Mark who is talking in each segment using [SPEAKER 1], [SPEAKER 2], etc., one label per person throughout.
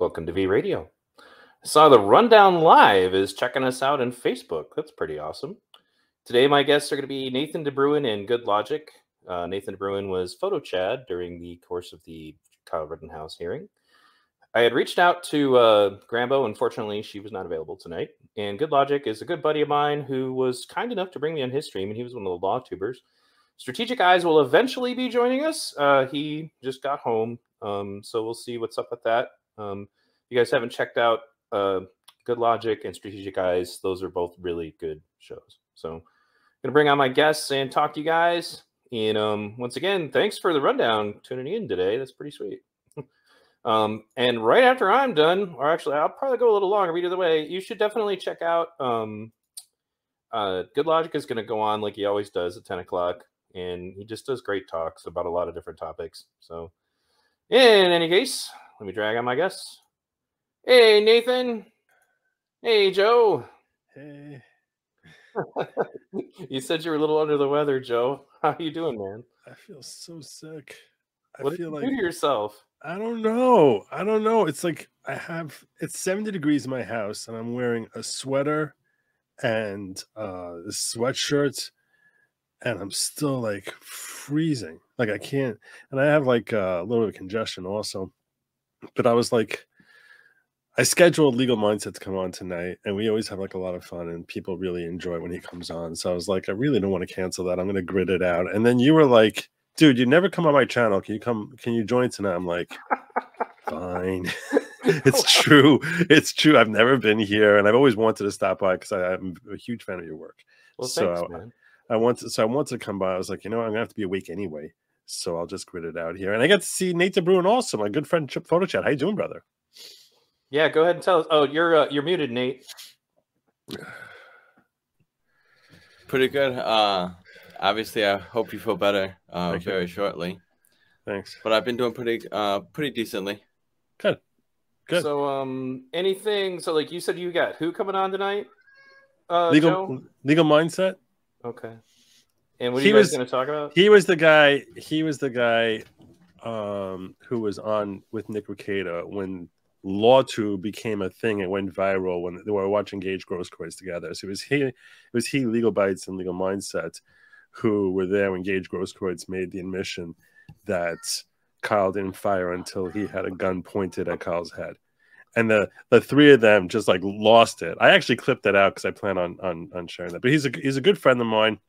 [SPEAKER 1] Welcome to V Radio. Saw the Rundown Live is checking us out on Facebook. That's pretty awesome. Today, my guests are going to be Nathan DeBruin and Good Logic. Uh, Nathan DeBruin was photo Chad during the course of the Kyle Rittenhouse hearing. I had reached out to uh, Grambo. Unfortunately, she was not available tonight. And Good Logic is a good buddy of mine who was kind enough to bring me on his stream, and he was one of the law tubers. Strategic Eyes will eventually be joining us. Uh, he just got home, um, so we'll see what's up with that. Um, you guys haven't checked out uh, Good Logic and Strategic Eyes, those are both really good shows. So I'm gonna bring on my guests and talk to you guys. And um, once again, thanks for the rundown tuning in today. That's pretty sweet. um, and right after I'm done, or actually, I'll probably go a little longer. But either way, you should definitely check out. Um, uh, Good Logic is going to go on like he always does at 10 o'clock, and he just does great talks about a lot of different topics. So, in any case, let me drag on my guess. Hey, Nathan. Hey, Joe.
[SPEAKER 2] Hey,
[SPEAKER 1] you said you were a little under the weather, Joe. How you doing, man?
[SPEAKER 2] I feel so sick. I
[SPEAKER 1] What
[SPEAKER 2] feel
[SPEAKER 1] you
[SPEAKER 2] like
[SPEAKER 1] do to yourself?
[SPEAKER 2] I don't know. I don't know. It's like I have it's 70 degrees in my house and I'm wearing a sweater and uh this sweatshirt and I'm still like freezing. Like I can't and I have like uh, a little bit of congestion also. But I was like I scheduled Legal Mindset to come on tonight, and we always have like a lot of fun, and people really enjoy when he comes on. So I was like, I really don't want to cancel that. I'm going to grit it out. And then you were like, dude, you never come on my channel. Can you come? Can you join tonight? I'm like, fine. it's true. It's true. I've never been here, and I've always wanted to stop by because I'm a huge fan of your work.
[SPEAKER 1] Well,
[SPEAKER 2] So,
[SPEAKER 1] thanks, man.
[SPEAKER 2] I want to, so I wanted to come by. I was like, you know, I'm gonna have to be awake anyway, so I'll just grit it out here. And I got to see Nate DeBruin also, my good friend Chip Photo Chat. How you doing, brother?
[SPEAKER 1] Yeah, go ahead and tell us. Oh, you're uh, you're muted, Nate.
[SPEAKER 3] Pretty good. Uh, obviously, I hope you feel better uh,
[SPEAKER 2] Thank you.
[SPEAKER 3] very shortly.
[SPEAKER 2] Thanks.
[SPEAKER 3] But I've been doing pretty, uh, pretty decently.
[SPEAKER 2] Good. Good.
[SPEAKER 1] So, um, anything? So, like you said, you got who coming on tonight? Uh,
[SPEAKER 2] legal
[SPEAKER 1] Joe?
[SPEAKER 2] legal mindset.
[SPEAKER 1] Okay. And what are
[SPEAKER 2] He
[SPEAKER 1] you guys
[SPEAKER 2] was-
[SPEAKER 1] going to talk about?
[SPEAKER 2] He was the guy. He was the guy um, who was on with Nick Rekieta when LawTube became a thing. It went viral when they were watching Gage Grosskreutz together. So it was he. It was he, Legal Bites and Legal Mindset, who were there when Gage Grosskreutz made the admission that Kyle didn't fire until he had a gun pointed at Kyle's head. And the the three of them just like lost it. I actually clipped that out because I plan on on on sharing that. But he's a he's a good friend of mine.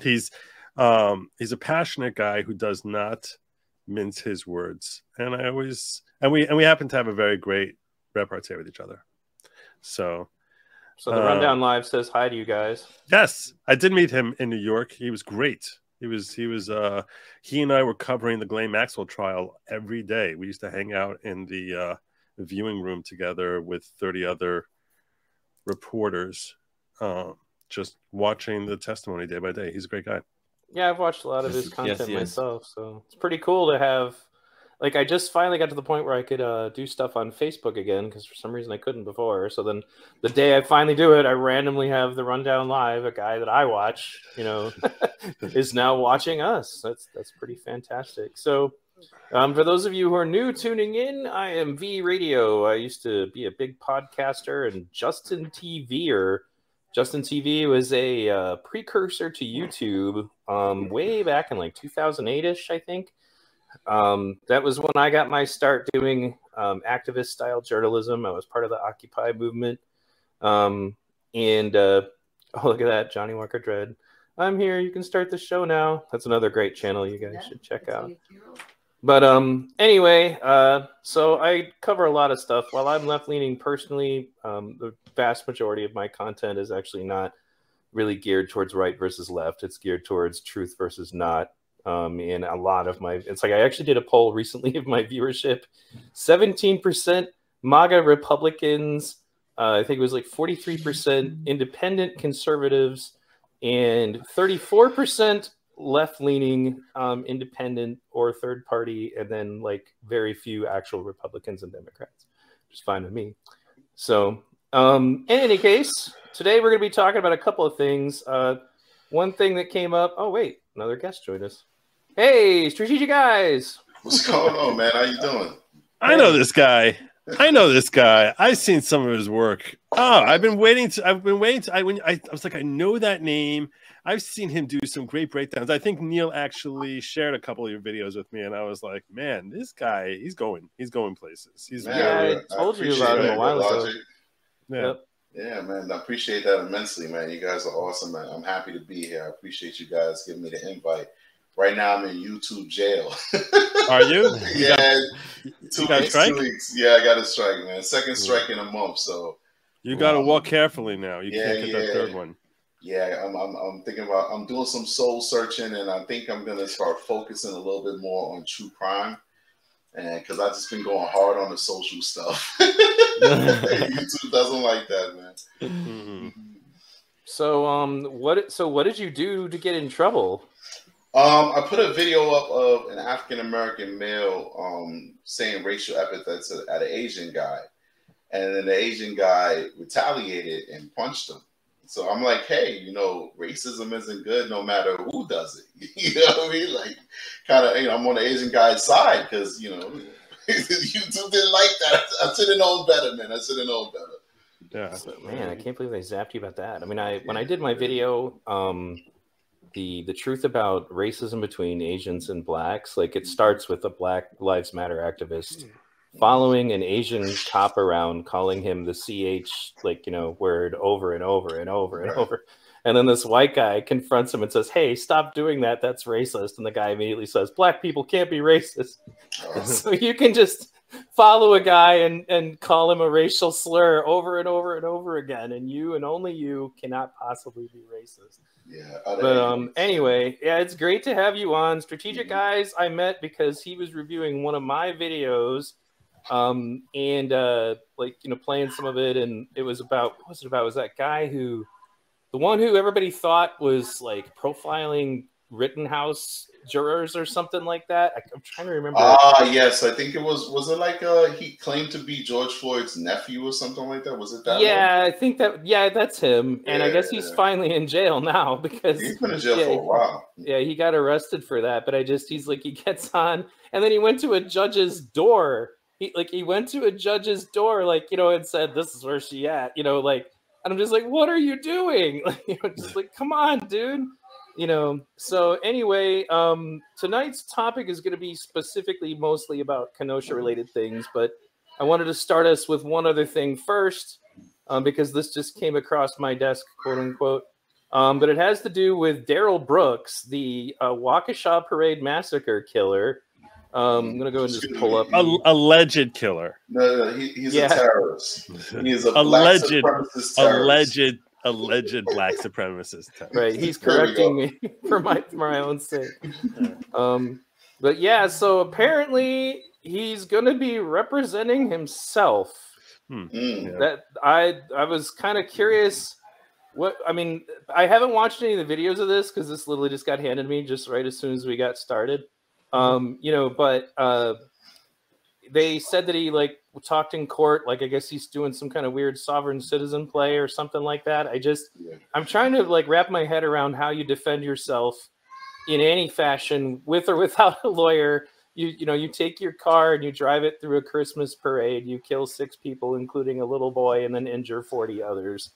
[SPEAKER 2] He's um he's a passionate guy who does not mince his words. And I always and we and we happen to have a very great repartee with each other. So
[SPEAKER 1] So the
[SPEAKER 2] uh,
[SPEAKER 1] rundown live says hi to you guys.
[SPEAKER 2] Yes, I did meet him in New York. He was great. He was he was uh he and I were covering the Ghislaine Maxwell trial every day. We used to hang out in the uh viewing room together with 30 other reporters um just watching the testimony day by day. He's a great guy.
[SPEAKER 1] Yeah, I've watched a lot of his content
[SPEAKER 3] yes.
[SPEAKER 1] myself, so it's pretty cool to have. Like, I just finally got to the point where I could uh, do stuff on Facebook again because for some reason I couldn't before. So then, the day I finally do it, I randomly have the rundown live. A guy that I watch, you know, is now watching us. That's that's pretty fantastic. So, um, for those of you who are new tuning in, I am V Radio. I used to be a big podcaster and Justin TV or Justin TV was a uh, precursor to YouTube um, way back in like 2008 ish, I think. Um, that was when I got my start doing um, activist style journalism. I was part of the Occupy movement. Um, and uh, oh, look at that, Johnny Walker Dread. I'm here. You can start the show now. That's another great channel you guys should check out. But um, anyway, uh, so I cover a lot of stuff. While I'm left leaning personally, um, the vast majority of my content is actually not really geared towards right versus left. It's geared towards truth versus not. Um, and a lot of my, it's like I actually did a poll recently of my viewership 17% MAGA Republicans, uh, I think it was like 43% independent conservatives, and 34% left leaning, um, independent or third party, and then like very few actual Republicans and Democrats, which is fine with me. So, um, in any case, today we're going to be talking about a couple of things. Uh, one thing that came up. Oh wait, another guest joined us. Hey, Strategic Eyes.
[SPEAKER 4] What's going on, man? How you doing?
[SPEAKER 2] I know this guy. I know this guy. I've seen some of his work. Oh, I've been waiting to. I've been waiting to. I when I, I was like, I know that name. I've seen him do some great breakdowns. I think Neil actually shared a couple of your videos with me, and I was like, man, this guy, he's going, he's going places. He's
[SPEAKER 1] Man, yeah, I told you about him a while ago.
[SPEAKER 2] Yeah.
[SPEAKER 5] Yep. Yeah, man, I appreciate that immensely, man. You guys are awesome, man. I'm happy to be here. I appreciate you guys giving me the invite. Right now, I'm in YouTube jail.
[SPEAKER 2] Are you?
[SPEAKER 5] yeah,
[SPEAKER 2] you
[SPEAKER 5] two,
[SPEAKER 2] got
[SPEAKER 5] weeks, two weeks. Yeah, I got a strike, man. Second strike in a month, so
[SPEAKER 2] You got to walk carefully now. You
[SPEAKER 5] yeah,
[SPEAKER 2] can't get that third one.
[SPEAKER 5] Yeah, I'm, I'm, I'm thinking about. I'm doing some soul searching, and I think I'm gonna start focusing a little bit more on true crime, and because I've just been going hard on the social stuff. YouTube doesn't like that, man.
[SPEAKER 2] Mhm.
[SPEAKER 1] So um, what? So what did you do to get in trouble?
[SPEAKER 5] Um, I put a video up of an African American male um, saying racial epithets at an Asian guy, and then the Asian guy retaliated and punched him. So I'm like, hey, you know, racism isn't good no matter who does it. you know what I mean? Like, kind of, you know, I'm on the Asian guy's side because you know, YouTube didn't like that. I should have known better, man. I should have known better.
[SPEAKER 2] Yeah.
[SPEAKER 1] Man, I can't believe they zapped you about that. I mean, I when I did my video, um, the the truth about racism between Asians and blacks, like it starts with a Black Lives Matter activist following an Asian cop around, calling him the ch like you know word over and over and over and
[SPEAKER 5] Right.
[SPEAKER 1] over. And then this white guy confronts him and says, "Hey, stop doing that. That's racist." And the guy immediately says, "Black people can't be racist."
[SPEAKER 5] Uh,
[SPEAKER 1] so you can just follow a guy and and call him a racial slur over and over and over again and you and only you cannot possibly be racist
[SPEAKER 5] yeah.
[SPEAKER 1] But um anyway yeah it's great to have you on strategic
[SPEAKER 5] Mhm.
[SPEAKER 1] guys i met because he was reviewing one of my videos um and uh like you know playing some of it and it was about what was it about it was that guy who the one who everybody thought was like profiling rittenhouse jurors or something like that I, i'm trying to remember
[SPEAKER 5] Ah, yes, I think it was. Was it like uh he claimed to be George Floyd's nephew or something like that? Was it that?
[SPEAKER 1] yeah, I think that yeah, that's him. And I guess he's
[SPEAKER 5] Yeah.
[SPEAKER 1] finally in jail now because
[SPEAKER 5] he's been in jail
[SPEAKER 1] yeah,
[SPEAKER 5] for a while.
[SPEAKER 1] yeah, he got arrested for that. But I just he's like he gets on and then he went to a judge's door. He like he went to a judge's door, like, you know, and said, This is where she at, you know, like and I'm just like, What are you doing? Like, you know, just like, come on, dude. You know, so anyway, um tonight's topic is gonna be specifically mostly about Kenosha related things, but I wanted to start us with one other thing first, um, because this just came across my desk, quote unquote. Um, but it has to do with Darrell Brooks, the uh, Waukesha Parade massacre killer. Um, I'm gonna go and just pull up.
[SPEAKER 2] A- alleged killer.
[SPEAKER 5] No, no, he, he's
[SPEAKER 1] Yeah.
[SPEAKER 5] a terrorist. He is a
[SPEAKER 2] Alleged-
[SPEAKER 5] black supremacist terrorist.
[SPEAKER 2] Alleged, alleged black supremacist.
[SPEAKER 1] Right, he's correcting me for my for my own sake. Um, but yeah, so apparently he's gonna be representing himself.
[SPEAKER 5] Mm.
[SPEAKER 1] That I I was kind of curious. What I mean, I haven't watched any of the videos of this because this literally just got handed to me just right as soon as we got started. Um, you know, but uh, they said that he like talked in court, like I guess he's doing some kind of weird sovereign citizen play or something like that. I just
[SPEAKER 5] Yeah.
[SPEAKER 1] I'm trying to like wrap my head around how you defend yourself in any fashion, with or without a lawyer. You you know you take your car and you drive it through a Christmas parade. You kill six people, including a little boy, and then injure forty others.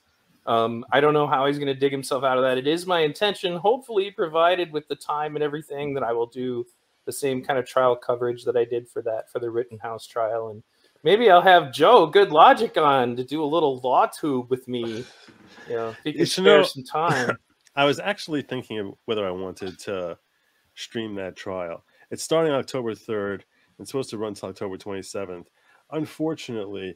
[SPEAKER 1] Um, I don't know how he's going to dig himself out of that. It is my intention, hopefully, provided with the time and everything, that I will do the same kind of trial coverage that I did for that for the Rittenhouse trial, and maybe I'll have Joe Good Logic on to do a little law tube with me. You know, if he
[SPEAKER 2] You
[SPEAKER 1] spare
[SPEAKER 2] know-
[SPEAKER 1] some time.
[SPEAKER 2] I was actually thinking of whether I wanted to stream that trial. It's starting October 3rd. It's supposed to run till October 27th. Unfortunately,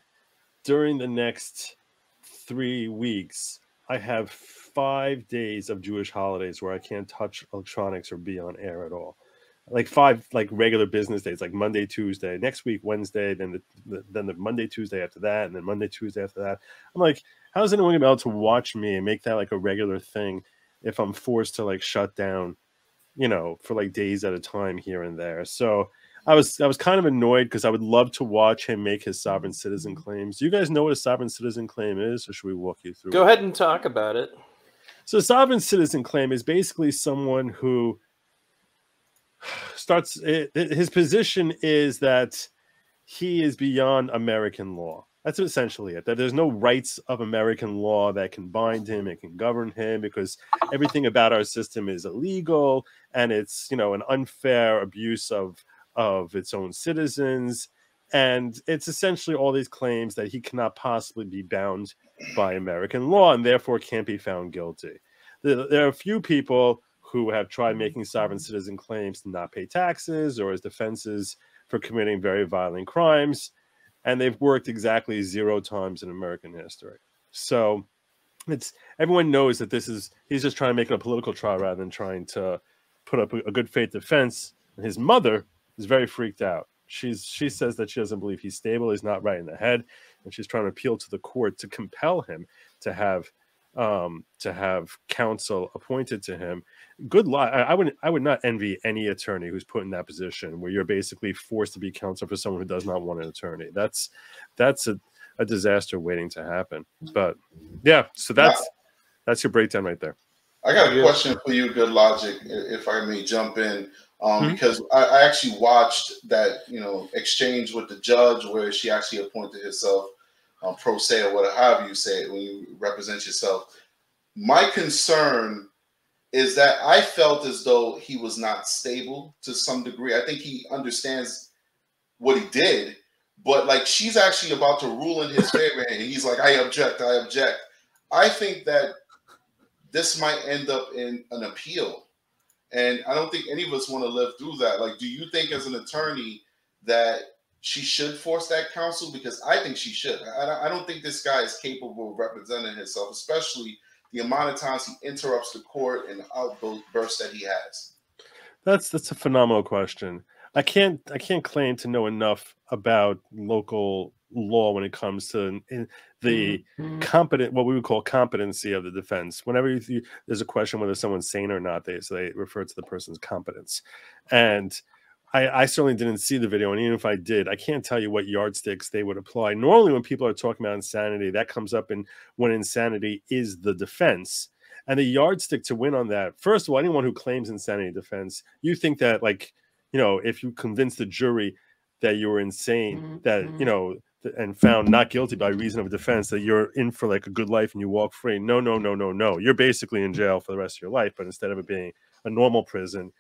[SPEAKER 2] during the next three weeks, I have five days of Jewish holidays where I can't touch electronics or be on air at all. Like five like regular business days, like Monday, Tuesday, next week Wednesday, then the, the then the Monday, Tuesday after that, and then Monday, Tuesday after that. I'm like, how's anyone gonna be able to watch me and make that like a regular thing if I'm forced to like shut down, you know, for like days at a time here and there. So I was I was kind of annoyed because I would love to watch him make his sovereign citizen mm-hmm. claims. Do you guys know what a sovereign citizen claim is, or should we walk you through?
[SPEAKER 1] Go
[SPEAKER 2] it?
[SPEAKER 1] ahead and talk about it.
[SPEAKER 2] So sovereign citizen claim is basically someone who starts his position is that he is beyond American law. That's essentially it. That there's no rights of American law that can bind him and can govern him because everything about our system is illegal and it's you know an unfair abuse of of its own citizens. And it's essentially all these claims that he cannot possibly be bound by American law and therefore can't be found guilty. There, there are a few people who have tried mm-hmm. making sovereign citizen claims to not pay taxes or as defenses for committing very violent crimes and they've worked exactly zero times in American history. So it's everyone knows that this is he's just trying to make it a political trial rather than trying to put up a, a good faith defense. And his mother is very freaked out. She's she says that she doesn't believe he's stable, he's not right in the head, and she's trying to appeal to the court to compel him to have um, to have counsel appointed to him. Good luck. I, I would I would not envy any attorney who's put in that position where you're basically forced to be counsel for someone who does not want an attorney. That's that's a, a disaster waiting to happen. But yeah, so that's that's your breakdown right there.
[SPEAKER 4] I got a question for you, Good Logic, if I may jump in, um, mm-hmm. because I, I actually watched that you know exchange with the judge where she actually appointed herself um, pro se or whatever, have you say when you represent yourself. My concern is that I felt as though he was not stable to some degree. I think he understands what he did, but like she's actually about to rule in his favor, and he's like, "I object, I object." I think that this might end up in an appeal, and I don't think any of us want to live through that. Like, do you think as an attorney that she should force that counsel because I think she should. I, I don't think this guy is capable of representing himself, especially the amount of times he interrupts the court and the outbursts that he has.
[SPEAKER 2] That's that's a phenomenal question. I can't I can't claim to know enough about local law when it comes to the mm-hmm. competent what we would call competency of the defense. Whenever you, there's a question whether someone's sane or not, they so they refer to the person's competence, and I, I, certainly didn't see the video, and even if I did, I can't tell you what yardsticks they would apply. Normally, when people are talking about insanity, that comes up in when insanity is the defense, and the yardstick to win on that. First of all, anyone who claims insanity defense, you think that like, you know, if you convince the jury that you were insane, mm-hmm. that you mm-hmm. know, and found not guilty by reason of defense, that you're in for like a good life and you walk free. No, no, no, no, no. You're basically in jail for the rest of your life, but instead of it being a normal prison,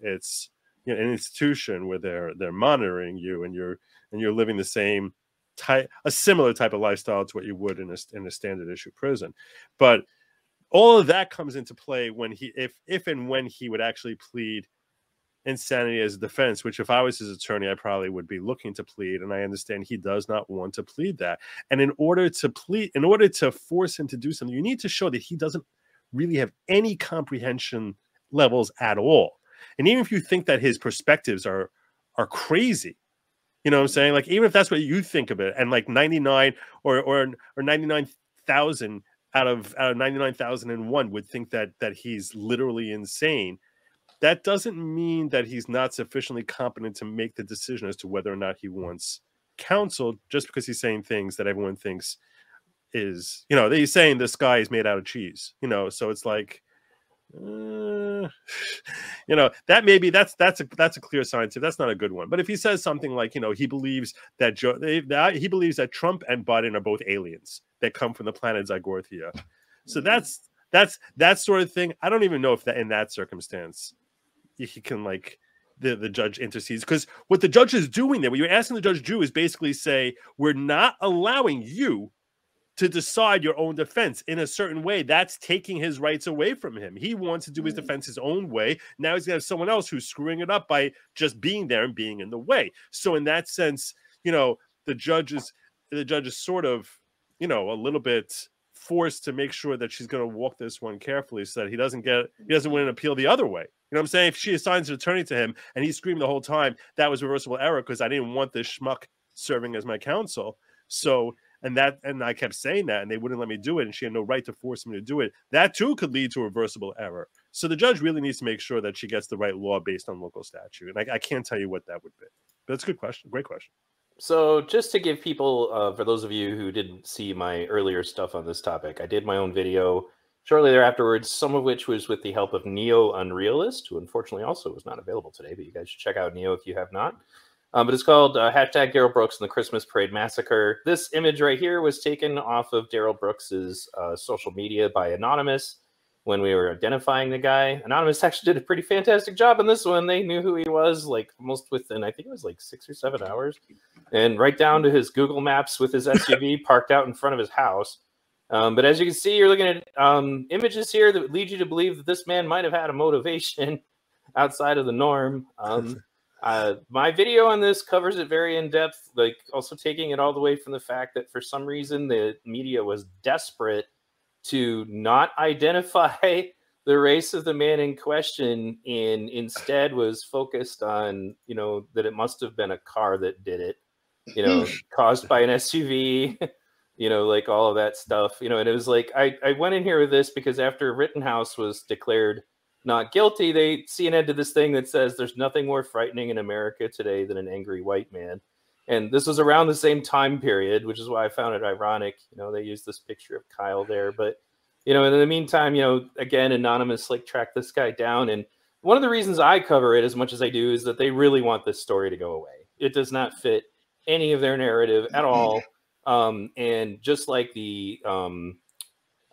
[SPEAKER 2] it's you know, an institution where they're they're monitoring you and you're and you're living the same type a similar type of lifestyle to what you would in a in a standard issue prison. But all of that comes into play when he if if and when he would actually plead insanity as a defense which if i was his attorney i probably would be looking to plead and i understand he does not want to plead that. And in order to plead in order to force him to do something you need to show that he doesn't really have any comprehension levels at all and even if you think that his perspectives are are crazy, you know what I'm saying? Like even if that's what you think of it, and like 99 or or or 99,000 out of out of 99,001 would think that that he's literally insane. That doesn't mean that he's not sufficiently competent to make the decision as to whether or not he wants counsel just because he's saying things that everyone thinks is, you know, he's saying this guy is made out of cheese, you know, so it's like uh, you know that maybe that's that's a that's a clear sign too. That's not a good one. But if he says something like, you know, he believes that Joe, that he believes that Trump and Biden are both aliens that come from the planet Zygorthia. So mm-hmm. that's that's that sort of thing. I don't even know if that in that circumstance he can like the, the judge intercedes because what the judge is doing there, what you're asking the judge to do is basically say, we're not allowing you to decide your own defense in a certain way. That's taking his rights away from him. He wants to do his mm. defense his own way. Now he's going to have someone else who's screwing it up by just being there and being in the way. So in that sense, you know, the judge is the judge is sort of, you know, a little bit forced to make sure that she's going to walk this one carefully so that he doesn't get he doesn't win an appeal the other way. You know what I'm saying? If she assigns an attorney to him and he's screaming the whole time, that was reversible error because I didn't want this schmuck serving as my counsel. So and that and I kept saying that, and they wouldn't let me do it, and she had no right to force me to do it. That too could lead to reversible error. So the judge really needs to make sure that she gets the right law based on local statute, and I, I can't tell you what that would be. But that's a good question. Great question.
[SPEAKER 1] So, just to give people, uh, for those of you who didn't see my earlier stuff on this topic, I did my own video shortly thereafter, some of which was with the help of Neo Unrealist, who unfortunately also was not available today, but you guys should check out Neo if you have not. Um, but it's called uh, hashtag Darrell Brooks and the Christmas Parade Massacre. This image right here was taken off of Darrell Brooks's uh, social media by Anonymous when we were identifying the guy. Anonymous actually did a pretty fantastic job on this one. They knew who he was like almost within, I think it was like six or seven hours, and right down to his Google Maps with his SUV parked out in front of his house. Um, but as you can see, you're looking at um, images here that lead you to believe that this man might have had a motivation outside of the norm. Um, uh, my video on this covers it very in depth, like also taking it all the way from the fact that for some reason the media was desperate to not identify the race of the man in question and instead was focused on, you know, that it must have been a car that did it, you know, caused by an SUV. you know, like all of that stuff, you know, and it was like I, I went in here with this because after Rittenhouse was declared not guilty, they CNN did this thing that says there's nothing more frightening in America today than an angry white man. And this was around the same time period, which is why I found it ironic. You know, they used this picture of Kyle there, but you know, in the meantime, you know, again, anonymous like track this guy down. And one of the reasons I cover it as much as I do is that they really want this story to go away. It does not fit any of their narrative at all. Um, and just like the um,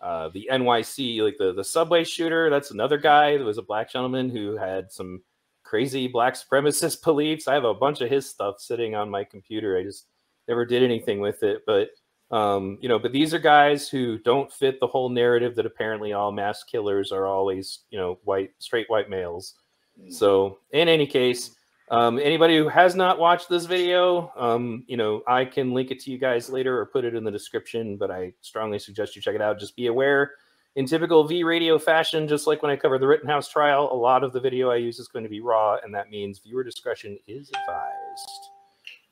[SPEAKER 1] uh, the NYC, like the the subway shooter, that's another guy. There was a black gentleman who had some crazy black supremacist beliefs. I have a bunch of his stuff sitting on my computer. I just never did anything with it, but um, you know, but these are guys who don't fit the whole narrative that apparently all mass killers are always, you know, white, straight white males. Mm. So, in any case, um, anybody who has not watched this video, um, you know, I can link it to you guys later or put it in the description, but I strongly suggest you check it out. Just be aware, in typical V radio fashion, just like when I cover the Rittenhouse trial, a lot of the video I use is going to be raw, and that means viewer discretion is advised.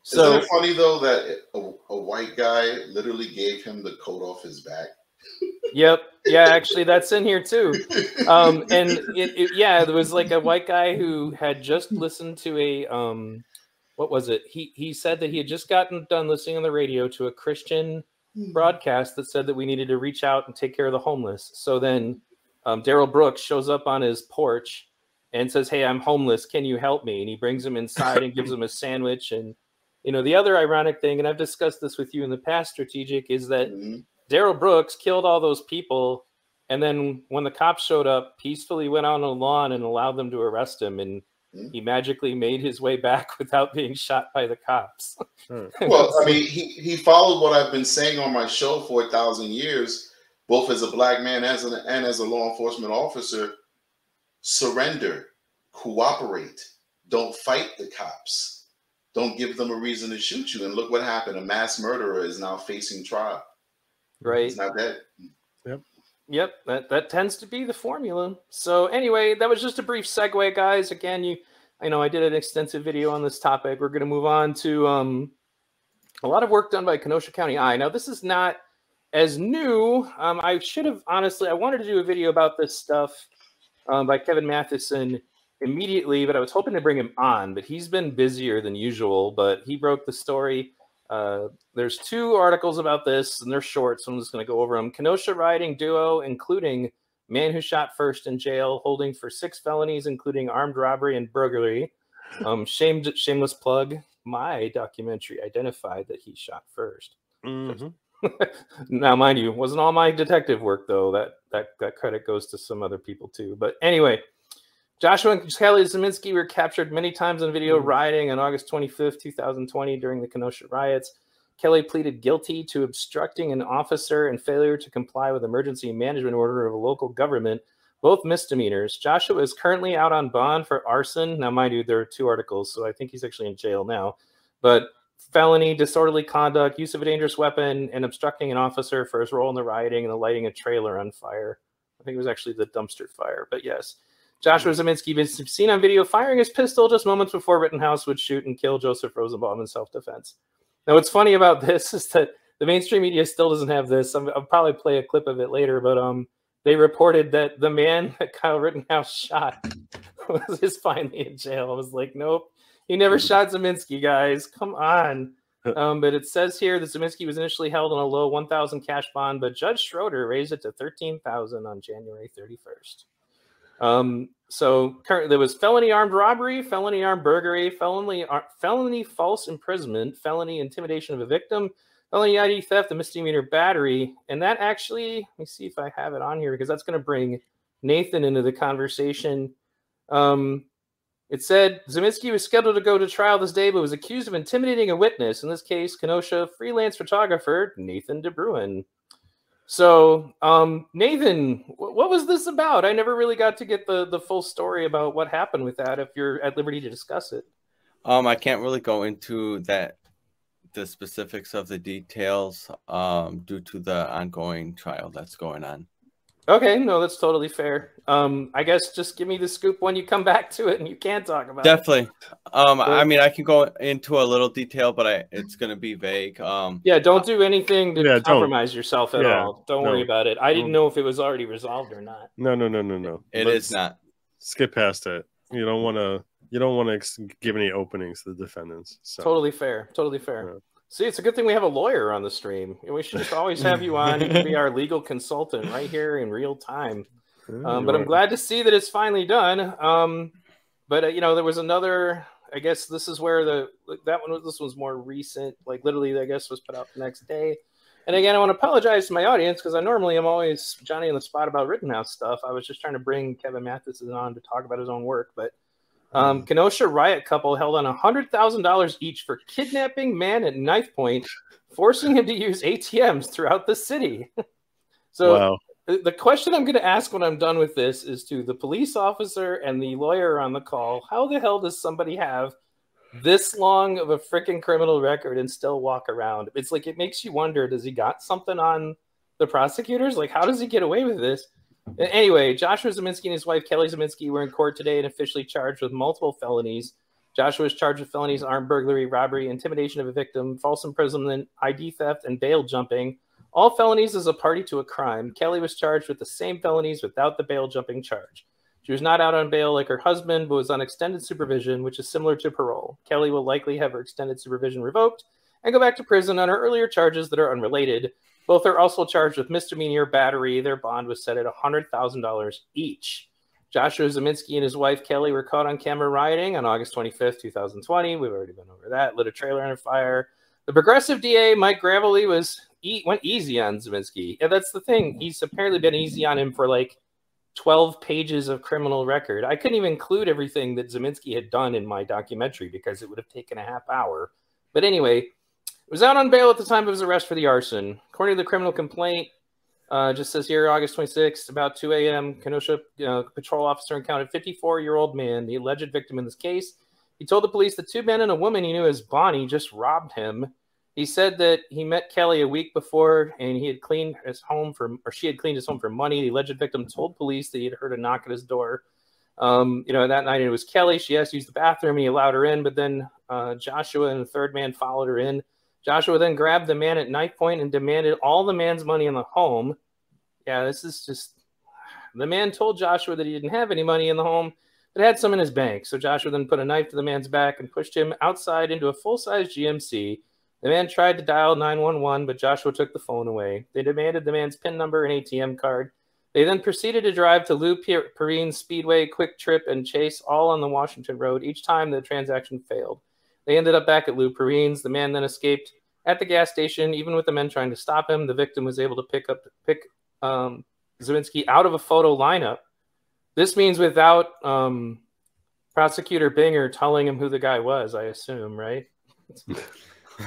[SPEAKER 4] So, Isn't it funny though that a, a white guy literally gave him the coat off his back?
[SPEAKER 1] Yep. Yeah, actually, that's in here too. Um, and it, it, yeah, there was like a white guy who had just listened to a um, what was it? He he said that he had just gotten done listening on the radio to a Christian hmm. broadcast that said that we needed to reach out and take care of the homeless. So then um, Darrell Brooks shows up on his porch and says, "Hey, I'm homeless. Can you help me?" And he brings him inside and gives him a sandwich and you know, the other ironic thing, and I've discussed this with you in the past, strategic, is that mm-hmm. Darrell Brooks killed all those people, and then when the cops showed up, peacefully went out on the lawn and allowed them to arrest him, and mm-hmm. he magically made his way back without being shot by the cops.
[SPEAKER 4] Hmm. well, I mean, he he followed what I've been saying on my show for a thousand years, both as a black man as an, and as a law enforcement officer. Surrender, cooperate, don't fight the cops don't give them a reason to shoot you. And look what happened. A mass murderer is now facing trial.
[SPEAKER 1] Right.
[SPEAKER 4] He's not dead.
[SPEAKER 2] Yep.
[SPEAKER 1] Yep. That that tends to be the formula. So anyway, that was just a brief segue, guys. Again, you I know I did an extensive video on this topic. We're gonna move on to um a lot of work done by Kenosha County Eye. Now, this is not as new. Um, I should have honestly, I wanted to do a video about this stuff um, by Kevin Mathewson immediately, but I was hoping to bring him on, but he's been busier than usual. But he broke the story. Uh, there's two articles about this, and they're short, so I'm just going to go over them. Kenosha rioting duo, including man who shot first in jail, holding for six felonies, including armed robbery and burglary. Um, shamed, shameless plug. My documentary identified that he shot 1st
[SPEAKER 2] mm-hmm.
[SPEAKER 1] now, mind you, wasn't all my detective work though. That that that credit goes to some other people too. But anyway, Joshua and Kelly Ziminski were captured many times on video mm-hmm. rioting on August 25th, 2020, during the Kenosha riots. Kelly pleaded guilty to obstructing an officer and failure to comply with emergency management order of a local government, both misdemeanors. Joshua is currently out on bond for arson. Now, mind you, there are two articles, so I think he's actually in jail now. But felony, disorderly conduct, use of a dangerous weapon, and obstructing an officer for his role in the rioting and the lighting a trailer on fire. I think it was actually the dumpster fire, but yes. Joshua Ziminski been seen on video firing his pistol just moments before Rittenhouse would shoot and kill Joseph Rosenbaum in self-defense. Now, what's funny about this is that the mainstream media still doesn't have this. i will probably play a clip of it later, but um, they reported that the man that Kyle Rittenhouse shot was is finally in jail. I was like, nope, he never shot Ziminski, guys. Come on. Um, but it says here that Ziminski was initially held on a low 1,000 cash bond, but Judge Schroeder raised it to 13,000 on January 31st. Um, so currently there was felony armed robbery, felony armed burglary, felony ar- felony false imprisonment, felony intimidation of a victim, felony ID theft, and misdemeanor battery. And that actually, let me see if I have it on here because that's going to bring Nathan into the conversation. Um, it said Ziminski was scheduled to go to trial this day, but was accused of intimidating a witness. In this case, Kenosha freelance photographer Nathan DeBruin. So, um, Nathan, what was this about? I never really got to get the the full story about what happened with that. If you're at liberty to discuss it,
[SPEAKER 3] Um, I can't really go into that the specifics of the details um due to the ongoing trial that's going on.
[SPEAKER 1] Okay, no, that's totally fair. Um, I guess just give me the scoop when you come back to it, and you can talk about it.
[SPEAKER 3] Definitely. Um,
[SPEAKER 1] Well-
[SPEAKER 3] I mean, I can go into a little detail, but I it's gonna be vague. Um,
[SPEAKER 1] Yeah, don't do anything to
[SPEAKER 2] Yeah, don't.
[SPEAKER 1] compromise yourself at
[SPEAKER 2] Yeah,
[SPEAKER 1] all. Don't worry about it. I didn't
[SPEAKER 2] Don't.
[SPEAKER 1] know if it was already resolved or not.
[SPEAKER 2] No, no, no, no, no.
[SPEAKER 3] it
[SPEAKER 2] Let's
[SPEAKER 3] is not.
[SPEAKER 2] Skip past it. You don't want to. You don't want to ex- give any openings to the defendants. So.
[SPEAKER 1] Totally fair. Totally fair.
[SPEAKER 2] Yeah.
[SPEAKER 1] See, it's a good thing we have a lawyer on the stream. We should just always have you on. You can be our legal consultant right here in real time. Um, but I'm glad to see that it's finally done. Um, but uh, you know, there was another. I guess this is where the that one was. This was more recent. Like literally, I guess was put out the next day. And again, I want to apologize to my audience because I normally am always Johnny on the spot about Rittenhouse stuff. I was just trying to bring Kevin Mathewson on to talk about his own work, but um, Kenosha riot couple held on hundred thousand dollars each for kidnapping man at knife point, forcing him to use ATMs throughout the city. so
[SPEAKER 2] wow.
[SPEAKER 1] the question I'm going to ask when I'm done with this is to the police officer and the lawyer on the call: How the hell does somebody have this long of a freaking criminal record and still walk around? It's like it makes you wonder: Does he got something on the prosecutors? Like, how does he get away with this? Anyway, Joshua Ziminski and his wife Kelly Ziminski were in court today and officially charged with multiple felonies. Joshua is charged with felonies, armed burglary, robbery, intimidation of a victim, false imprisonment, ID theft, and bail jumping. All felonies as a party to a crime. Kelly was charged with the same felonies without the bail jumping charge. She was not out on bail like her husband, but was on extended supervision, which is similar to parole. Kelly will likely have her extended supervision revoked and go back to prison on her earlier charges that are unrelated. Both are also charged with misdemeanor battery. Their bond was set at $100,000 each. Joshua Ziminski and his wife Kelly were caught on camera rioting on August 25th, 2020. We've already been over that. Lit a trailer on fire. The progressive DA Mike Graveley was e- went easy on Ziminski. Yeah, that's the thing. He's apparently been easy on him for like 12 pages of criminal record. I couldn't even include everything that Ziminski had done in my documentary because it would have taken a half hour. But anyway, was out on bail at the time of his arrest for the arson. According to the criminal complaint, uh, just says here, August 26th, about 2 a.m., Kenosha uh, patrol officer encountered 54-year-old man, the alleged victim in this case. He told the police that two men and a woman he knew as Bonnie just robbed him. He said that he met Kelly a week before and he had cleaned his home for, or she had cleaned his home for money. The alleged victim told police that he had heard a knock at his door. Um, you know, that night it was Kelly. She asked to use the bathroom. and He allowed her in, but then uh, Joshua and the third man followed her in. Joshua then grabbed the man at knife point and demanded all the man's money in the home. Yeah, this is just. The man told Joshua that he didn't have any money in the home, but had some in his bank. So Joshua then put a knife to the man's back and pushed him outside into a full size GMC. The man tried to dial 911, but Joshua took the phone away. They demanded the man's PIN number and ATM card. They then proceeded to drive to Lou Perrine Speedway, Kwik Trip, and Chase, all on the Washington Road. Each time the transaction failed. They ended up back at Lou Perrine's. The man then escaped at the gas station. Even with the men trying to stop him, the victim was able to pick up pick um, Ziminski out of a photo lineup. This means without um, prosecutor Binger telling him who the guy was. I assume, right?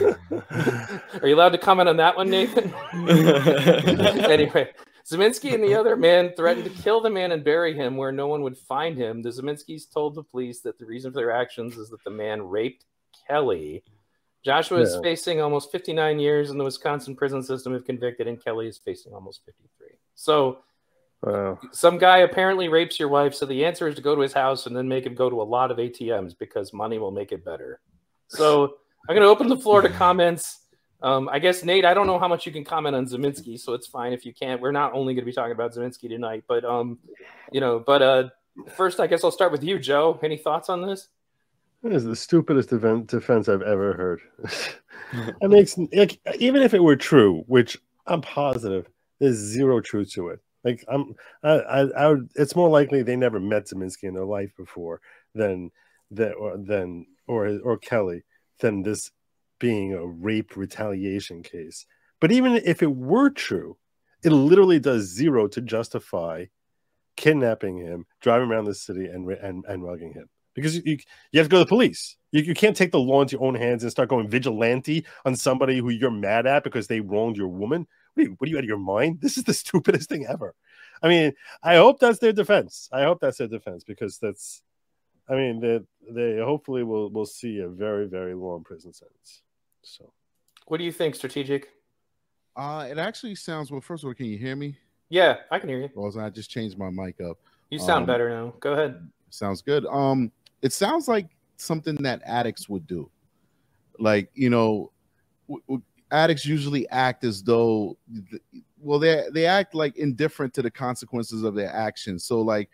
[SPEAKER 1] Are you allowed to comment on that one, Nathan? anyway, Ziminski and the other man threatened to kill the man and bury him where no one would find him. The Ziminskis told the police that the reason for their actions is that the man raped Kelly. Joshua is facing almost 59 years in the Wisconsin prison system if convicted, and Kelly is facing almost 53. So,
[SPEAKER 2] Wow.
[SPEAKER 1] some guy apparently rapes your wife. So, the answer is to go to his house and then make him go to a lot of ATMs because money will make it better. So, I'm going to open the floor to comments. Um, I guess Nate, I don't know how much you can comment on Ziminski, so it's fine if you can't. We're not only going to be talking about Ziminski tonight, but um, you know, but uh, first, I guess I'll start with you, Joe. Any thoughts on this?
[SPEAKER 2] That is the stupidest defen- defense I've ever heard. it makes like even if it were true, which I'm positive there's zero truth to it. Like I'm, I, I, I would, it's more likely they never met Ziminski in their life before than that, or than or or Kelly than this being a rape retaliation case. But even if it were true, it literally does zero to justify kidnapping him, driving around the city, and and and mugging him because you you have to go to the police. You, you can't take the law into your own hands and start going vigilante on somebody who you're mad at because they wronged your woman. What are, you, what are you out of your mind? This is the stupidest thing ever. I mean, I hope that's their defense. I hope that's their defense because that's, I mean, they they hopefully will will see a very very long prison sentence. So,
[SPEAKER 1] what do you think, strategic?
[SPEAKER 5] Uh, it actually sounds well. First of all, can you hear me?
[SPEAKER 1] Yeah, I can hear you.
[SPEAKER 5] Well, I just changed my mic up.
[SPEAKER 1] You sound
[SPEAKER 5] Um,
[SPEAKER 1] better now. Go ahead.
[SPEAKER 5] Sounds good. Um, it sounds like something that addicts would do. Like you know, addicts usually act as though, th- well, they they act like indifferent to the consequences of their actions. So like,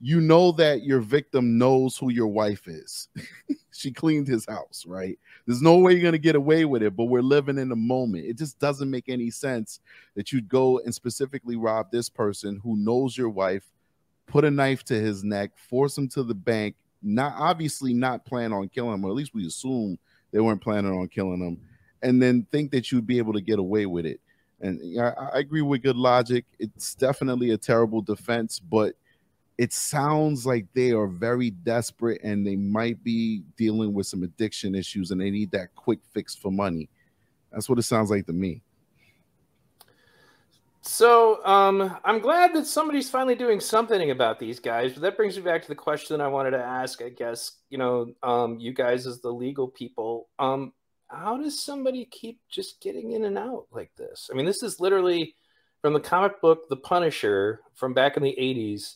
[SPEAKER 5] you know that your victim knows who your wife is. she cleaned his house, right? There's no way you're gonna get away with it. But we're living in the moment. It just doesn't make any sense that you'd go and specifically rob this person who knows your wife put a knife to his neck, force him to the bank, not obviously not plan on killing him, or at least we assume they weren't planning on killing him, and then think that you'd be able to get away with it. And I, I agree with good logic. It's definitely a terrible defense, but it sounds like they are very desperate and they might be dealing with some addiction issues and they need that quick fix for money. That's what it sounds like to me.
[SPEAKER 1] So um, I'm glad that somebody's finally doing something about these guys. But that brings me back to the question I wanted to ask. I guess you know, um, you guys as the legal people, um, how does somebody keep just getting in and out like this? I mean, this is literally from the comic book The Punisher from back in the '80s.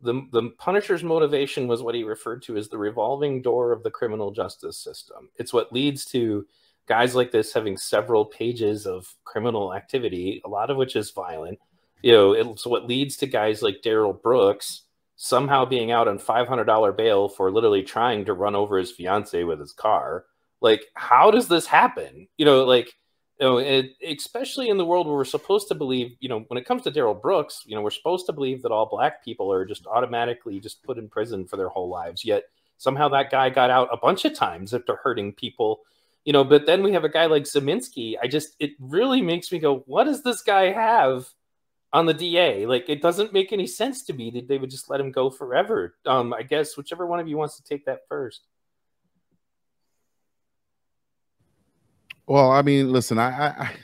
[SPEAKER 1] The the Punisher's motivation was what he referred to as the revolving door of the criminal justice system. It's what leads to guys like this having several pages of criminal activity, a lot of which is violent. You know, it's what leads to guys like Darrell Brooks somehow being out on $500 bail for literally trying to run over his fiance with his car. Like, how does this happen? You know, like, you know, it, especially in the world where we're supposed to believe, you know, when it comes to Darrell Brooks, you know, we're supposed to believe that all black people are just automatically just put in prison for their whole lives. Yet somehow that guy got out a bunch of times after hurting people you know but then we have a guy like Ziminski. I just it really makes me go what does this guy have on the DA like it doesn't make any sense to me that they would just let him go forever um I guess whichever one of you wants to take that first
[SPEAKER 5] Well, I mean, listen, I, I, I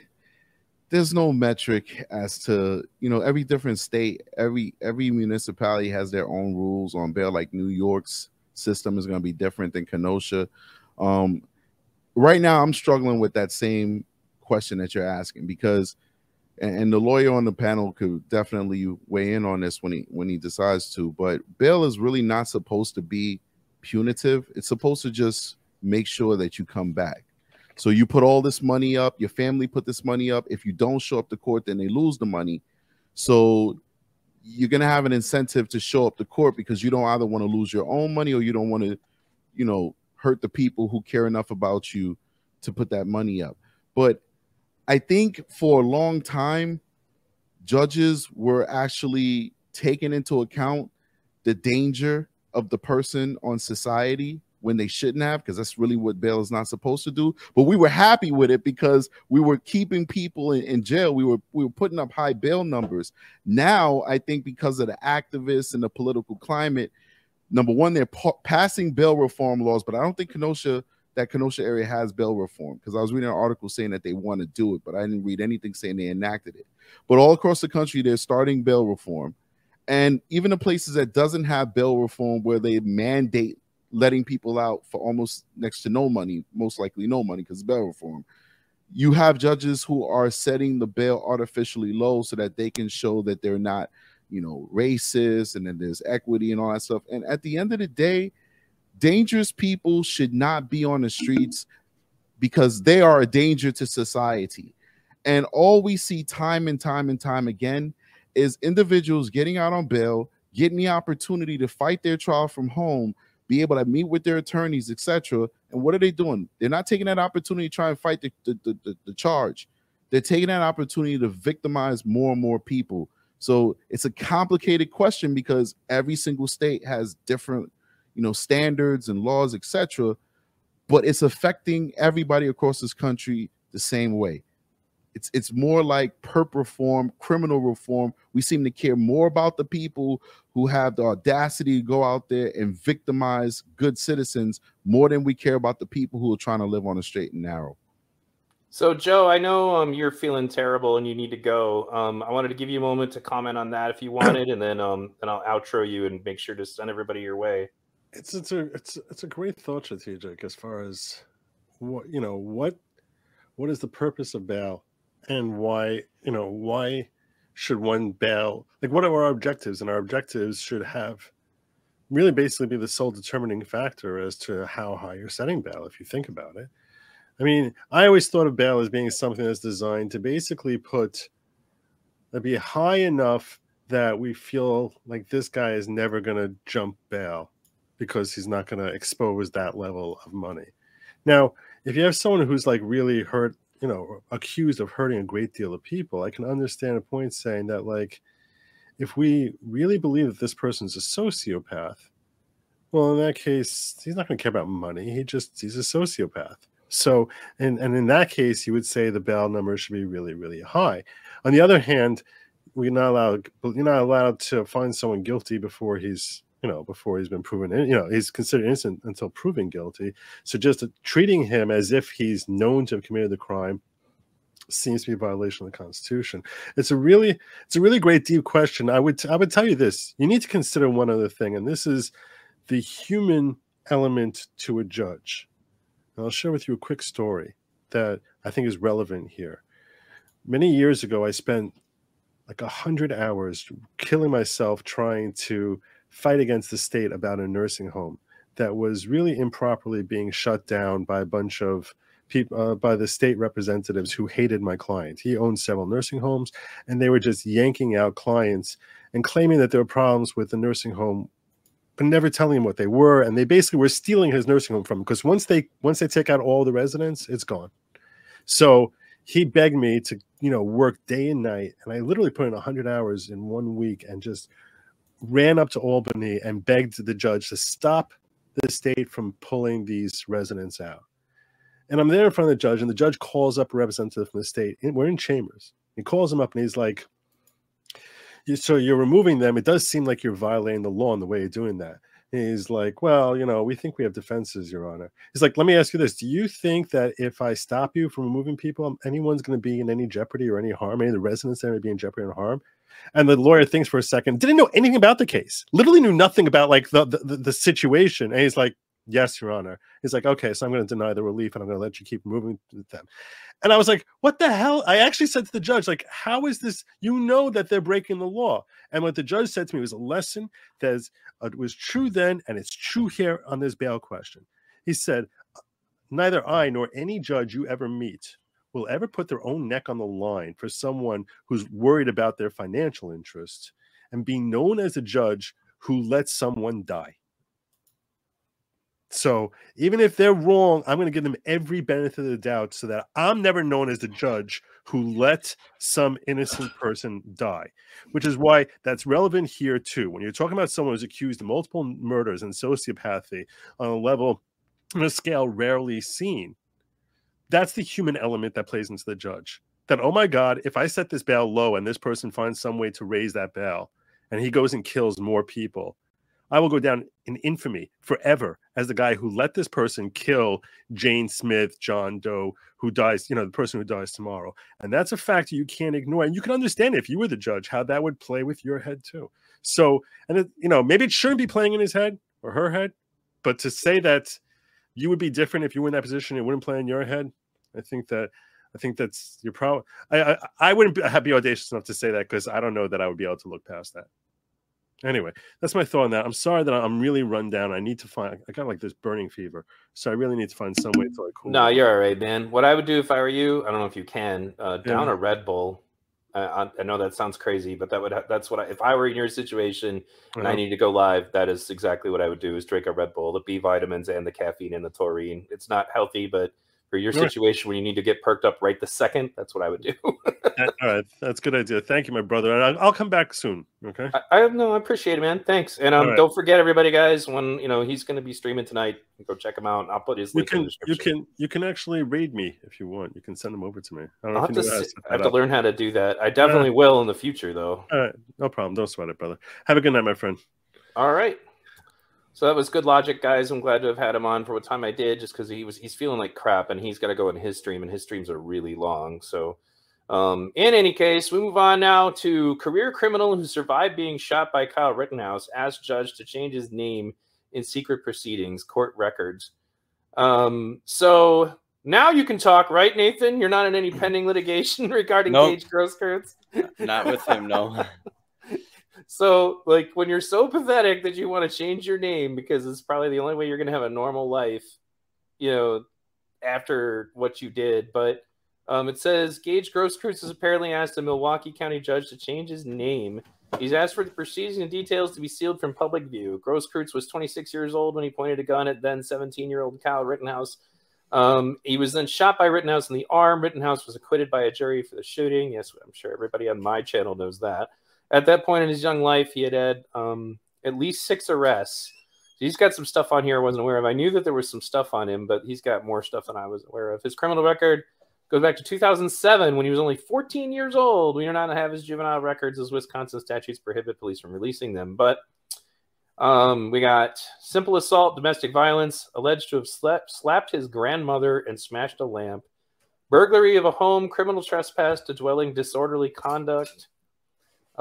[SPEAKER 5] there's no metric as to you know every different state, every every municipality has their own rules on bail. Like New York's system is going to be different than Kenosha. Um, right now, I'm struggling with that same question that you're asking because, and, the lawyer on the panel could definitely weigh in on this when he when he decides to. But bail is really not supposed to be punitive. It's supposed to just make sure that you come back. So you put all this money up, your family put this money up. If you don't show up to court, then they lose the money. So you're gonna have an incentive to show up to court because you don't either want to lose your own money or you don't want to, you know, hurt the people who care enough about you to put that money up. But I think for a long time, judges were actually taking into account the danger of the person on society when they shouldn't have, because that's really what bail is not supposed to do. But we were happy with it because we were keeping people in, in jail. We were we were putting up high bail numbers. Now I think because of the activists and the political climate, number one, they're pa- passing bail reform laws, but I don't think Kenosha that Kenosha area has bail reform because I was reading an article saying that they want to do it, but I didn't read anything saying they enacted it. But all across the country, they're starting bail reform, and even the places that doesn't have bail reform, where they mandate letting people out for almost next to no money, most likely no money because bail reform. You have judges who are setting the bail artificially low so that they can show that they're not, you know, racist and then there's equity and all that stuff. And at the end of the day, dangerous people should not be on the streets because they are a danger to society. And all we see time and time and time again is individuals getting out on bail, getting the opportunity to fight their trial from home, be able to meet with their attorneys, etc. And what are they doing? They're not taking that opportunity to try and fight the, the, the, the, the charge. They're taking that opportunity to victimize more and more people. So it's a complicated question because every single state has different, you know, standards and laws, etc. But it's affecting everybody across this country the same way. It's it's more like perp reform, criminal reform. We seem to care more about the people who have the audacity to go out there and victimize good citizens more than we care about the people who are trying to live on a straight and narrow.
[SPEAKER 1] So, Joe, I know um, you're feeling terrible and you need to go. Um, I wanted to give you a moment to comment on that if you wanted, and then um, then I'll outro you and make sure to send everybody your way.
[SPEAKER 2] It's it's a it's it's a great thought strategic as far as what you know what what is the purpose of bail and why you know why should one bail like what are our objectives and our objectives should have really basically be the sole determining factor as to how high you're setting bail if you think about it I mean, I always thought of bail as being something that's designed to basically put that be high enough that we feel like this guy is never going to jump bail because he's not going to expose that level of money. Now, if you have someone who's like really hurt, you know, accused of hurting a great deal of people, I can understand a point saying that, like, if we really believe that this person's a sociopath, well, in that case, he's not going to care about money. He just, he's a sociopath. So, and, and in that case, you would say the bail number should be really, really high. On the other hand, we're not allowed, you're not allowed to find someone guilty before he's, you know, before he's been proven, you know, he's considered innocent until proven guilty. So just treating him as if he's known to have committed the crime seems to be a violation of the Constitution. It's a really, it's a really great deep question. I would, I would tell you this: you need to consider one other thing, and this is the human element to a judge. And I'll share with you a quick story that I think is relevant here. Many years ago, I spent like a hundred hours killing myself trying to fight against the state about a nursing home that was really improperly being shut down by a bunch of people uh, by the state representatives who hated my client. He owned several nursing homes, and they were just yanking out clients and claiming that there were problems with the nursing home but never telling him what they were. And they basically were stealing his nursing home from him because once they once they take out all the residents, it's gone. So he begged me to, you know, work day and night. And I literally put in 100 hours in one week and just ran up to Albany and begged the judge to stop the state from pulling these residents out. And I'm there in front of the judge, and the judge calls up a representative from the state. We're in chambers. He calls him up and he's like, so you're removing them. It does seem like you're violating the law in the way you're doing that. He's like, well, you know, we think we have defenses, Your Honor. He's like, let me ask you this: Do you think that if I stop you from removing people, um, anyone's going to be in any jeopardy or any harm? Any of the residents there may be in jeopardy or harm? And the lawyer thinks for a second, didn't know anything about the case, literally knew nothing about like the the, the situation. And he's like, yes, Your Honor. He's like, okay, so I'm going to deny the relief and I'm going to let you keep moving them. And I was like, what the hell? I actually said to the judge, like, how is this? You know that they're breaking the law. And what the judge said to me was a lesson that uh, was true then and it's true here on this bail question. He said, neither I nor any judge you ever meet will ever put their own neck on the line for someone who's worried about their financial interests and being known as a judge who lets someone die. So even if they're wrong, I'm going to give them every benefit of the doubt so that I'm never known as the judge who let some innocent person die, which is why that's relevant here too. When you're talking about someone who's accused of multiple murders and sociopathy on a level, on a scale rarely seen, that's the human element that plays into the judge. That, oh my God, if I set this bail low and this person finds some way to raise that bail and he goes and kills more people, I will go down in infamy forever as the guy who let this person kill Jane Smith, John Doe, who dies, you know, the person who dies tomorrow. And that's a fact you can't ignore. And you can understand if you were the judge how that would play with your head too. So, and it, you know, maybe it shouldn't be playing in his head or her head, but to say that you would be different if you were in that position, it wouldn't play in your head. I think that I think that's your problem. I, I I wouldn't be, be audacious enough to say that because I don't know that I would be able to look past that. Anyway, that's my thought on that. I'm sorry that I'm really run down. I need to find. I got like this burning fever, so I really need to find some way to like.
[SPEAKER 1] Cool no, you're all right, man. What I would do if I were you, I don't know if you can, uh, down yeah. a Red Bull. I, I, know that sounds crazy, but that would that's what I, if I were in your situation and uh-huh. I need to go live, that is exactly what I would do: is drink a Red Bull, the B vitamins and the caffeine and the taurine. It's not healthy, but for your situation where you need to get perked up right the second, that's what I would do.
[SPEAKER 2] all right, that's a good idea. Thank you, my brother. I- I'll come back soon. Okay.
[SPEAKER 1] I, I no, I appreciate it, man. Thanks. And um,
[SPEAKER 2] right.
[SPEAKER 1] don't forget, everybody, guys, when you know he's going to be streaming tonight, go check him out. I'll put his
[SPEAKER 2] You
[SPEAKER 1] link in
[SPEAKER 2] can you can you can actually read me if you want. You can send them over to me. I don't
[SPEAKER 1] I'll
[SPEAKER 2] if
[SPEAKER 1] have
[SPEAKER 2] you
[SPEAKER 1] to,
[SPEAKER 2] know how to
[SPEAKER 1] see- I have to learn how to do that. I definitely will in the future, though.
[SPEAKER 2] All right, no problem. Don't sweat it, brother. Have a good night, my friend.
[SPEAKER 1] All right. So that was good logic, guys. I'm glad to have had him on for what time I did, just because he was he's feeling like crap, and he's got to go in his stream, and his streams are really long. So, um, in any case, we move on now to career criminal who survived being shot by Kyle Rittenhouse asked judge to change his name in secret proceedings, court records. Um, so now you can talk, right, Nathan? You're not in any pending litigation regarding
[SPEAKER 3] Nope.
[SPEAKER 1] Gage Grosskreutz.
[SPEAKER 3] Not with him, no.
[SPEAKER 1] So, like, when you're so pathetic that you want to change your name because it's probably the only way you're going to have a normal life, you know, after what you did. But um, it says Gage Grosskreutz has apparently asked a Milwaukee County judge to change his name. He's asked for the proceedings and details to be sealed from public view. Grosskreutz was 26 years old when he pointed a gun at then 17 year old Kyle Rittenhouse. Um, he was then shot by Rittenhouse in the arm. Rittenhouse was acquitted by a jury for the shooting. Yes, I'm sure everybody on my channel knows that. At that point in his young life, he had had um, at least six arrests. He's got some stuff on here I wasn't aware of. I knew that there was some stuff on him, but he's got more stuff than I was aware of. His criminal record goes back to 2007 when he was only 14 years old. We do not have his juvenile records as Wisconsin statutes prohibit police from releasing them. But um, we got simple assault, domestic violence, alleged to have slept, slapped his grandmother and smashed a lamp, burglary of a home, criminal trespass to dwelling, disorderly conduct,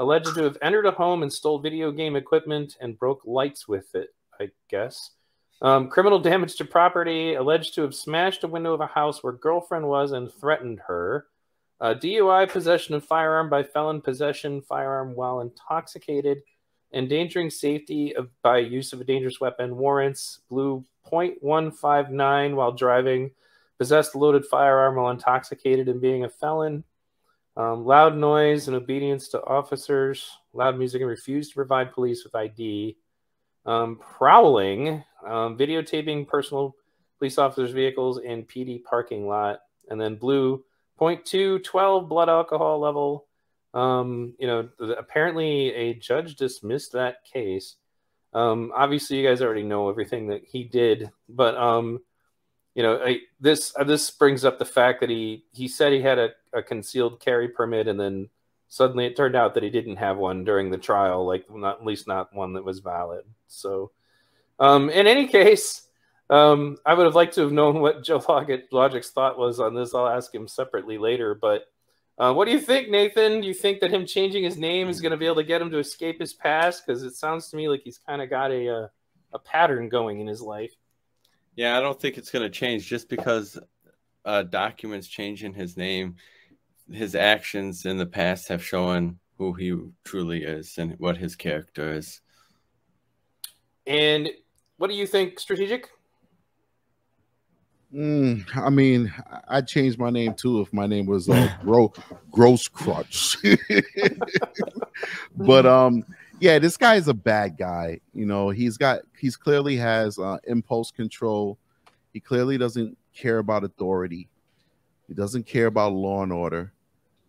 [SPEAKER 1] alleged to have entered a home and stole video game equipment and broke lights with it, I guess. Um, criminal damage to property, alleged to have smashed a window of a house where girlfriend was and threatened her. Uh, DUI, possession of firearm by felon, possession firearm while intoxicated, endangering safety of, by use of a dangerous weapon, warrants, blue .159 while driving, possessed loaded firearm while intoxicated and being a felon, um, loud noise and obedience to officers, loud music and refused to provide police with ID, um, prowling, um, videotaping personal police officers' vehicles in PD parking lot, and then blue .2 12 blood alcohol level. Um, you know, apparently a judge dismissed that case. Um, obviously, you guys already know everything that he did, but um, you know, I, this uh, this brings up the fact that he he said he had a, a concealed carry permit, and then suddenly it turned out that he didn't have one during the trial, like not at least not one that was valid. So, um, in any case, um, I would have liked to have known what Joe Logic, Logic's thought was on this. I'll ask him separately later. But uh, what do you think, Nathan? Do you think that him changing his name is going to be able to get him to escape his past? Because it sounds to me like he's kind of got a, a a pattern going in his life.
[SPEAKER 3] Yeah, I don't think it's going to change just because uh, documents changing his name. His actions in the past have shown who he truly is and what his character is.
[SPEAKER 1] And what do you think, strategic?
[SPEAKER 5] Mm, I mean, I- I'd change my name too if my name was uh, Gro- Gross Crutch. but um, yeah, this guy is a bad guy. You know, he's got he's clearly has uh, impulse control. He clearly doesn't care about authority. He doesn't care about law and order.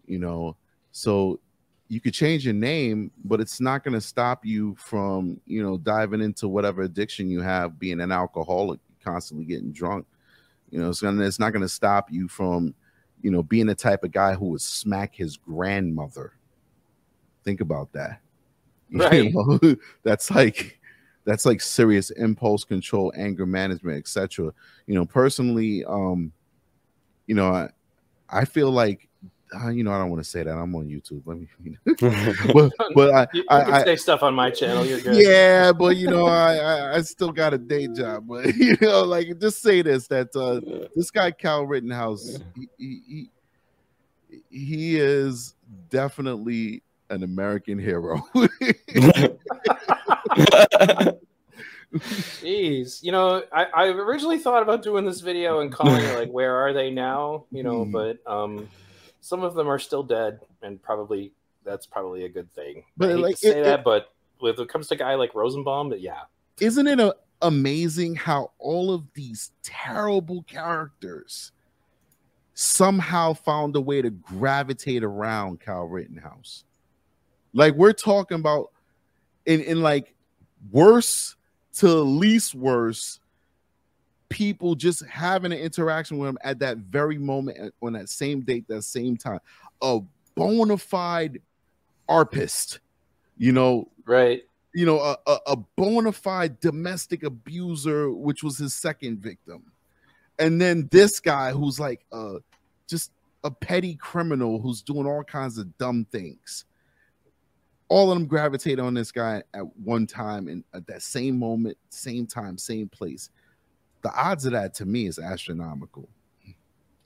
[SPEAKER 5] You know, so you could change your name, but it's not going to stop you from you know diving into whatever addiction you have, being an alcoholic, constantly getting drunk. You know, it's gonna it's not gonna stop you from, you know, being the type of guy who would smack his grandmother. Think about that. You
[SPEAKER 1] Right.
[SPEAKER 5] know, that's like that's like serious impulse control, anger management, etc. You know, personally, um, you know, I, I feel like uh, you know, I don't want to say that. I'm on YouTube. Let me, you know. but but I,
[SPEAKER 1] You, you
[SPEAKER 5] I,
[SPEAKER 1] can
[SPEAKER 5] I
[SPEAKER 1] say stuff on my channel. You're good.
[SPEAKER 5] yeah, but you know, I, I I still got a day job. But you know, like just say this that uh this guy Kyle Rittenhouse, he he, he, he is definitely an American hero.
[SPEAKER 1] Jeez, you know, I, I originally thought about doing this video and calling it like "Where are they now?" You know,
[SPEAKER 5] Hmm.
[SPEAKER 1] but um, some of them are still dead, and probably that's probably a good thing.
[SPEAKER 5] But,
[SPEAKER 1] I
[SPEAKER 5] like,
[SPEAKER 1] say
[SPEAKER 5] it-
[SPEAKER 1] that, but when it comes to a guy like Rosenbaum, yeah,
[SPEAKER 5] Isn't it a, amazing how all of these terrible characters somehow found a way to gravitate around Kyle Rittenhouse. Like we're talking about in, in like worse to least worse people just having an interaction with him at that very moment on that same date, that same time. A bona fide arpist, you know,
[SPEAKER 1] right?
[SPEAKER 5] You know, a, a, a bona fide domestic abuser, which was his second victim. And then this guy who's like uh just a petty criminal who's doing all kinds of dumb things. All of them gravitate on this guy at one time and at that same moment, same time, same place the odds of that to me is astronomical.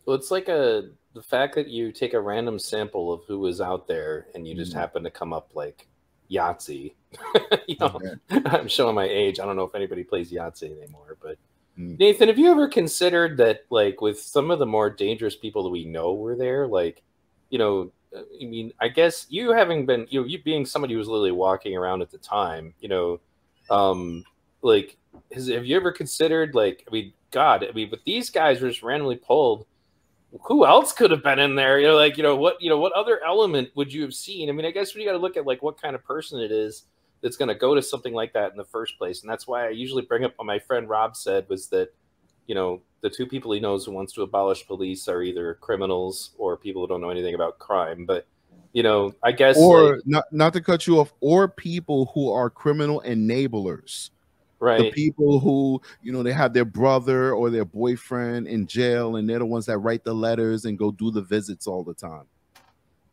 [SPEAKER 1] Well, it's like a the fact that you take a random sample of who was out there and you just mm. happen to come up like Yahtzee. you know, I'm showing my age. I don't know if anybody plays Yahtzee anymore, but mm. Nathan, have you ever considered that like with some of the more dangerous people that we know were there, like, you know, uh, I mean, I guess you having been, you know, you being somebody who was literally walking around at the time, you know, um, like has, have you ever considered like I mean, God, I mean, but these guys were just randomly pulled. Who else could have been in there? You know, like you know what you know what other element would you have seen? I mean, I guess when you got to look at like what kind of person it is that's going to go to something like that in the first place, and that's why I usually bring up what my friend Rob said was that you know the two people he knows who wants to abolish police are either criminals or people who don't know anything about crime, but you know, I guess
[SPEAKER 5] or like, not not to cut you off, or people who are criminal enablers
[SPEAKER 1] right.
[SPEAKER 5] the people who you know they have their brother or their boyfriend in jail and they're the ones that write the letters and go do the visits all the time.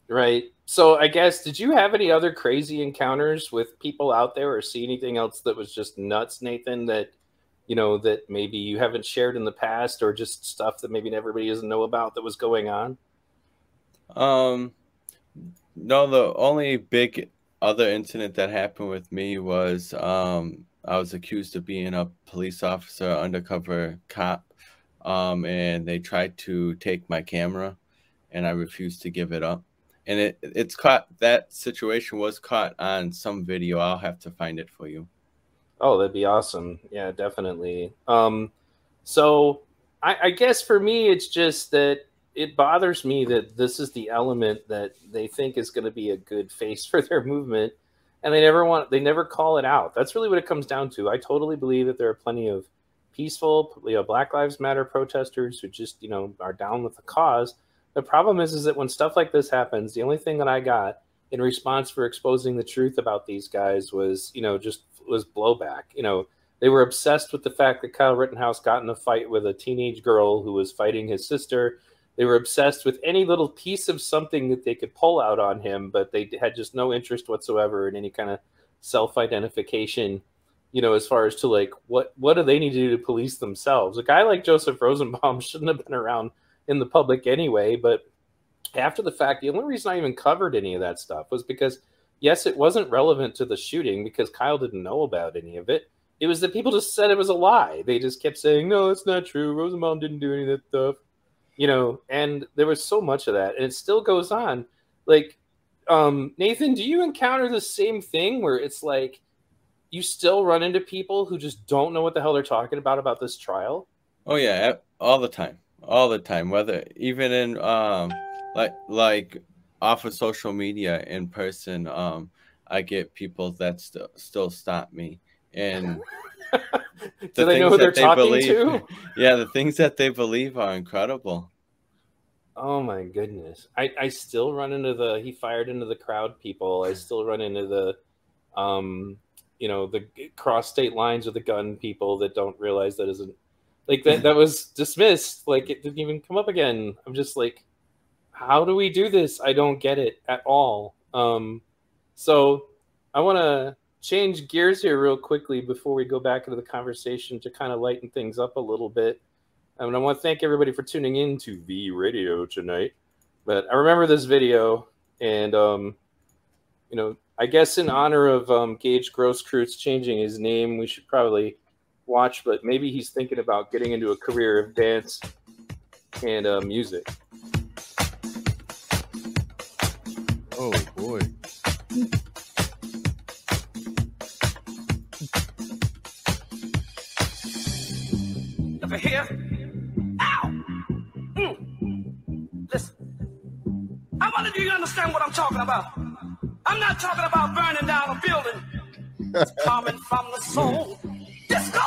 [SPEAKER 1] Right. So i guess did you have any other crazy encounters with people out there or see anything else that was just nuts nathan that you know that maybe you haven't shared in the past or just stuff that maybe everybody doesn't know about that was going on?
[SPEAKER 3] Um no the only big other incident that happened with me was um I was accused of being a police officer, undercover cop, um, and they tried to take my camera, and I refused to give it up. And it it's caught. That situation was caught on some video. I'll have to find it for you.
[SPEAKER 1] Oh, that'd be awesome. Yeah, definitely. Um, so I, I guess for me, it's just that it bothers me that this is the element that they think is going to be a good face for their movement and they never want they never call it out. That's really what it comes down to. I totally believe that there are plenty of peaceful, you know, Black Lives Matter protesters who just you know are down with the cause. The problem is, is that when stuff like this happens, the only thing that I got in response for exposing the truth about these guys was, you know, just was blowback. You know, they were obsessed with the fact that Kyle Rittenhouse got in a fight with a teenage girl who was fighting his sister they were obsessed with any little piece of something that they could pull out on him, but they had just no interest whatsoever in any kind of self-identification. You know, as far as to like what what do they need to do to police themselves? A guy like Joseph Rosenbaum shouldn't have been around in the public anyway. But after the fact, the only reason I even covered any of that stuff was because yes, it wasn't relevant to the shooting because Kyle didn't know about any of it. It was that people just said it was a lie. They just kept saying, "No, it's not true. Rosenbaum didn't do any of that stuff." You know, and there was so much of that, and it still goes on. Like, um, Nathan, do you encounter the same thing where it's like you still run into people who just don't know what the hell they're talking about about this trial?
[SPEAKER 3] Oh yeah, all the time, all the time. Whether even in um, like like off of social media in person, um, I get people that still still stop me and.
[SPEAKER 1] Do they know who they're they talking
[SPEAKER 3] believe,
[SPEAKER 1] to?
[SPEAKER 3] Yeah, the things that they believe are incredible.
[SPEAKER 1] Oh my goodness. I, I still run into the he fired into the crowd people. I still run into the um you know the cross state lines with the gun people that don't realize that isn't like that that was dismissed. Like it didn't even come up again. I'm just like how do we do this? I don't get it at all. Um so I want to change gears here real quickly before we go back into the conversation to kind of lighten things up a little bit. I mean, I want to thank everybody for tuning in to the radio tonight. But I remember this video, and um, you know, I guess in honor of um, Gage Grosskreutz changing his name, we should probably watch. But maybe he's thinking about getting into a career of dance and uh, music.
[SPEAKER 6] Talking about. I'm not talking about burning down a building. It's coming from the soul. Disco.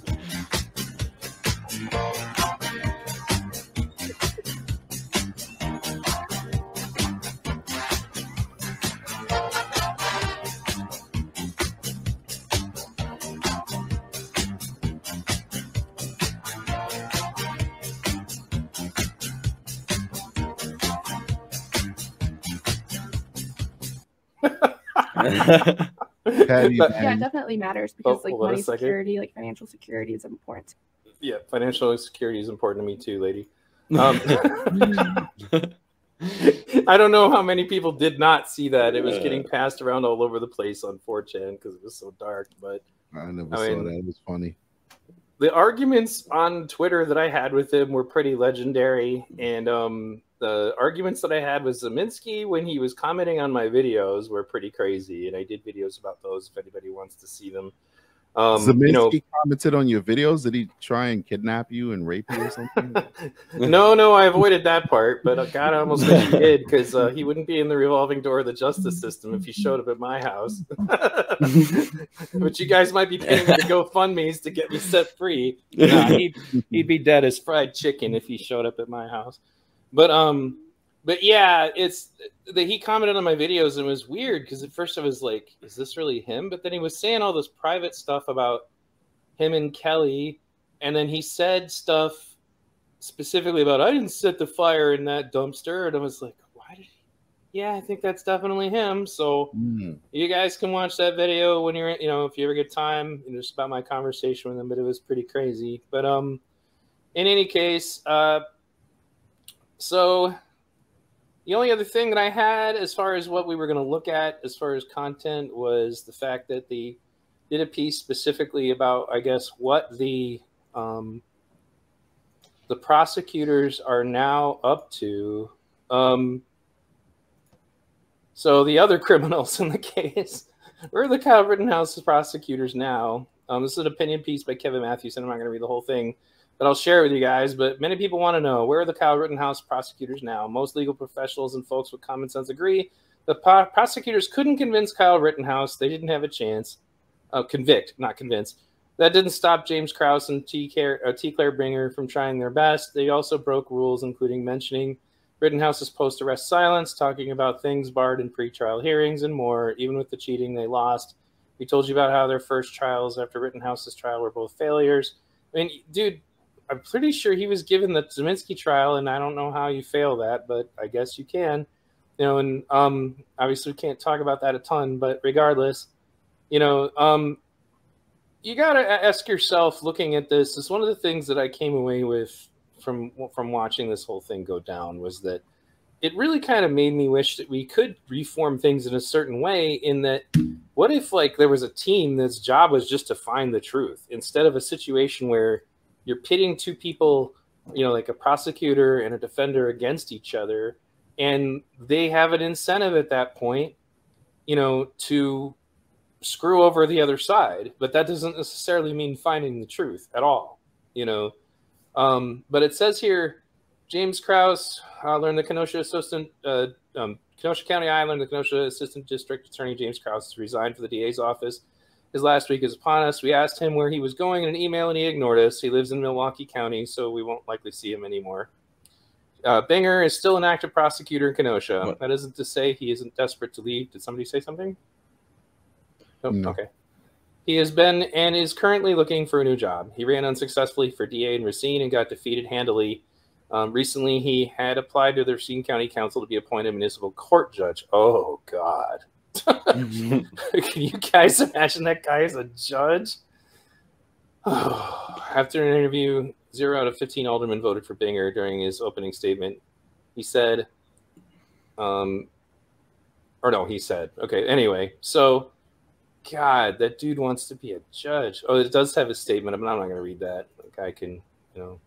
[SPEAKER 7] Yeah, it definitely matters because like
[SPEAKER 1] hold on a
[SPEAKER 7] money security, like financial security is important.
[SPEAKER 1] yeah, financial security is important to me too, lady. Um, I don't know how many people did not see that. It was getting passed around all over the place on 4chan because it was so dark. But
[SPEAKER 5] I never
[SPEAKER 1] I
[SPEAKER 5] saw
[SPEAKER 1] mean-
[SPEAKER 5] that. It was funny.
[SPEAKER 1] the arguments on Twitter that I had with him were pretty legendary. And um, the arguments that I had with Ziminski when he was commenting on my videos were pretty crazy. And I did videos about those if anybody wants to see them. Um,
[SPEAKER 5] Ziminski
[SPEAKER 1] you know,
[SPEAKER 5] commented on your videos. Did he try and kidnap you and rape you or something?
[SPEAKER 1] no, no, I avoided that part, but God, I almost wish he did because uh, he wouldn't be in the revolving door of the justice system if he showed up at my house. but you guys might be paying me to GoFundMe's to get me set free. Nah, he'd, he'd be dead as fried chicken if he showed up at my house. But um, but yeah, it's that he commented on my videos and it was weird because at first I was like, is this really him? But then he was saying all this private stuff about him and Kelly, and then he said stuff specifically about I didn't set the fire in that dumpster, and I was like, why did he? Yeah, I think that's definitely him. So
[SPEAKER 5] Mm.
[SPEAKER 1] you guys can watch that video when you're, you know, if you ever get time, you know, just about my conversation with him. But it was pretty crazy. But um, in any case, uh, so the only other thing that I had as far as what we were going to look at as far as content was the fact that the did a piece specifically about, I guess, what the um, the prosecutors are now up to. Um, so the other criminals in the case, where are the Kyle Rittenhouse prosecutors now? Um, this is an opinion piece by Kevin Mathewson, and I'm not going to read the whole thing, but I'll share it with you guys. But many people want to know where are the Kyle Rittenhouse prosecutors now? Most legal professionals and folks with common sense agree the po- prosecutors couldn't convince Kyle Rittenhouse; they didn't have a chance. Uh, convict, not convince. That didn't stop James Kraus and T. Claire, uh, T. Claire Binger from trying their best. They also broke rules, including mentioning Rittenhouse's post arrest silence, talking about things barred in pretrial hearings and more. Even with the cheating, they lost. We told you about how their first trials after Rittenhouse's trial were both failures. I mean, dude, I'm pretty sure he was given the Ziminski trial, and I don't know how you fail that, but I guess you can. You know, and um, obviously we can't talk about that a ton, but regardless, you know, um, you got to ask yourself, looking at this, is one of the things that I came away with from from watching this whole thing go down was that it really kind of made me wish that we could reform things in a certain way. In that, what if like there was a team that's job was just to find the truth instead of a situation where you're pitting two people, you know, like a prosecutor and a defender against each other, and they have an incentive at that point, you know, to screw over the other side. But that doesn't necessarily mean finding the truth at all, you know. Um, but it says here, James Kraus uh, learned the Kenosha assistant, uh, um, Kenosha County I learned the Kenosha Assistant District Attorney James Kraus has resigned for the DA's office. His last week is upon us. We asked him where he was going in an email, and he ignored us. He lives in Milwaukee County, so we won't likely see him anymore. Uh, Binger is still an active prosecutor in Kenosha.
[SPEAKER 3] What?
[SPEAKER 1] That isn't to say he isn't desperate to leave. Did somebody say something? Nope.
[SPEAKER 5] No.
[SPEAKER 1] Okay. He has been and is currently looking for a new job. He ran unsuccessfully for DA in Racine and got defeated handily. Um, recently, he had applied to the Racine County Council to be appointed municipal court judge. Oh, God. Can you guys imagine that guy as a judge? After an interview, zero out of 15 aldermen voted for Binger during his opening statement. He said, um, or no, he said, okay, anyway, so God, that dude wants to be a judge. Oh, it does have a statement, but I'm not going to read that. Like I can, you know,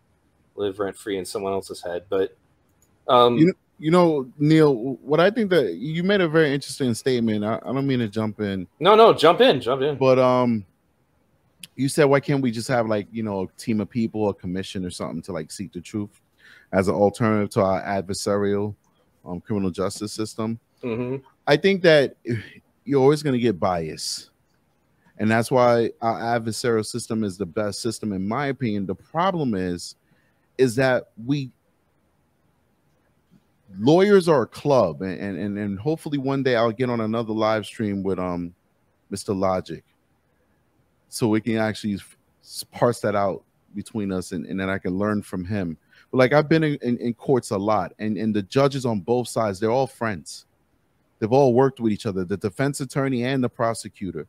[SPEAKER 1] live rent free in someone else's head. But um,
[SPEAKER 5] You know- You know, Neil, what I think that you made a very interesting statement. I, I don't mean to jump in,
[SPEAKER 1] no, no, jump in, jump in.
[SPEAKER 5] but um, you said why can't we just have like you know a team of people, a commission or something to like seek the truth? as an alternative to our adversarial um, criminal justice system.
[SPEAKER 1] hmm
[SPEAKER 5] I think that you're always going to get bias. And that's why our adversarial system is the best system, in my opinion. The problem is, is that we lawyers are a club, and, and, and, hopefully one day I'll get on another live stream with um Mr. Logic so we can actually parse that out between us and, and then I can learn from him. But like I've been in, in, in courts a lot, and, and the judges on both sides, they're all friends. They've all worked with each other, the defense attorney and the prosecutor.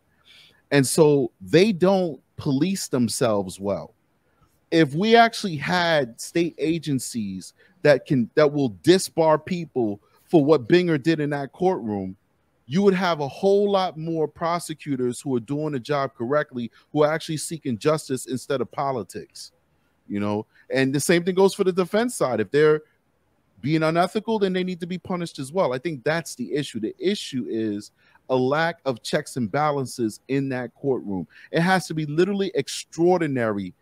[SPEAKER 5] And so they don't police themselves well. If we actually had state agencies that can that will disbar people for what Binger did in that courtroom, you would have a whole lot more prosecutors who are doing the job correctly, who are actually seeking justice instead of politics. You know, and the same thing goes for the defense side. If they're being unethical, then they need to be punished as well. I think that's the issue. The issue is a lack of checks and balances in that courtroom. It has to be literally extraordinary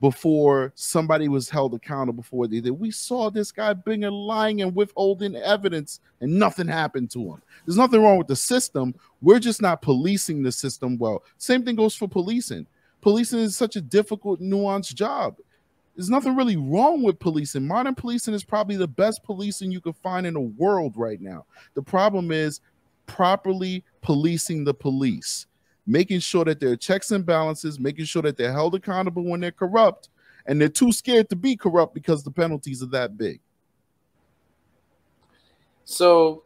[SPEAKER 5] before somebody was held accountable for they did. We saw this guy being lying and withholding evidence, and nothing happened to him. There's nothing wrong with the system. We're just not policing the system well. Same thing goes for policing. Policing is such a difficult, nuanced job. There's nothing really wrong with policing. Modern policing is probably the best policing you can find in the world right now. The problem is properly policing the police, making sure that there are checks and balances, making sure that they're held accountable when they're corrupt, and they're too scared to be corrupt because the penalties are that big.
[SPEAKER 1] So,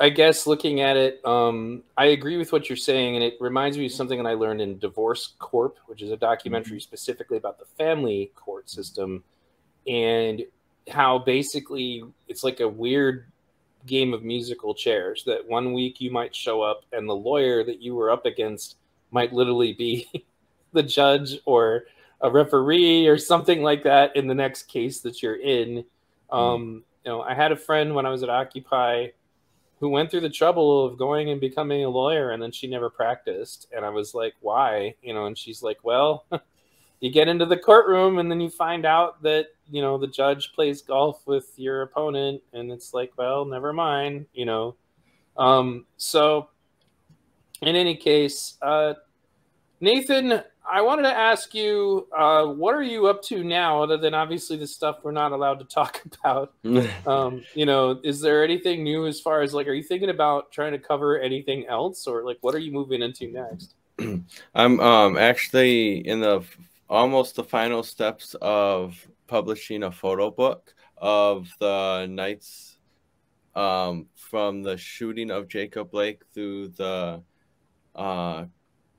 [SPEAKER 1] I guess looking at it, um, I agree with what you're saying, and it reminds me of something that I learned in Divorce Corp, which is a documentary specifically about the family court system, and how basically it's like a weird game of musical chairs. That one week you might show up, and the lawyer that you were up against might literally be the judge or a referee or something like that in the next case that you're in. Um, you know, I had a friend when I was at Occupy who went through the trouble of going and becoming a lawyer and then she never practiced and i was like why you know and she's like well you get into the courtroom and then you find out that you know the judge plays golf with your opponent and it's like well never mind you know. Um so in any case uh nathan i wanted to ask you uh what are you up to now other than obviously the stuff we're not allowed to talk about? Um you know is there anything new as far as like are you thinking about trying to cover anything else or like what are you moving into next?
[SPEAKER 3] I'm um actually in the almost the final steps of publishing a photo book of the nights um from the shooting of Jacob Blake through the uh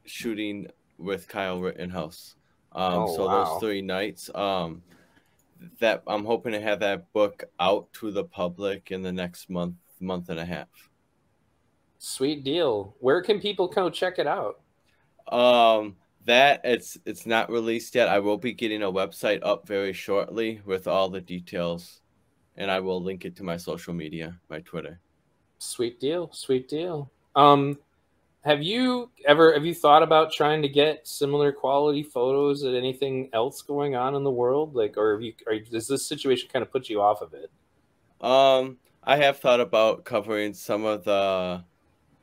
[SPEAKER 3] shooting with Kyle Rittenhouse. Um
[SPEAKER 1] Oh,
[SPEAKER 3] so
[SPEAKER 1] wow.
[SPEAKER 3] those three nights um that I'm hoping to have that book out to the public in the next month month and a half.
[SPEAKER 1] sweet deal where can people go check it out
[SPEAKER 3] Um, that it's it's not released yet. I will be getting a website up very shortly with all the details, and I will link it to my social media, my Twitter.
[SPEAKER 1] Sweet deal, sweet deal. Um, have you ever have you thought about trying to get similar quality photos at anything else going on in the world? Like, or have you, or does this situation kind of put you off of it?
[SPEAKER 3] Um, I have thought about covering some of the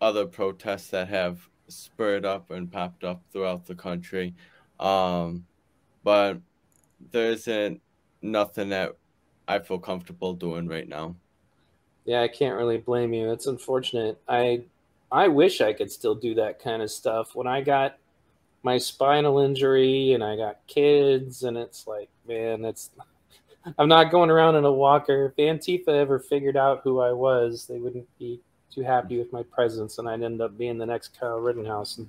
[SPEAKER 3] other protests that have spurred up and popped up throughout the country, um, but there isn't nothing that I feel comfortable doing right now.
[SPEAKER 1] Yeah, I can't really blame you. It's unfortunate. I I wish I could still do that kind of stuff. When I got my spinal injury and I got kids, and it's like, man, it's I'm not going around in a walker. If Antifa ever figured out who I was, they wouldn't be too happy with my presence, and I'd end up being the next Kyle Rittenhouse, and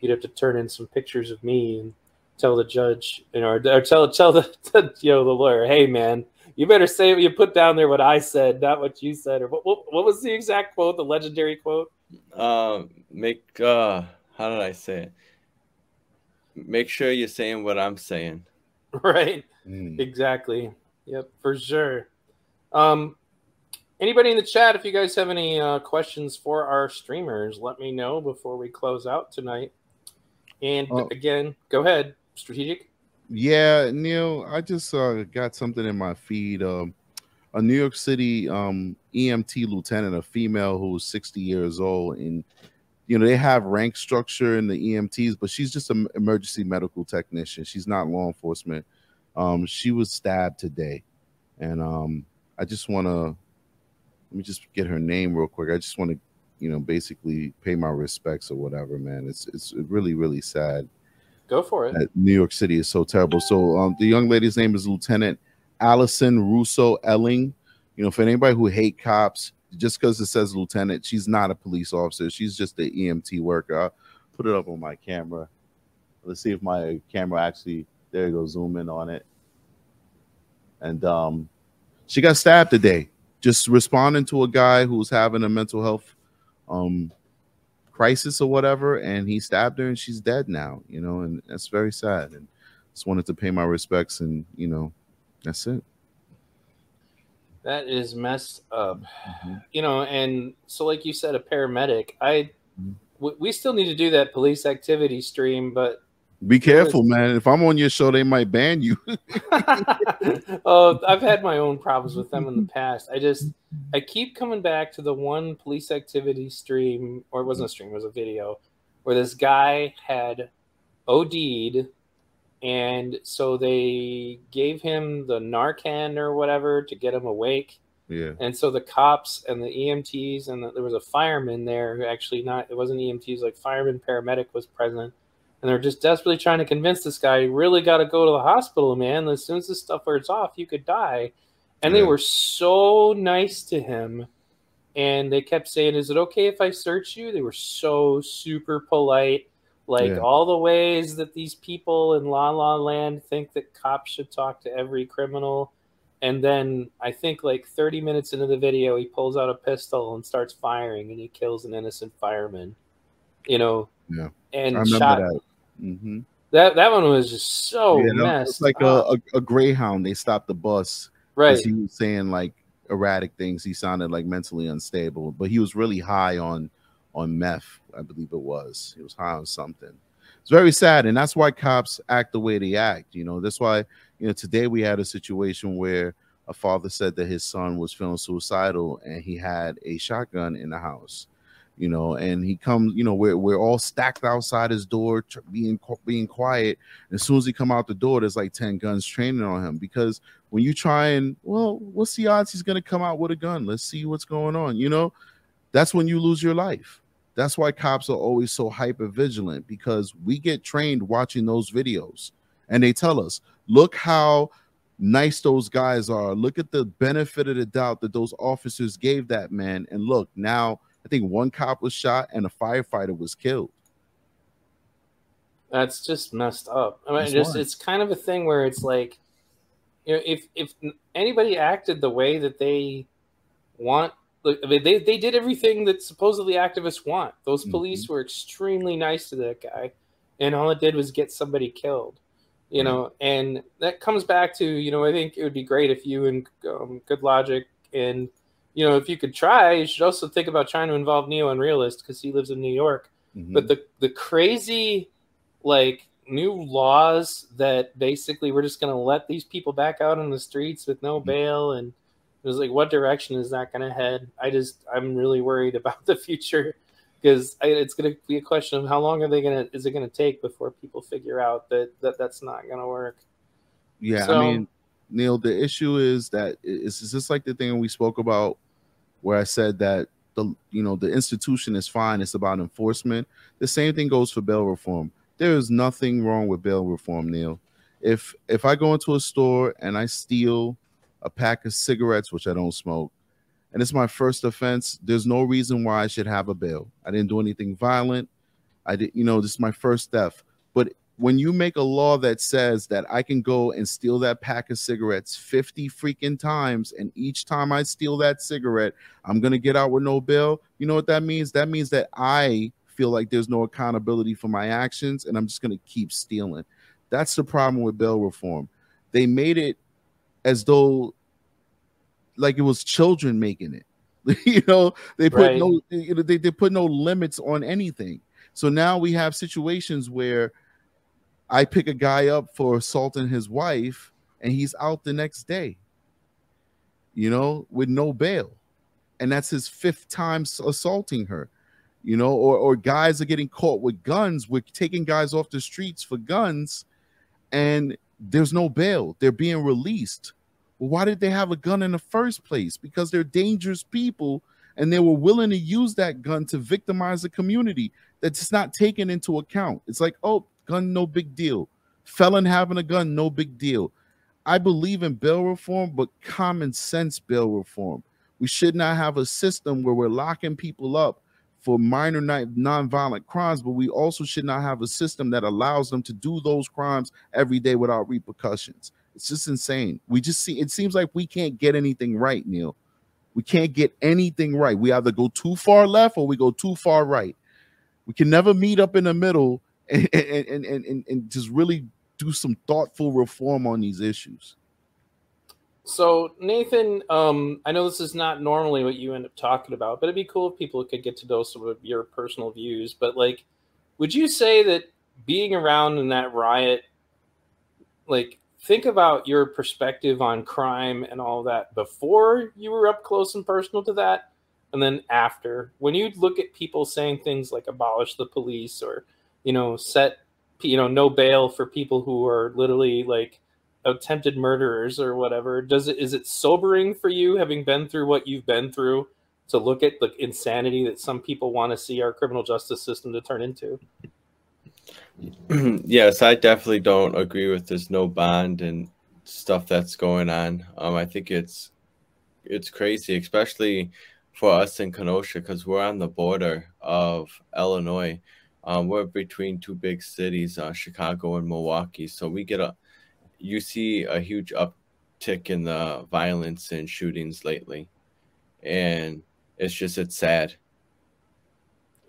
[SPEAKER 1] you'd have to turn in some pictures of me and tell the judge, you know, or, or tell tell the you know the lawyer, hey man, you better say what you put down there what I said, not what you said. Or what, what, what was the exact quote, the legendary quote?
[SPEAKER 3] Uh, make uh, how did I say it? Make sure you're saying what I'm saying.
[SPEAKER 1] Right. Exactly. Yep, for sure. Um, anybody in the chat, if you guys have any uh, questions for our streamers, let me know before we close out tonight. And
[SPEAKER 5] Oh.
[SPEAKER 1] again, go ahead, strategic.
[SPEAKER 5] Yeah, Neil, I just uh, got something in my feed. Um, a New York City um, EMT lieutenant, a female who's 60 years old, and you know they have rank structure in the EMTs, but she's just an emergency medical technician. She's not law enforcement. Um, she was stabbed today, and um, I just want to let me just get her name real quick. I just want to, you know, basically pay my respects or whatever, man. It's it's really really sad
[SPEAKER 1] Go for it.
[SPEAKER 5] that New York City is so terrible. So um, the young lady's name is Lieutenant Alison Russo Elling. You know, for anybody who hate cops, just because it says lieutenant, she's not a police officer. She's just an EMT worker. I'll put it up on my camera. Let's see if my camera actually there you go, zoom in on it. And um, she got stabbed today, just responding to a guy who was having a mental health um crisis or whatever, and he stabbed her and she's dead now, you know, and that's very sad. And just wanted to pay my respects and you know, that's it.
[SPEAKER 1] That is messed up.
[SPEAKER 5] Mhm.
[SPEAKER 1] You know, and so like you said, a paramedic. I
[SPEAKER 5] Mhm.
[SPEAKER 1] we, we still need to do that police activity stream, but
[SPEAKER 5] Be careful, man. If I'm on your show, they might ban you.
[SPEAKER 1] oh, I've had my own problems with them in the past. I just I keep coming back to the one police activity stream, or it wasn't a stream, it was a video, where this guy had OD'd, and so they gave him the Narcan or whatever to get him awake.
[SPEAKER 5] yeah.
[SPEAKER 1] And so the cops and the EMTs and the, there was a fireman there who actually not it wasn't EMTs like fireman paramedic was present, and they're just desperately trying to convince this guy you really got to go to the hospital, man. As soon as this stuff wears off, you could die. And they were so nice to him, and they kept saying, "Is it okay if I search you?" They were so super polite. Like
[SPEAKER 5] Yeah.
[SPEAKER 1] all the ways that these people in La La Land think that cops should talk to every criminal, and then I think like 30 minutes into the video, he pulls out a pistol and starts firing, and he kills an innocent fireman. You know,
[SPEAKER 5] Yeah.
[SPEAKER 1] and shot
[SPEAKER 5] that. Hmm
[SPEAKER 1] that. That one was just so
[SPEAKER 5] yeah,
[SPEAKER 1] messed.
[SPEAKER 5] it's like a, a, a greyhound. They stopped the bus
[SPEAKER 1] right.
[SPEAKER 5] he was saying like erratic things. He sounded like mentally unstable, but he was really high on on meth, I believe it was. He was high on something. It's very sad, and that's why cops act the way they act. You know, that's why you know today we had a situation where a father said that his son was feeling suicidal and he had a shotgun in the house. You know, and he comes. You know, we're we're all stacked outside his door, being being quiet. And as soon as he come out the door, there's like ten guns training on him because when you try and well, what's the odds he's gonna come out with a gun? Let's see what's going on. You know, that's when you lose your life. That's why cops are always so hyper vigilant because we get trained watching those videos and they tell us, look how nice those guys are. Look at the benefit of the doubt that those officers gave that man. And look, now I think one cop was shot and a firefighter was killed.
[SPEAKER 1] That's just messed up. I mean,
[SPEAKER 5] That's
[SPEAKER 1] just it's kind of a thing where it's like, you know, if if anybody acted the way that they want, like I mean, they they did everything that supposedly activists want. Those
[SPEAKER 5] Mm-hmm.
[SPEAKER 1] police were extremely nice to that guy, and all it did was get somebody killed. You know, and that comes back to you know, I think it would be great if you and um, Good Logic and you know, if you could try, you should also think about trying to involve Neo Unrealist because he lives in New York.
[SPEAKER 5] Mhm.
[SPEAKER 1] but the the crazy like new laws that basically we're just going to let these people back out on the streets with no bail and it was like what direction is that going to head? I just i'm really worried about the future because it's going to be a question of how long are they going to is it going to take before people figure out that, that that's not going to work.
[SPEAKER 5] Yeah,
[SPEAKER 1] So-
[SPEAKER 5] I mean, Neil, the issue is that it's it's just like the thing we spoke about where I said that the you know the institution is fine, it's about enforcement. The same thing goes for bail reform. There is nothing wrong with bail reform, Neil. If if I go into a store and I steal a pack of cigarettes, which I don't smoke, and it's my first offense, there's no reason why I should have a bail. I didn't do anything violent. I did, you know, this is my first theft. But when you make a law that says that I can go and steal that pack of cigarettes 50 freaking times, and each time I steal that cigarette, I'm gonna get out with no bill, you know what that means? That means that I feel like there's no accountability for my actions, and I'm just gonna keep stealing. That's the problem with bail reform. They made it as though like it was children making it. you know, they put
[SPEAKER 1] Right.
[SPEAKER 5] no they, they put no limits on anything. So now we have situations where I pick a guy up for assaulting his wife, and he's out the next day. You know, with no bail, and that's his fifth time assaulting her. You know, or or guys are getting caught with guns. We're taking guys off the streets for guns, and there's no bail. They're being released. Well, why did they have a gun in the first place? Because they're dangerous people and they were willing to use that gun to victimize the community. That's not taken into account. It's like, oh, gun, no big deal. Felon having a gun, no big deal. I believe in bail reform, but common sense bail reform. We should not have a system where we're locking people up for minor non-violent crimes, but we also should not have a system that allows them to do those crimes every day without repercussions. It's just insane. We just see it seems like we can't get anything right, Neil. We can't get anything right. We either go too far left or we go too far right. We can never meet up in the middle and and, and, and, just really do some thoughtful reform on these issues.
[SPEAKER 1] So Nathan, um, I know this is not normally what you end up talking about, but it'd be cool if people could get to know some of your personal views. But like, would you say that being around in that riot, like, think about your perspective on crime and all that before you were up close and personal to that, and then after, when you look at people saying things like abolish the police or, you know, set, you know, no bail for people who are literally like attempted murderers or whatever does it is it sobering for you having been through what you've been through to look at the insanity that some people want to see our criminal justice system to turn into
[SPEAKER 3] yes, I definitely don't agree with this no bond and stuff that's going on. Um, I think it's it's crazy, especially for us in Kenosha, because we're on the border of Illinois. Um, we're between two big cities, uh, Chicago and Milwaukee. So we get a, you see a huge uptick in the violence and shootings lately, and it's just it's sad.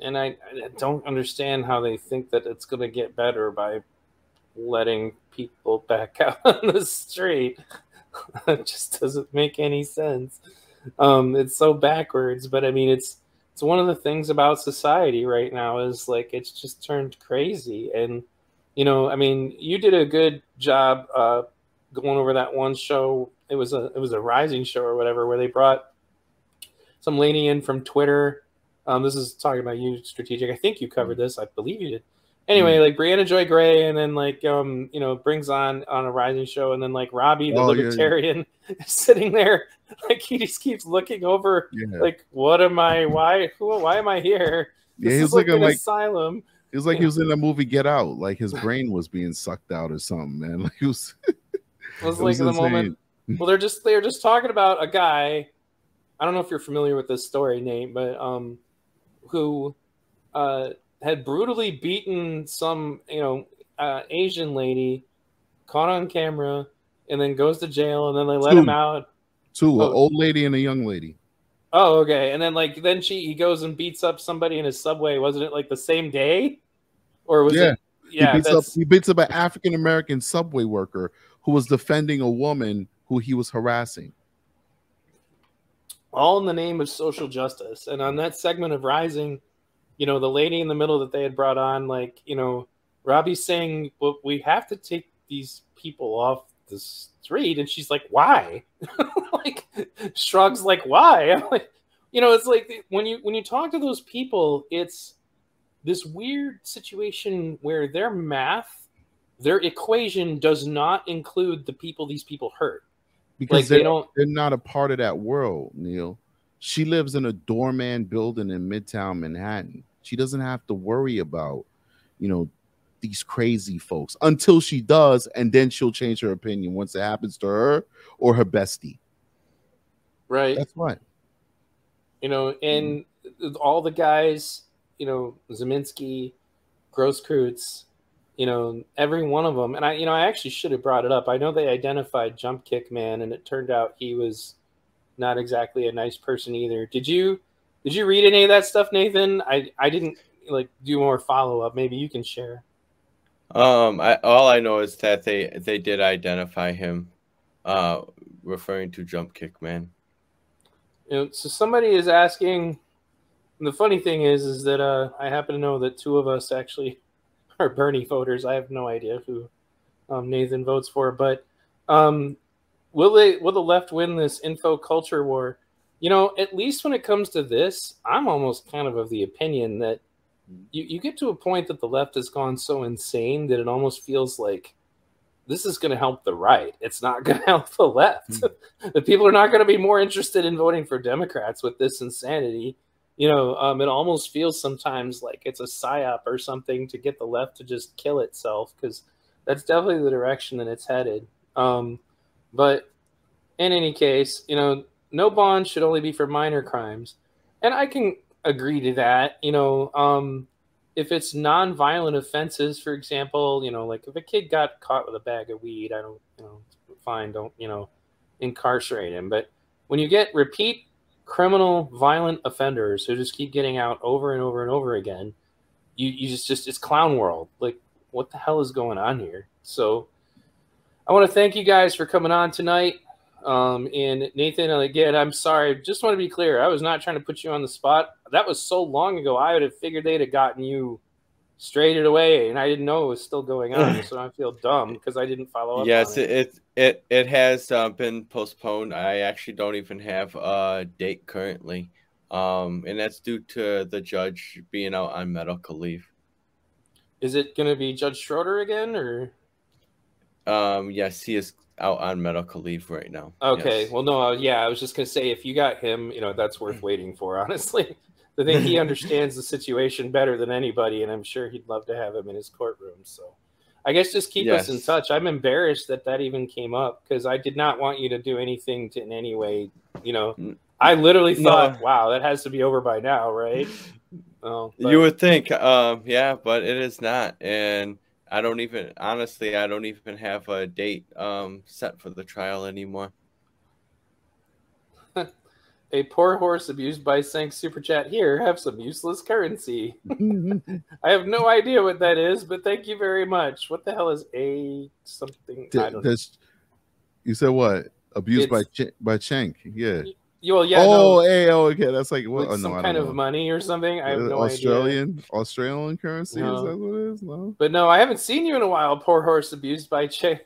[SPEAKER 1] and I, I don't understand how they think that it's going to get better by letting people back out on the street it just doesn't make any sense um it's so backwards but i mean it's it's one of the things about society right now is like it's just turned crazy and you know i mean you did a good job uh going over that one show it was a it was a rising show or whatever where they brought some lady in from twitter um, this is talking about you, strategic. I think you covered this. I believe you did. Anyway, like Briahna Joy Gray, and then like um, you know, brings on on a rising show, and then like Robbie, the
[SPEAKER 5] Oh, yeah, yeah.
[SPEAKER 1] libertarian, sitting there, like he just keeps looking over,
[SPEAKER 5] Yeah.
[SPEAKER 1] like, what am I? Why? Who? Why am I here?
[SPEAKER 5] Yeah,
[SPEAKER 1] This
[SPEAKER 5] he
[SPEAKER 1] is
[SPEAKER 5] was
[SPEAKER 1] like an
[SPEAKER 5] like
[SPEAKER 1] asylum.
[SPEAKER 5] it was like he was in the movie Get Out, like his brain was being sucked out or something, man. Like he was
[SPEAKER 1] It was
[SPEAKER 5] It
[SPEAKER 1] like
[SPEAKER 5] was
[SPEAKER 1] the moment. Well, they're just they're just talking about a guy. I don't know if you're familiar with this story, Nate, but um, who uh had brutally beaten some you know uh, Asian lady, caught on camera, and then goes to jail, and then they let him out.
[SPEAKER 5] two, an
[SPEAKER 1] Oh.
[SPEAKER 5] old lady and a young lady.
[SPEAKER 1] Oh, okay, and then like then she he goes and beats up somebody in his subway. Wasn't it like the same day, or was
[SPEAKER 5] Yeah.
[SPEAKER 1] it? Yeah,
[SPEAKER 5] he beats up he beats up an African American subway worker who was defending a woman who he was harassing.
[SPEAKER 1] all in the name of social justice. And on that segment of Rising, you know, the lady in the middle that they had brought on, like, you know, Robbie's saying, well, we have to take these people off the street. And she's like, why? like, shrugs, like, why? I'm like, you know, it's like when you when you talk to those people, it's this weird situation where their math, their equation does not include the people these people hurt.
[SPEAKER 5] Because
[SPEAKER 1] Like, they
[SPEAKER 5] they're,
[SPEAKER 1] don't-
[SPEAKER 5] they're not a part of that world, Neil. She lives in a doorman building in Midtown Manhattan. She doesn't have to worry about, you know, these crazy folks until she does, and then she'll change her opinion once it happens to her or her bestie.
[SPEAKER 1] Right.
[SPEAKER 5] That's what.
[SPEAKER 1] you know, and all the guys, you know, Ziminski, Grosskreutz, you know, every one of them. And I, you know, I actually should have brought it up. I know they identified Jump Kick Man, and it turned out he was not exactly a nice person either. Did you, did you read any of that stuff, Nathan? I, I didn't like do more follow up. Maybe you can share.
[SPEAKER 3] Um, I all I know is that they they did identify him, uh, referring to Jump Kick Man.
[SPEAKER 1] You know, so somebody is asking. And the funny thing is, is that uh, I happen to know that two of us actually are Bernie voters. I have no idea who um, Nathan votes for, but um, will they? Will the left win this info culture war? You know, at least when it comes to this, I'm almost kind of of the opinion that you, you get to a point that the left has gone so insane that it almost feels like this is going to help the right. It's not going to help the left. the people are not going to be more interested in voting for Democrats with this insanity. You know, um, it almost feels sometimes like it's a psyop or something to get the left to just kill itself because that's definitely the direction that it's headed. Um, but in any case, you know, no bond should only be for minor crimes, and I can agree to that. You know, um, if it's non-violent offenses, for example, you know, like if a kid got caught with a bag of weed, I don't, you know, fine, don't, you know, incarcerate him. But when you get repeat criminal violent offenders who just keep getting out over and over and over again, you, you just, just, it's clown world. Like, what the hell is going on here? So I want to thank you guys for coming on tonight. Um, and Nathan, again, I'm sorry. Just want to be clear. I was not trying to put you on the spot. That was so long ago. I would have figured they'd have gotten you straighted away, and I didn't know it was still going on. so I feel dumb because I didn't follow up.
[SPEAKER 3] Yes,
[SPEAKER 1] it.
[SPEAKER 3] it it it has uh, been postponed. I actually don't even have a date currently, um, and that's due to the judge being out on medical leave.
[SPEAKER 1] Is it going to be Judge Schroeder again, or?
[SPEAKER 3] Um, yes, he is out on medical leave right now.
[SPEAKER 1] Okay.
[SPEAKER 3] Yes.
[SPEAKER 1] Well, no, uh, yeah, I was just gonna say if you got him, you know, that's worth waiting for. Honestly, I think he understands the situation better than anybody, and I'm sure he'd love to have him in his courtroom. So, I guess just keep us in touch. I'm embarrassed that that even came up because I did not want you to do anything to in any way. You know, I literally
[SPEAKER 3] No.
[SPEAKER 1] thought, wow, that has to be over by now, right? Oh, but-
[SPEAKER 3] You would think, um, yeah, but it is not, and I don't even honestly, I don't even have a date um set for the trial anymore.
[SPEAKER 1] a poor horse abused by Sank Super Chat here have some useless currency. I have no idea what that is, but thank you very much. What the hell is a something? I don't know.
[SPEAKER 5] You said what? Abused by
[SPEAKER 1] It's-
[SPEAKER 5] Ch- by Shank. Yeah.
[SPEAKER 1] You- Well, yeah,
[SPEAKER 5] oh,
[SPEAKER 1] no,
[SPEAKER 5] hey, oh, okay. That's like what?
[SPEAKER 1] with
[SPEAKER 5] oh, no,
[SPEAKER 1] some kind
[SPEAKER 5] don't
[SPEAKER 1] of money or something. I have no idea.
[SPEAKER 5] Australian Australian currency.
[SPEAKER 1] No.
[SPEAKER 5] Is that what it is? No.
[SPEAKER 1] But no, I haven't seen you in a while. Poor horse abused by Che.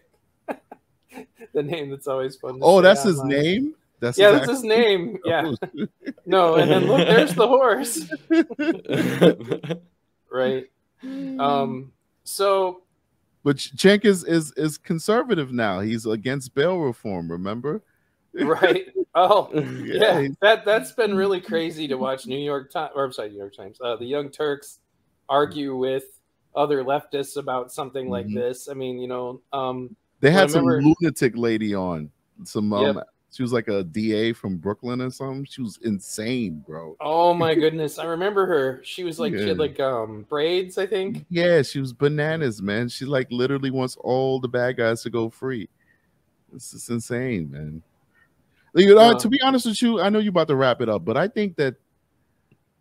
[SPEAKER 1] the name that's always fun.
[SPEAKER 5] Oh, that's his
[SPEAKER 1] online.
[SPEAKER 5] name. That's
[SPEAKER 1] Yeah, that's his name. Yeah.
[SPEAKER 5] Oh,
[SPEAKER 1] No, and then look, there's the horse. Right. Um. So
[SPEAKER 5] but Cenk is is is conservative now. He's against bail reform. Remember?
[SPEAKER 1] Right. Oh,
[SPEAKER 5] Yeah,
[SPEAKER 1] yeah. That that's been really crazy to watch New York Times or I'm sorry, New York Times. Uh, the Young Turks argue with other leftists about something like
[SPEAKER 5] Mhm.
[SPEAKER 1] this. I mean, you know, um,
[SPEAKER 5] They had some lunatic lady on. Some um,
[SPEAKER 1] Yep.
[SPEAKER 5] she was like a DA from Brooklyn or something. She was insane, bro.
[SPEAKER 1] oh my goodness, I remember her. She was like she had like um braids, I think.
[SPEAKER 5] Yeah, she was bananas, man. She like literally wants all the bad guys to go free. This is insane, man. You know,
[SPEAKER 1] Yeah.
[SPEAKER 5] to be honest with you, I know you're about to wrap it up, but I think that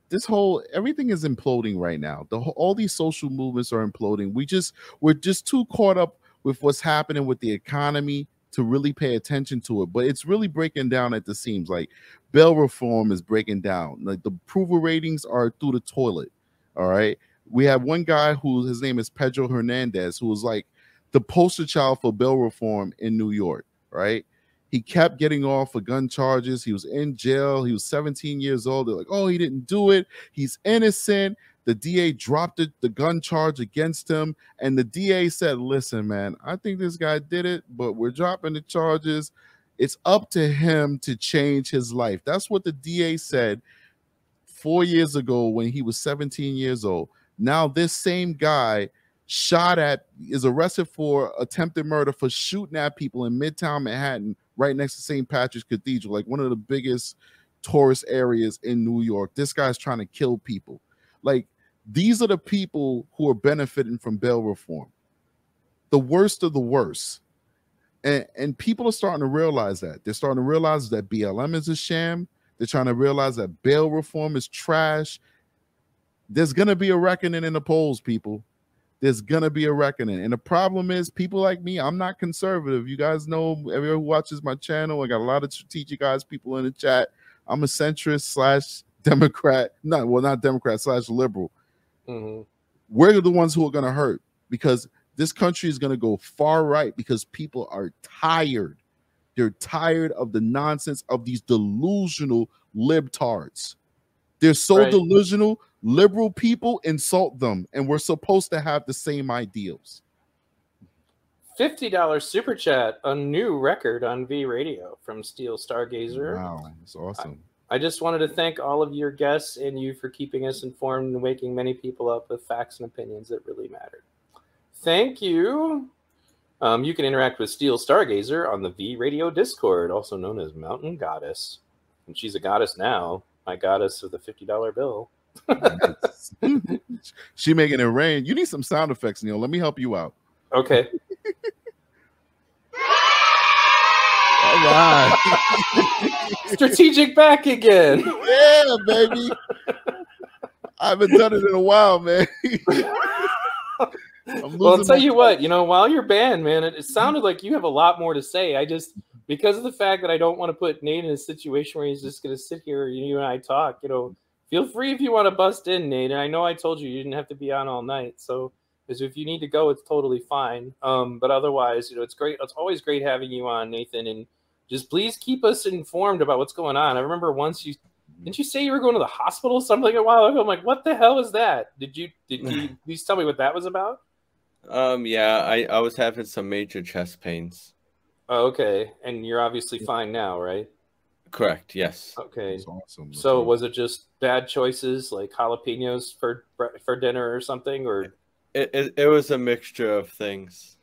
[SPEAKER 5] this whole everything is imploding right now. The whole, all these social movements are imploding. We just we're just too caught up with what's happening with the economy to really pay attention to it. But it's really breaking down at the seams. Like bail reform is breaking down. Like the approval ratings are through the toilet. All right. We have one guy who his name is Pedro Hernandez, who was like the poster child for bail reform in New York. Right. He kept getting off for gun charges. He was in jail. He was 17 years old. They're like, oh, he didn't do it. He's innocent. The DA dropped it, the gun charge against him. And the DA said, listen, man, I think this guy did it, but we're dropping the charges. It's up to him to change his life. That's what the DA said four years ago when he was 17 years old. Now, this same guy shot at, is arrested for attempted murder for shooting at people in Midtown Manhattan, right next to St. Patrick's Cathedral, like one of the biggest tourist areas in New York. This guy's trying to kill people. Like, these are the people who are benefiting from bail reform. The worst of the worst. And, and people are starting to realize that. They're starting to realize that BLM is a sham. They're trying to realize that bail reform is trash. There's going to be a reckoning in the polls, people. There's to be a reckoning. And the problem is, people like me, I'm not conservative. You guys know, everyone who watches my channel, I got a lot of strategic guys, people in the chat. I'm a centrist slash Democrat. Not, well, not Democrat slash liberal
[SPEAKER 1] Mhm.
[SPEAKER 5] we're the ones who are to hurt because this country is to go far right because people are tired. They're tired of the nonsense of these delusional libtards. They're so
[SPEAKER 1] Right.
[SPEAKER 5] delusional. Liberal people insult them, and we're supposed to have the same ideals.
[SPEAKER 1] Fifty dollars super chat, a new record on V Radio from Steel Stargazer.
[SPEAKER 5] Wow, it's awesome.
[SPEAKER 1] I just wanted to thank all of your guests and you for keeping us informed and waking many people up with facts and opinions that really matter. Thank you. Um, you can interact with Steel Stargazer on the V Radio Discord, also known as Mountain Goddess. And she's a goddess now, my goddess of the $50 bill.
[SPEAKER 5] she making it rain. You need some sound effects, Neil. Let me help you out.
[SPEAKER 1] Okay.
[SPEAKER 5] All right.
[SPEAKER 1] Strategic back again.
[SPEAKER 5] yeah, baby. I haven't done it in a while, man.
[SPEAKER 1] Well, I'll tell you what, you know, while you're banned, man, it, it sounded like you have a lot more to say. I just, because of the fact that I don't want to put Nate in a situation where he's just going to sit here and you and I talk, you know, feel free if you want to bust in, Nate. And I know I told you you didn't have to be on all night. So, if you need to go, it's totally fine. Um, but otherwise, you know, it's great. It's always great having you on, Nathan. And just please keep us informed about what's going on. I remember once you, didn't you say you were going to the hospital something a while ago? I'm like, what the hell is that? Did you, did you, please tell me what that was about?
[SPEAKER 3] Um, yeah, I, I was having some major chest pains.
[SPEAKER 1] Oh, okay. And you're obviously fine now, right?
[SPEAKER 3] Correct. Yes.
[SPEAKER 1] Okay.
[SPEAKER 5] That's awesome.
[SPEAKER 1] So
[SPEAKER 5] awesome.
[SPEAKER 1] was it just bad choices like jalapenos for for dinner or something or
[SPEAKER 3] It, it, it was a mixture of things.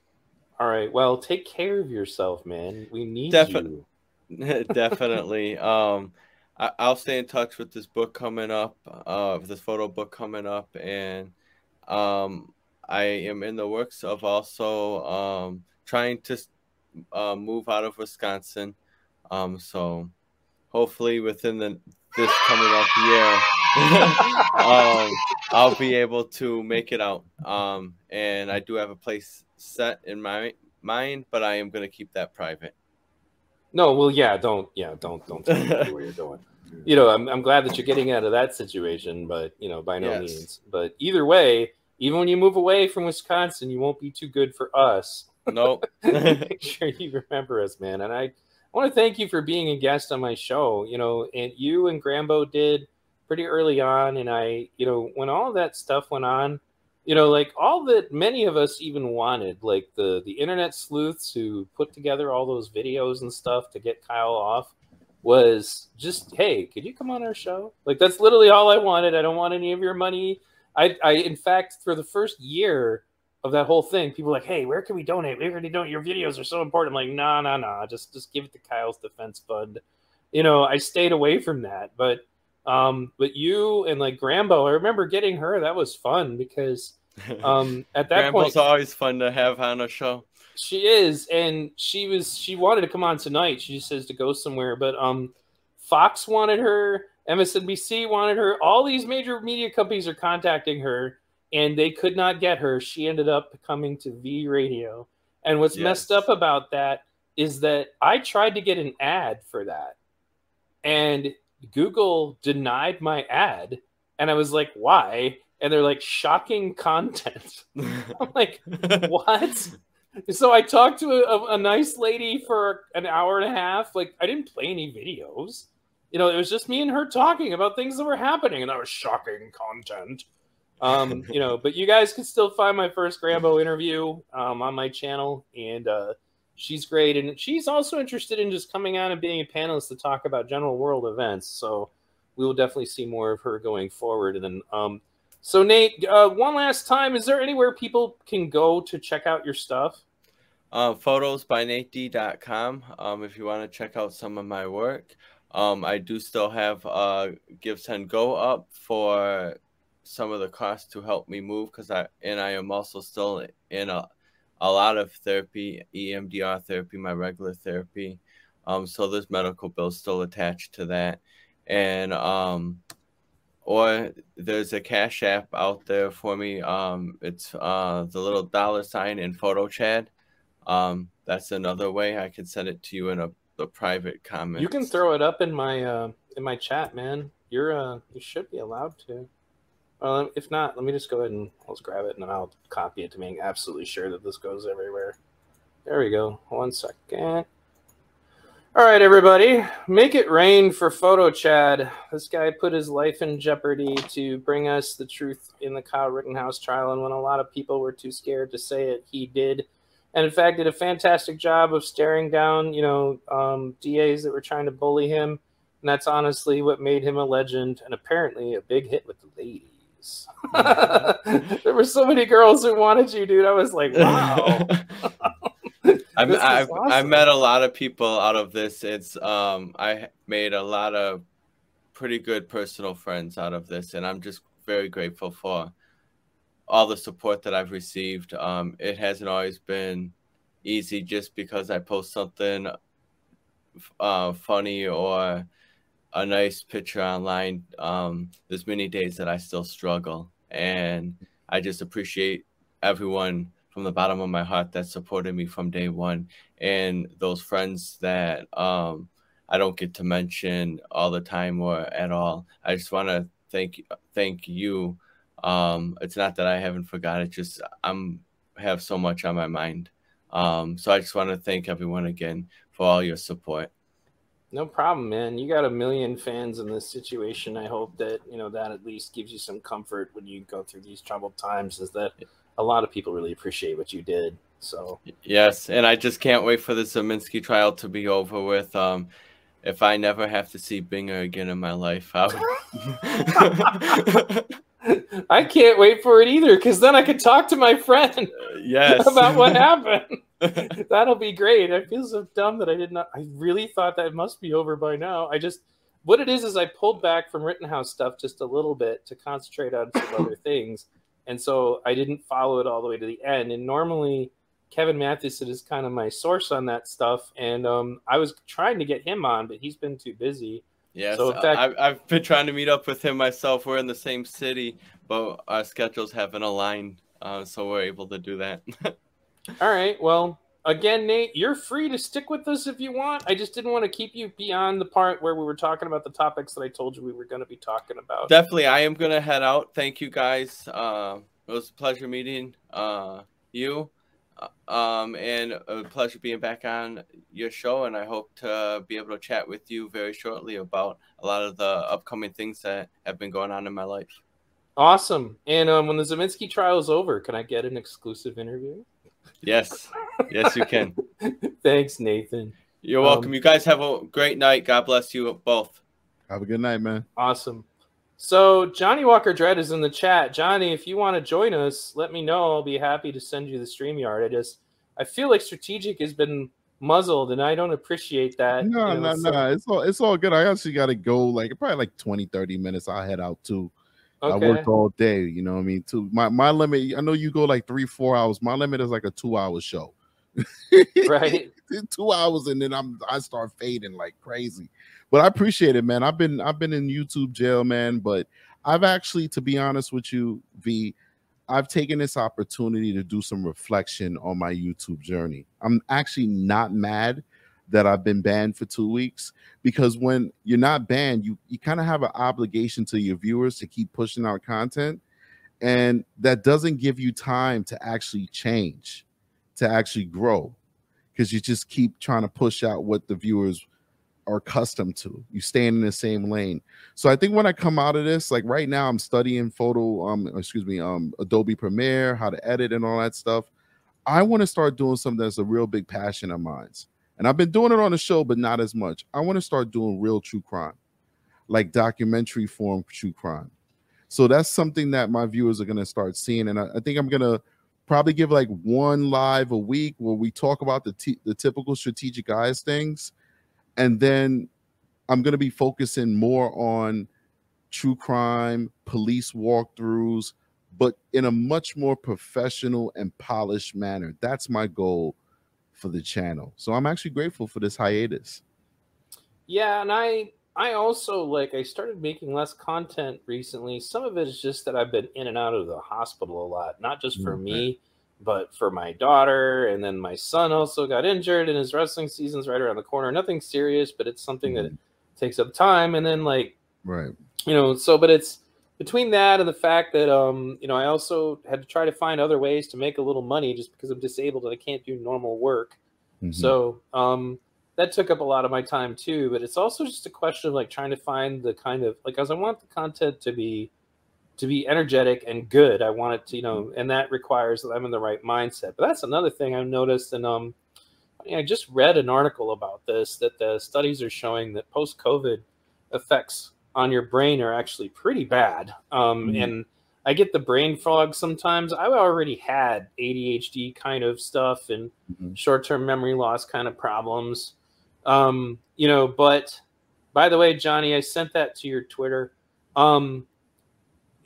[SPEAKER 1] all right, well, take care of yourself, man. We need
[SPEAKER 3] Defin-
[SPEAKER 1] you.
[SPEAKER 3] Definitely. Um, I, I'll stay in touch with this book coming up, uh, this photo book coming up, and um, I am in the works of also um trying to uh, move out of Wisconsin. Um, so hopefully within the this coming up year, um, I'll be able to make it out. Um, and I do have a place set in my mind, but I am going to keep that private.
[SPEAKER 1] No, well, yeah, don't yeah, don't don't tell me where you're going. You know, I'm I'm glad that you're getting out of that situation, but you know, by no
[SPEAKER 3] Yes.
[SPEAKER 1] means. But either way, even when you move away from Wisconsin, you won't be too good for us.
[SPEAKER 3] Nope.
[SPEAKER 1] make sure you remember us, man. And I, I want to thank you for being a guest on my show. You know, and you and Grambo did pretty early on, and I, you know, when all that stuff went on, you know, like all that many of us even wanted, like the the internet sleuths who put together all those videos and stuff to get Kyle off was just hey could you come on our show like that's literally all i wanted i don't want any of your money i i in fact for the first year of that whole thing, people like, "Hey, where can we donate? Where can we donate? Your videos are so important." I'm like, "Nah, nah, nah. Just just give it to Kyle's Defense Fund." You know, I stayed away from that, but um, but you and like Grambo, I remember getting her. That was fun because um, at that
[SPEAKER 3] Grambo's
[SPEAKER 1] point,
[SPEAKER 3] always fun to have on a show.
[SPEAKER 1] she is, and she was she wanted to come on tonight. She just says to go somewhere, but um, Fox wanted her, MSNBC wanted her. All these major media companies are contacting her, and they could not get her. She ended up coming to V Radio, and what's messed up about that is that I tried to get an ad for that, and Google denied my ad, and I was like, "Why?" And they're like, "Shocking content." I'm like, what? so I talked to a, a nice lady for an hour and a half. Like I didn't play any videos. You know, it was just me and her talking about things that were happening, and that was shocking content. Um, you know, but you guys can still find my first Grambo interview um, on my channel, and uh, she's great, and she's also interested in just coming on and being a panelist to talk about general world events. So we will definitely see more of her going forward. And then, um, so Nate, uh, one last time, is there anywhere people can go to check out your stuff?
[SPEAKER 3] uh, photosbynated.com um, if you want to check out some of my work. Um, I do still have uh, Give Send Go up for some of the costs to help me move because I and I am also still in a, a lot of therapy, EMDR therapy, my regular therapy. Um, so there's medical bills still attached to that, and um, or there's a cash app out there for me. Um, it's uh, the little dollar sign in PhotoChad. Um, that's another way I can send it to you in a, a private comment.
[SPEAKER 1] You can throw it up in my uh, in my chat, man. You're uh, you should be allowed to. Well, if not, let me just go ahead and let's grab it and then I'll copy it to make absolutely sure that this goes everywhere. There we go. One second. All right, everybody, make it rain for Photo Chad. This guy put his life in jeopardy to bring us the truth in the Kyle Rittenhouse trial, and when a lot of people were too scared to say it, he did, and in fact, did a fantastic job of staring down, you know, um, DAs that were trying to bully him, and that's honestly what made him a legend, and apparently a big hit with the ladies. there were so many girls who wanted you, dude. I was like, wow.
[SPEAKER 3] I've,
[SPEAKER 1] This
[SPEAKER 3] I've, I
[SPEAKER 1] awesome.
[SPEAKER 3] met a lot of people out of this. It's um I made a lot of pretty good personal friends out of this, and I'm just very grateful for all the support that I've received. Um, it hasn't always been easy just because I post something uh, funny or a nice picture online. Um, there's many days that I still struggle, and I just appreciate everyone from the bottom of my heart that supported me from day one, and those friends that um, I don't get to mention all the time or at all. I just want to thank thank you. Um, it's not that I haven't forgot. it just I'm have so much on my mind. Um, so I just want to thank everyone again for all your support.
[SPEAKER 1] No problem, man. You got a million fans in this situation. I hope that you know that at least gives you some comfort when you go through these troubled times. Is that a lot of people really appreciate what you did. So
[SPEAKER 3] Yes, and I just can't wait for the Ziminski trial to be over with. Um, if I never have to see Binger again in my life, I would...
[SPEAKER 1] I can't wait for it either, because then I could talk to my friend
[SPEAKER 3] yes
[SPEAKER 1] about what happened. That'll be great. I feel so dumb that I did not. I really thought that must be over by now. I just what it is is I pulled back from Rittenhouse stuff just a little bit to concentrate on some other things, and so I didn't follow it all the way to the end. And normally, Kevin Mathewson is kind of my source on that stuff, and um, I was trying to get him on, but he's been too busy.
[SPEAKER 3] Yes,
[SPEAKER 1] So, fact-
[SPEAKER 3] I've, I've been trying to meet up with him myself. We're in the same city, but our schedules haven't aligned, uh, so we're able to do that.
[SPEAKER 1] All right. Well, again, Nate, you're free to stick with us if you want. I just didn't want to keep you beyond the part where we were talking about the topics that I told you we were going to be talking about.
[SPEAKER 3] Definitely, I am gonna head out. Thank you guys. Uh, it was a pleasure meeting uh, you, um, and a pleasure being back on your show. And I hope to be able to chat with you very shortly about a lot of the upcoming things that have been going on in my life.
[SPEAKER 1] Awesome. And um, when the Ziminski trial is over, can I get an exclusive interview?
[SPEAKER 3] Yes, yes, you can.
[SPEAKER 1] Thanks, Nathan.
[SPEAKER 3] You're
[SPEAKER 1] Um,
[SPEAKER 3] welcome. you guys have a great night. God bless you both.
[SPEAKER 5] Have a good night, man.
[SPEAKER 1] Awesome. So Johnny Walker Dread is in the chat. Johnny, if you want to join us, let me know. I'll be happy to send you the stream yard. I just I feel like strategic has been muzzled and I don't appreciate that.
[SPEAKER 5] No,
[SPEAKER 1] you know,
[SPEAKER 5] no,
[SPEAKER 1] so-
[SPEAKER 5] no. It's all it's all good. I actually gotta go like probably like 20, 30 minutes. I'll head out too. I
[SPEAKER 1] Okay.
[SPEAKER 5] work all day, you know what I mean? Too my my limit, I know you go like three, four hours. My limit is like a two hour show.
[SPEAKER 1] right.
[SPEAKER 5] two hours and then I'm I start fading like crazy. But I appreciate it, man. I've been I've been in YouTube jail, man. But I've actually, to be honest with you, V, I've taken this opportunity to do some reflection on my YouTube journey. I'm actually not mad that I've been banned for two weeks because when you're not banned, you you kind of have an obligation to your viewers to keep pushing out content, and that doesn't give you time to actually change, to actually grow because you just keep trying to push out what the viewers are accustomed to. You stand in the same lane. So I think when I come out of this, like right now, I'm studying photo, um, excuse me, um, Adobe Premiere, how to edit and all that stuff. I want to start doing something that's a real big passion of mine. And I've been doing it on the show, but not as much. I want to start doing real true crime, like documentary form true crime. So that's something that my viewers are going to start seeing. And I, I think I'm going to probably give like one live a week where we talk about the the typical strategic eyes things, and then I'm going to be focusing more on true crime, police walkthroughs, but in a much more professional and polished manner. That's my goal for the channel. So I'm actually grateful for this hiatus.
[SPEAKER 1] Yeah, and I I also like I started making less content recently. Some of it is just that I've been in and out of the hospital a lot, not just for
[SPEAKER 5] Okay.
[SPEAKER 1] me, but for my daughter and then my son also got injured and his wrestling season's right around the corner. Nothing serious, but it's something that takes up time and then like
[SPEAKER 5] Right.
[SPEAKER 1] you know so but it's between that and the fact that um, you know, I also had to try to find other ways to make a little money just because I'm disabled and I can't do normal work.
[SPEAKER 5] Mhm.
[SPEAKER 1] So um, that took up a lot of my time too. But it's also just a question of like trying to find the kind of like as I want the content to be to be energetic and good. I want it to, you know, and that requires that I'm in the right mindset. But that's another thing I've noticed. And um, I just read an article about this that the studies are showing that post COVID effects on your brain are actually pretty bad. Um,
[SPEAKER 5] Mhm.
[SPEAKER 1] And I get the brain fog sometimes. I already had ADHD kind of stuff and
[SPEAKER 5] Mhm.
[SPEAKER 1] short term memory loss kind of problems. Um, you know, but by the way, Johnny, I sent that to your Twitter. Um,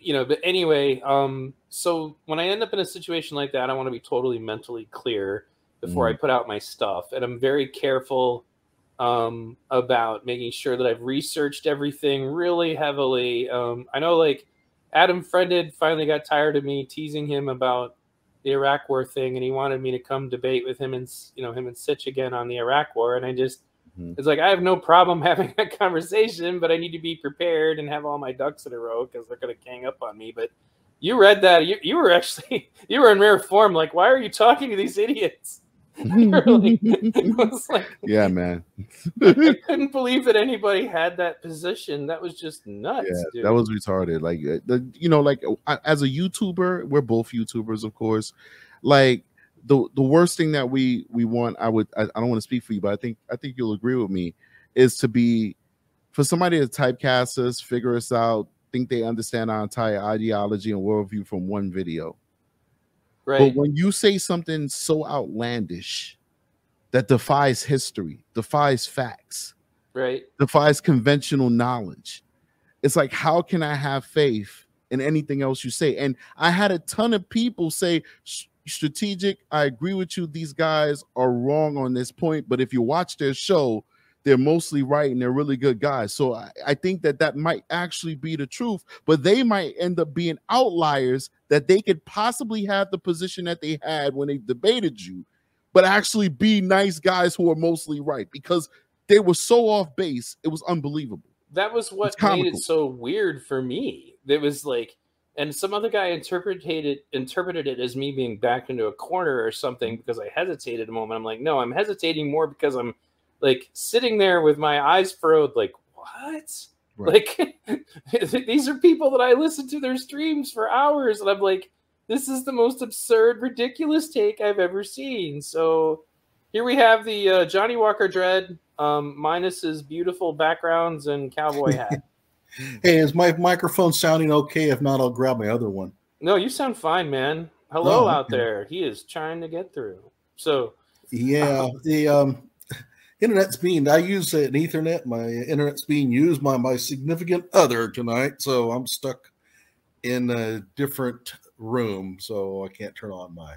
[SPEAKER 1] you know, but anyway, um, so when I end up in a situation like that, I want to be totally mentally clear before I put out my stuff. And I'm very careful um, about making sure that I've researched everything really heavily. Um, I know, like, Adam Friended finally got tired of me teasing him about the Iraq War thing, and he wanted me to come debate with him and you know him and Sitch again on the Iraq War. And I just
[SPEAKER 5] Mhm.
[SPEAKER 1] it's like I have no problem having that conversation, but I need to be prepared and have all my ducks in a row because they're going to gang up on me. But you read that you, you were actually you were in rare form. Like, why are you talking to these idiots? was like
[SPEAKER 5] yeah, man.
[SPEAKER 1] I couldn't believe that anybody had that position. That was just nuts.
[SPEAKER 5] yeah,
[SPEAKER 1] dude.
[SPEAKER 5] that was retarded. Like uh, the, you know, like uh, as a YouTuber, we're both YouTubers, of course. Like the the worst thing that we we want, I would, I, I don't want to speak for you, but I think I think you'll agree with me, is to be for somebody to typecast us, figure us out, think they understand our entire ideology and worldview from one video.
[SPEAKER 1] right.
[SPEAKER 5] But when you say something so outlandish that defies history, defies facts,
[SPEAKER 1] right.
[SPEAKER 5] defies conventional knowledge. It's like, how can I have faith in anything else you say? And I had a ton of people say, "S- strategic, I agree with you. These guys are wrong on this point. But if you watch their show, they're mostly right and they're really good guys. So I, I think that that might actually be the truth, but they might end up being outliers that they could possibly have the position that they had when they debated you, but actually be nice guys who are mostly right because they were so off base. It was unbelievable.
[SPEAKER 1] that was what made it so weird for me. It was like, and some other guy interpreted it, interpreted it as me being backed into a corner or something because I hesitated a moment. I'm like, no, I'm hesitating more because I'm like sitting there with my eyes furrowed, like, what?
[SPEAKER 5] Right.
[SPEAKER 1] Like these are people that I listen to their streams for hours, and I'm like, this is the most absurd, ridiculous take I've ever seen. So here we have the uh, Johnny Walker Dread, um, minus his beautiful backgrounds and cowboy hat.
[SPEAKER 8] Hey, is my microphone sounding okay? If not, I'll grab my other one.
[SPEAKER 1] no, you sound fine, man. Hello
[SPEAKER 8] Oh,
[SPEAKER 1] out
[SPEAKER 8] okay.
[SPEAKER 1] there. He is trying to get through. So
[SPEAKER 8] Yeah, the um, internet's being. I use an Ethernet. My internet's being used by my significant other tonight, so I'm stuck in a different room, so I can't turn on my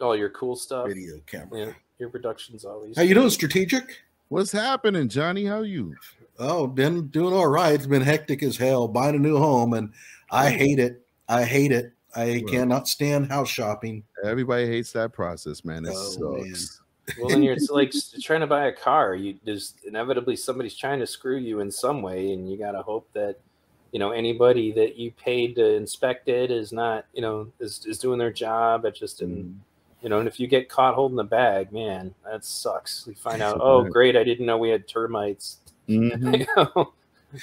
[SPEAKER 1] all your cool stuff.
[SPEAKER 8] video camera.
[SPEAKER 1] Yeah, your production's always.
[SPEAKER 8] How you doing, strategic?
[SPEAKER 5] What's happening, Johnny? How you?
[SPEAKER 8] Oh, been doing all right. It's been hectic as hell buying a new home, and I hate it. I hate it. I
[SPEAKER 5] Well.
[SPEAKER 8] cannot stand house shopping.
[SPEAKER 5] Everybody hates that process, man. It
[SPEAKER 8] Oh, man.
[SPEAKER 5] sucks.
[SPEAKER 1] Well, then you're it's like trying to buy a car. You there's inevitably somebody's trying to screw you in some way, and you gotta hope that you know anybody that you paid to inspect it is not you know is, is doing their job. It just and mm. you know, and if you get caught holding the bag, man, that sucks. You find out, oh great, I didn't know we had termites.
[SPEAKER 5] Mhm.
[SPEAKER 1] You know? um,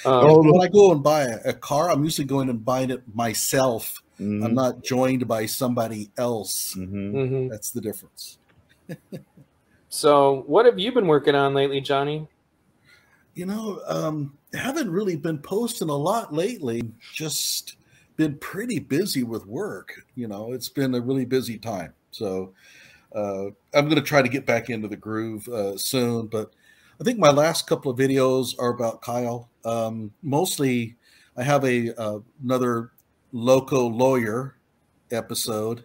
[SPEAKER 8] Oh, when I go and buy a, a car, I'm usually going and buying it myself.
[SPEAKER 5] Mhm.
[SPEAKER 8] I'm not joined by somebody else.
[SPEAKER 5] Mhm.
[SPEAKER 1] mhm.
[SPEAKER 8] That's the difference.
[SPEAKER 1] So, what have you been working on lately, Johnny?
[SPEAKER 8] You know, um, haven't really been posting a lot lately. Just been pretty busy with work. You know, it's been a really busy time. So uh, I'm going to try to get back into the groove uh, soon. But I think my last couple of videos are about Kyle. Um, mostly, I have a uh, another loco lawyer episode.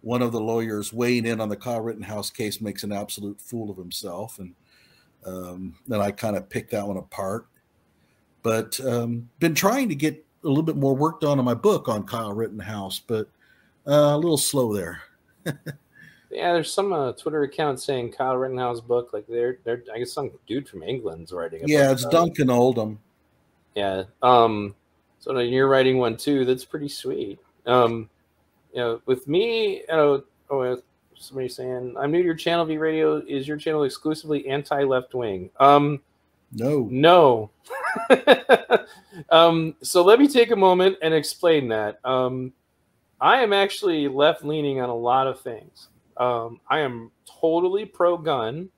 [SPEAKER 8] One of the lawyers weighing in on the Kyle Rittenhouse case makes an absolute fool of himself, and um, then I kind of pick that one apart. But um, been trying to get a little bit more work done on my book on Kyle Rittenhouse, but uh, a little slow there.
[SPEAKER 1] Yeah, there's some uh, Twitter account saying Kyle Rittenhouse book. Like they're they're I guess some dude from England's writing. a
[SPEAKER 8] Yeah, it's
[SPEAKER 1] about it.
[SPEAKER 8] Duncan Oldham.
[SPEAKER 1] Yeah. Um. So you're writing one too. That's pretty sweet. Um, you know, with me, you know, oh, somebody saying I'm new to your channel. V Radio is your channel exclusively anti-left wing. Um,
[SPEAKER 8] No.
[SPEAKER 1] no. um, so let me take a moment and explain that. Um, I am actually left leaning on a lot of things. Um, I am totally pro gun,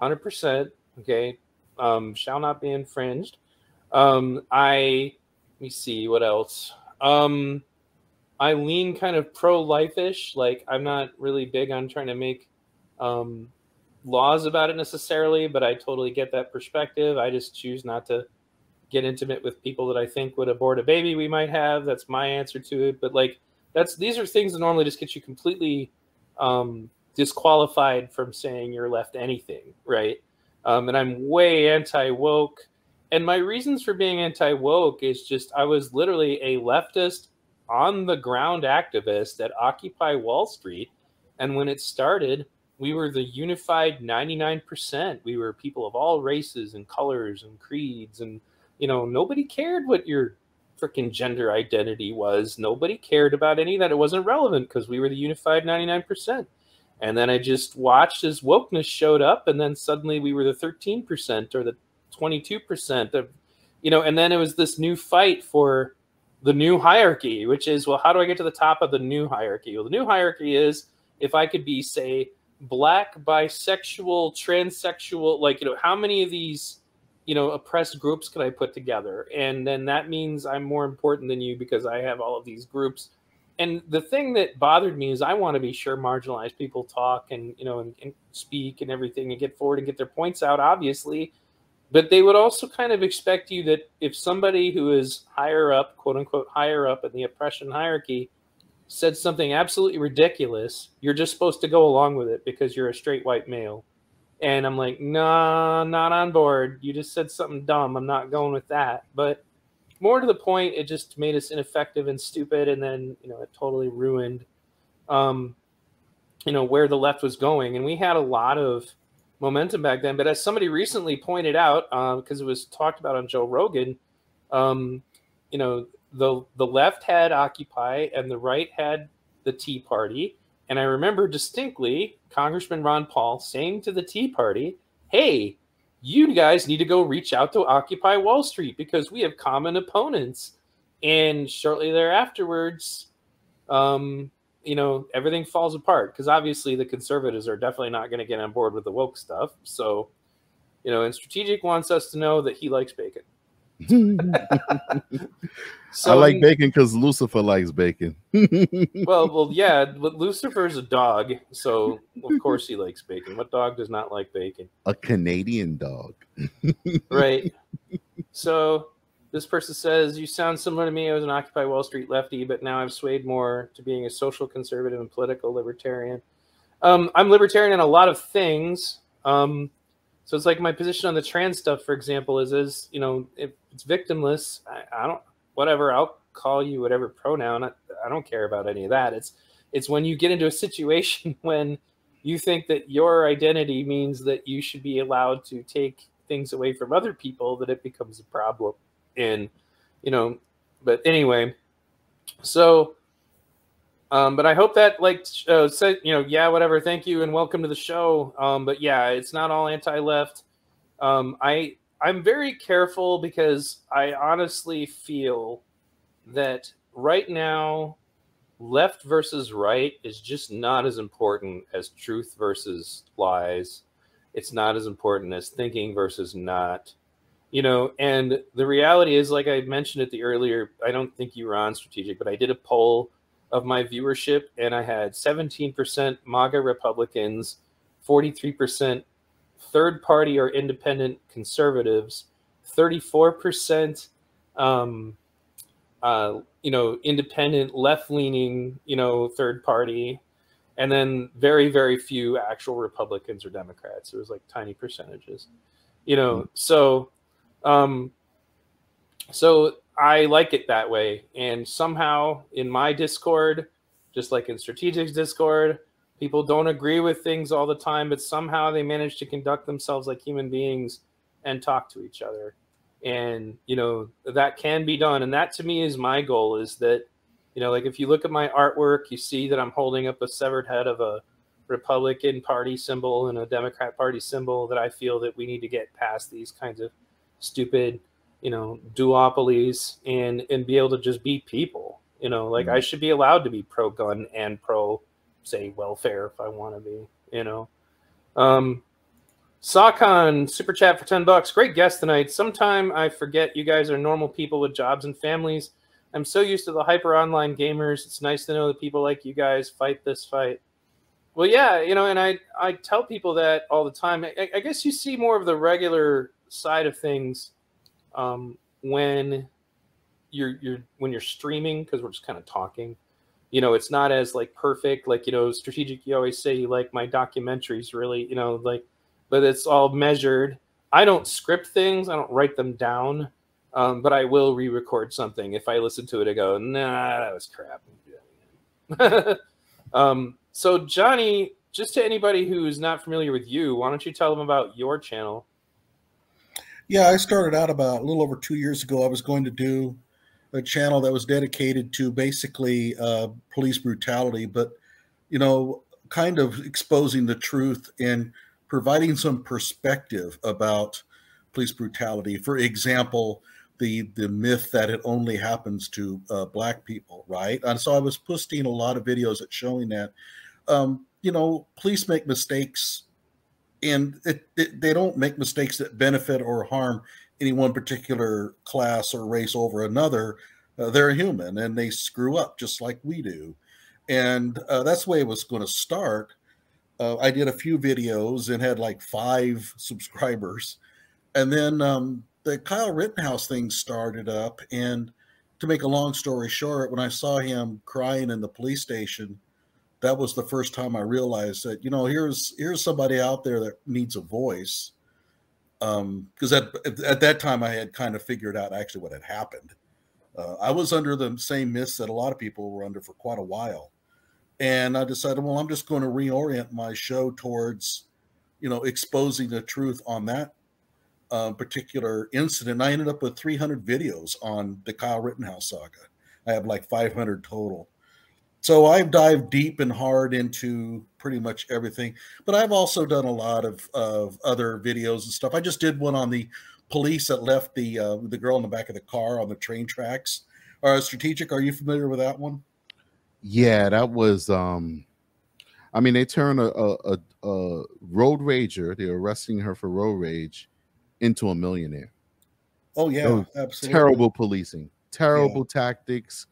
[SPEAKER 1] 100%. Okay. Um, shall not be infringed. Um, I, let me see what else. Um, I lean kind of pro life ish. Like, I'm not really big on trying to make um, laws about it necessarily, but I totally get that perspective. I just choose not to get intimate with people that I think would abort a baby we might have. That's my answer to it. But like that's these are things that normally just get you completely um, disqualified from saying you're left anything, right? Um, and I'm way anti woke. And my reasons for being anti woke is just I was literally a leftist on the ground activist at Occupy Wall Street. And when it started, we were the unified 99%. We were people of all races and colors and creeds. And, you know, nobody cared what your freaking gender identity was. Nobody cared about any of that. It wasn't relevant because we were the unified 99%. And then I just watched as wokeness showed up, and then suddenly we were the 13% or the 22% of, you know, and then it was this new fight for the new hierarchy, which is, well, how do I get to the top of the new hierarchy? Well, the new hierarchy is if I could be, say, black, bisexual, transsexual, like, you know, how many of these, you know, oppressed groups could I put together? And then that means I'm more important than you because I have all of these groups. And the thing that bothered me is I want to be sure marginalized people talk and, you know, and, and speak and everything and get forward and get their points out, obviously. But they would also kind of expect you that if somebody who is higher up, quote unquote, higher up in the oppression hierarchy, said something absolutely ridiculous, you're just supposed to go along with it because you're a straight white male. And I'm like, nah, not on board. You just said something dumb. I'm not going with that. But more to the point, it just made us ineffective and stupid. And then, you know, it totally ruined, um, you know, where the left was going. And we had a lot of momentum back then. But as somebody recently pointed out, because uh, it was talked about on Joe Rogan, um, you know, the the left had Occupy and the right had the Tea Party. And I remember distinctly Congressman Ron Paul saying to the Tea Party, "Hey, you guys need to go reach out to Occupy Wall Street because we have common opponents." And shortly thereafterwards, um, you know, everything falls apart because obviously the conservatives are definitely not going to get on board with the woke stuff. So, you know, and strategic wants us to know that he likes bacon.
[SPEAKER 5] I like bacon because Lucifer likes bacon.
[SPEAKER 1] well, well, yeah, but Lucifer's a dog, so of course he likes bacon. What dog does not like bacon?
[SPEAKER 5] A Canadian dog.
[SPEAKER 1] right. So this person says, You sound similar to me. I was an Occupy Wall Street lefty, but now I've swayed more to being a social conservative and political libertarian. Um, I'm libertarian in a lot of things. Um, so it's like my position on the trans stuff, for example, is is you know if it's victimless, I, I don't whatever I'll call you whatever pronoun. I, I don't care about any of that. It's it's when you get into a situation when you think that your identity means that you should be allowed to take things away from other people that it becomes a problem. And you know, but anyway, so um, but I hope that like uh, said, you know, yeah, whatever. Thank you and welcome to the show. Um, but yeah, it's not all anti-left. Um, I I'm very careful because I honestly feel that right now, left versus right is just not as important as truth versus lies. It's not as important as thinking versus not. You know, and the reality is, like I mentioned at the earlier, I don't think you were on strategic, but I did a poll of my viewership, and I had 17% MAGA Republicans, 43% third party or independent conservatives, 34%, um, uh, you know, independent left leaning, you know, third party, and then very, very few actual Republicans or Democrats. It was like tiny percentages, you know. So, um, so I like it that way. And somehow in my Discord, just like in Strategic's Discord, people don't agree with things all the time, but somehow they manage to conduct themselves like human beings and talk to each other. and you know that can be done. And that to me is my goal is that you know like if you look at my artwork you see that i'm holding up a severed head of a republican party symbol and a democrat party symbol that i feel that we need to get past these kinds of stupid you know duopolies and and be able to just be people. You know like mm-hmm. i should be allowed to be pro gun and pro say welfare if i want to be you know um Sakon super chat for 10 bucks. Great guest tonight. Sometime I forget you guys are normal people with jobs and families. I'm so used to the hyper online gamers. It's nice to know that people like you guys fight this fight. Well, yeah, you know, and I I tell people that all the time. I, I guess you see more of the regular side of things um, when you're you're when you're streaming because we're just kind of talking. You know, it's not as like perfect. Like you know, strategic. You always say you like my documentaries. Really, you know, like but it's all measured. I don't script things, I don't write them down, um, but I will re record something. If I listen to it, I go, nah, that was crap. um, so, Johnny, just to anybody who's not familiar with you, why don't you tell them about your channel?
[SPEAKER 8] Yeah, I started out about a little over two years ago. I was going to do a channel that was dedicated to basically uh, police brutality, but you know, kind of exposing the truth and providing some perspective about police brutality. For example, the the myth that it only happens to uh, black people, right? And so I was posting a lot of videos at showing that, um, you know, police make mistakes, and it, it, they don't make mistakes that benefit or harm any one particular class or race over another. Uh, they're human and they screw up just like we do, and uh, that's the way it was going to start uh, I did a few videos and had like five subscribers. And then um, the Kyle Rittenhouse thing started up. And to make a long story short, when I saw him crying in the police station, that was the first time I realized that, you know, here's here's somebody out there that needs a voice. Because um, at, at that time, I had kind of figured out actually what had happened. Uh, I was under the same myths that a lot of people were under for quite a while and I decided, well, I'm just going to reorient my show towards, you know, exposing the truth on that uh, particular incident. I ended up with 300 videos on the Kyle Rittenhouse saga. I have like 500 total. So I've dived deep and hard into pretty much everything, but I've also done a lot of, of other videos and stuff. I just did one on the police that left the uh, the girl in the back of the car on the train tracks. Uh, strategic, are you familiar with that one?
[SPEAKER 5] Yeah, that was um I mean they turn a a, a, road rager, they're arresting her for road rage into a millionaire.
[SPEAKER 8] Oh yeah, absolutely.
[SPEAKER 5] Terrible policing, terrible yeah. tactics.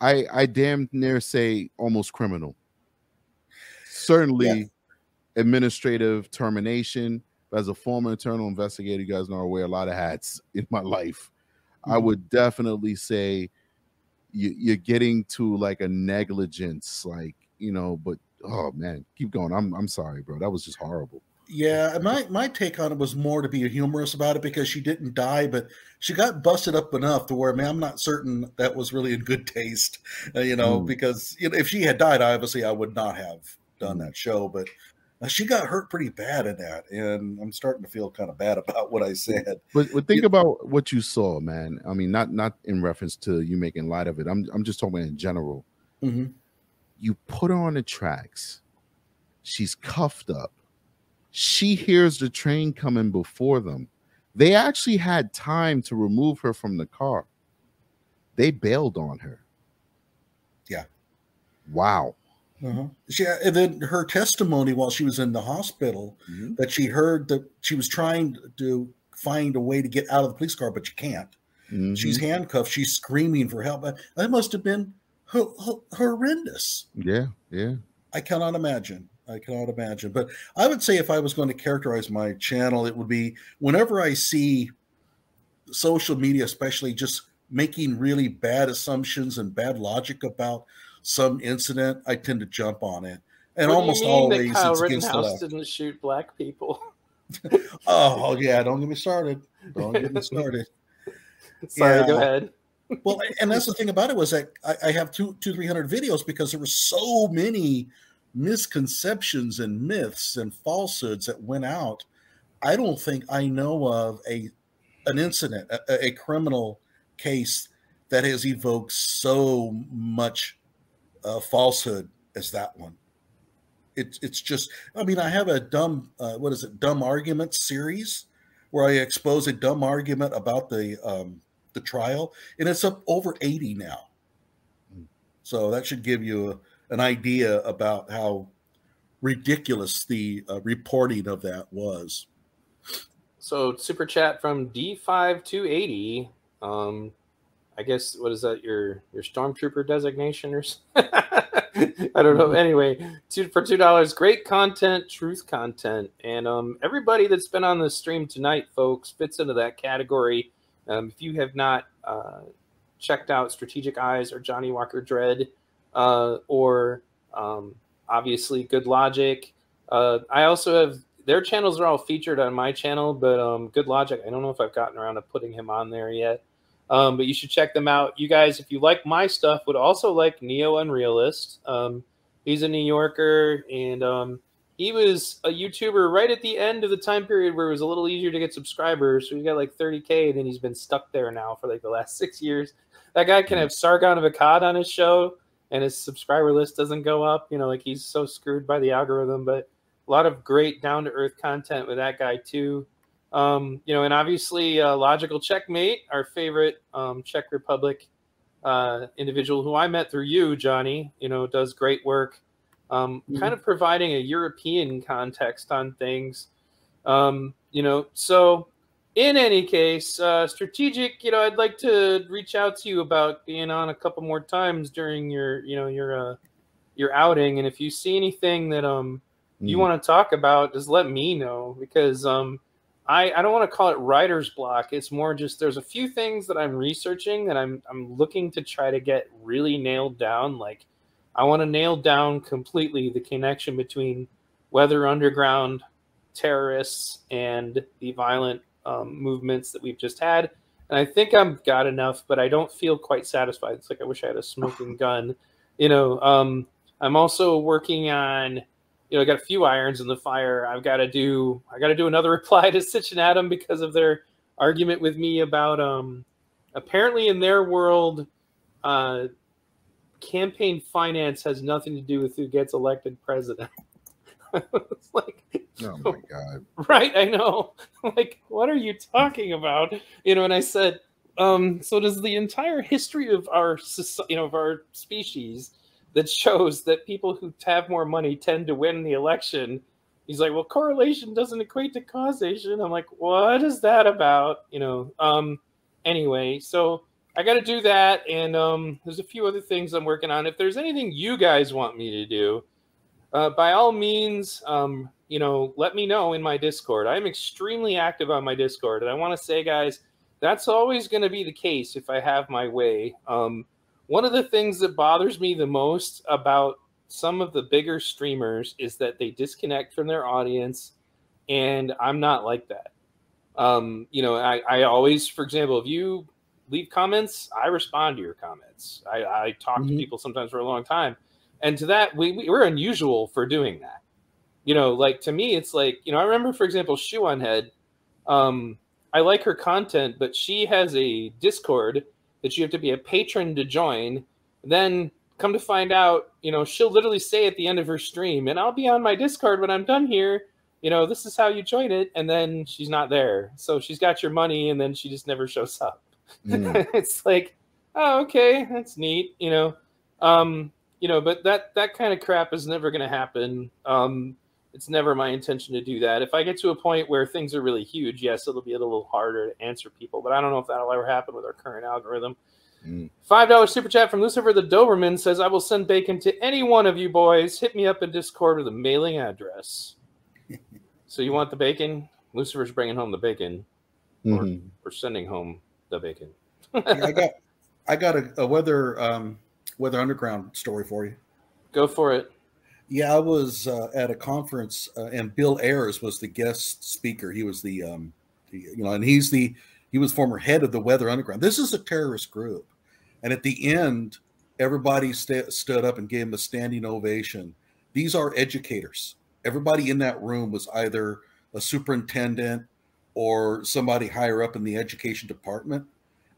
[SPEAKER 5] I I damn near say almost criminal. Certainly yeah. administrative termination. As a former internal investigator, you guys know I wear a lot of hats in my life. Mm-hmm. I would definitely say you, you're getting to like a negligence, like you know. But oh man, keep going. I'm I'm sorry, bro. That was just horrible.
[SPEAKER 8] Yeah, my my take on it was more to be humorous about it because she didn't die, but she got busted up enough to where, man, I'm not certain that was really in good taste, uh, you know. Mm. Because you know, if she had died, obviously I would not have done mm. that show. But she got hurt pretty bad in that, and I'm starting to feel kind of bad about what I said.
[SPEAKER 5] But, but think you, about what you saw, man. I mean, not not in reference to you making light of it. I'm I'm just talking in general.
[SPEAKER 8] Mm-hmm.
[SPEAKER 5] You put her on the tracks. She's cuffed up. She hears the train coming before them. They actually had time to remove her from the car. They bailed on her.
[SPEAKER 8] Yeah.
[SPEAKER 5] Wow.
[SPEAKER 8] Uh-huh. She and then her testimony while she was in the hospital mm-hmm. that she heard that she was trying to find a way to get out of the police car, but she can't. Mm-hmm. She's handcuffed. She's screaming for help. That must have been ho- ho- horrendous.
[SPEAKER 5] Yeah, yeah.
[SPEAKER 8] I cannot imagine. I cannot imagine. But I would say if I was going to characterize my channel, it would be whenever I see social media, especially just making really bad assumptions and bad logic about some incident, I tend to jump on it. And almost always
[SPEAKER 1] Kyle it's against the left. didn't shoot black people.
[SPEAKER 8] oh yeah, don't get me started. Don't get me started.
[SPEAKER 1] Sorry, yeah. go ahead.
[SPEAKER 8] well, and that's the thing about it was that I, I have two, two, three hundred videos because there were so many misconceptions and myths and falsehoods that went out. I don't think I know of a an incident, a, a criminal case that has evoked so much uh, falsehood as that one. It's it's just. I mean, I have a dumb uh, what is it? Dumb argument series where I expose a dumb argument about the um, the trial, and it's up over eighty now. So that should give you a, an idea about how ridiculous the uh, reporting of that was.
[SPEAKER 1] So super chat from D5280. Um, I guess what is that? Your your stormtrooper designation or? I don't know. Anyway, two for two dollars. Great content, truth content, and um, everybody that's been on the stream tonight, folks, fits into that category. Um, if you have not uh, checked out Strategic Eyes or Johnny Walker Dread, uh, or um, obviously Good Logic, uh, I also have their channels are all featured on my channel, but um, Good Logic, I don't know if I've gotten around to putting him on there yet. Um, but you should check them out. You guys, if you like my stuff, would also like Neo Unrealist. Um, he's a New Yorker, and um, he was a YouTuber right at the end of the time period where it was a little easier to get subscribers. So he got like 30k, and then he's been stuck there now for like the last six years. That guy can have Sargon of Akkad on his show, and his subscriber list doesn't go up. You know, like he's so screwed by the algorithm. But a lot of great down to earth content with that guy too. Um, you know, and obviously uh, Logical Checkmate, our favorite um, Czech Republic uh, individual who I met through you, Johnny. You know, does great work, um, kind of providing a European context on things. Um, you know, so in any case, uh, strategic. You know, I'd like to reach out to you about being on a couple more times during your, you know, your uh, your outing, and if you see anything that um you
[SPEAKER 5] Mm.
[SPEAKER 1] want to talk about, just let me know because um I, I don't want to call it writer's block. It's more just there's a few things that I'm researching that I'm I'm looking to try to get really nailed down. Like I want to nail down completely the connection between Weather Underground terrorists and the violent um, movements that we've just had. And I think I've got enough, but I don't feel quite satisfied. It's like I wish I had a smoking gun. You know, um, I'm also working on you know, I got a few irons in the fire. I've got to do I got to do another reply to Sitch and Adam because of their argument with me about um apparently in their world uh campaign finance has nothing to do with who gets elected president. it's like
[SPEAKER 5] Oh my god.
[SPEAKER 1] right, I know. like what are you talking about? You know, and I said um so does the entire history of our you know of our species that shows that people who have more money tend to win the election. He's like, well, correlation doesn't equate to causation. I'm like, what is that about? You know. Um. Anyway, so I got to do that, and um, there's a few other things I'm working on. If there's anything you guys want me to do, uh, by all means, um, you know, let me know in my Discord. I'm extremely active on my Discord, and I want to say, guys, that's always going to be the case if I have my way. Um, one of the things that bothers me the most about some of the bigger streamers is that they disconnect from their audience and i'm not like that um, you know I, I always for example if you leave comments i respond to your comments i, I talk to
[SPEAKER 8] Mhm.
[SPEAKER 1] people sometimes for a long time and to that we, we, we're unusual for doing that you know like to me it's like you know i remember for example shoe on head um, i like her content but she has a discord that you have to be a patron to join. Then come to find out, you know, she'll literally say at the end of her stream, and I'll be on my Discord when I'm done here. You know, this is how you join it, and then she's not there. So she's got your money, and then she just never shows up.
[SPEAKER 5] Mm.
[SPEAKER 1] it's like, oh, okay, that's neat. You know, um, you know, but that that kind of crap is never going to happen. Um, it's never my intention to do that. If I get to a point where things are really huge, yes, it'll be a little harder to answer people. But I don't know if that'll ever happen with our current algorithm.
[SPEAKER 5] Mm.
[SPEAKER 1] Five dollar super chat from Lucifer the Doberman says, "I will send bacon to any one of you boys. Hit me up in Discord with a mailing address." so you want the bacon? Lucifer's bringing home the bacon.
[SPEAKER 5] Mhm.
[SPEAKER 1] We're sending home the bacon.
[SPEAKER 8] Yeah, I got I got a, a weather um, weather underground story for you.
[SPEAKER 1] Go for it.
[SPEAKER 8] Yeah, I was uh, at a conference, uh, and Bill Ayers was the guest speaker. He was the, um, the, you know, and he's the he was former head of the Weather Underground. This is a terrorist group, and at the end, everybody sta stood up and gave him a standing ovation. These are educators. Everybody in that room was either a superintendent or somebody higher up in the education department.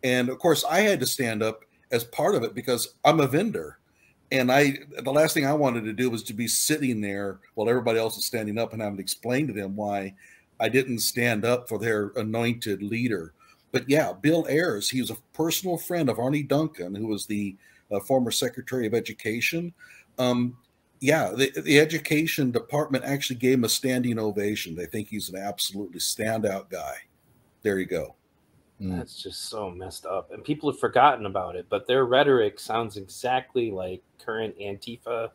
[SPEAKER 8] And of course, I had to stand up as part of it because I'm a vendor. And I, the last thing I wanted to do was to be sitting there while everybody else is standing up and having to explain to them why I didn't stand up for their anointed leader. But yeah, Bill Ayers, he was a personal friend of Arne Duncan, who was the uh, former Secretary of Education. Um, yeah, the, the education department actually gave him a standing ovation. They think he's an absolutely standout guy. There you go.
[SPEAKER 5] Mm.
[SPEAKER 1] That's just so messed up. And people have forgotten about it, but their rhetoric sounds exactly like current Antifa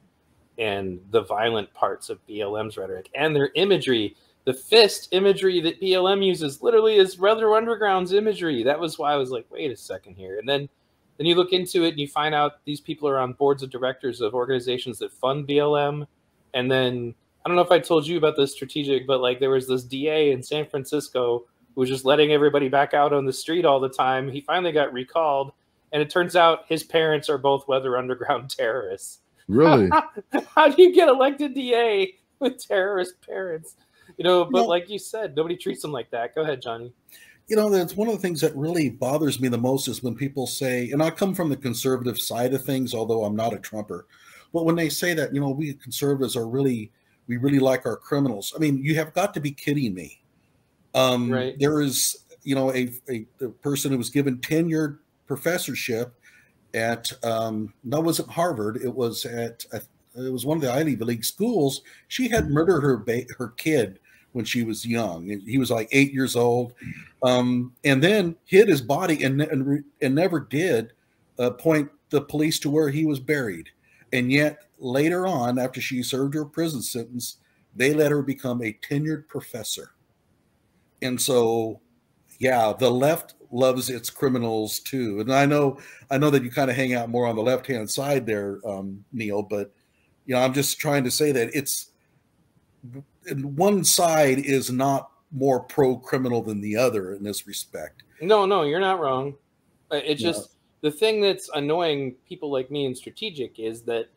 [SPEAKER 1] and the violent parts of BLM's rhetoric and their imagery. The fist imagery that BLM uses literally is Weather Underground's imagery. That was why I was like, wait a second here. And then then you look into it and you find out these people are on boards of directors of organizations that fund BLM. And then I don't know if I told you about this strategic, but like there was this DA in San Francisco was just letting everybody back out on the street all the time. He finally got recalled, and it turns out his parents are both Weather Underground terrorists.
[SPEAKER 5] Really?
[SPEAKER 1] How do you get elected DA with terrorist parents? You know, but
[SPEAKER 8] No.
[SPEAKER 1] like you said, nobody treats them like that. Go ahead, Johnny.
[SPEAKER 8] You know, that's one of the things that really bothers me the most is when people say, and I come from the conservative side of things, although I'm not a Trumper, but when they say that, you know, we conservatives are really, we really like our criminals. I mean, you have got to be kidding me. Um,
[SPEAKER 1] Right.
[SPEAKER 8] There is, you know, a, a, a person who was given tenured professorship at, um, no, it wasn't Harvard. It was at, it was one of the Ivy League schools. She had murdered her ba- her kid when she was young. And He was like eight years old, um, and then hid his body and and, and never did uh, point the police to where he was buried. And yet later on, after she served her prison sentence, they let her become a tenured professor. And so, yeah, the left loves its criminals too. And I know, I know that you kind of hang out more on the left hand side there, um, Neil. But you know, I'm just trying to say that it's one side is not more pro criminal than the other in this respect.
[SPEAKER 1] No, no, you're not wrong. Uh, It's just the thing that's annoying people like me in strategic is that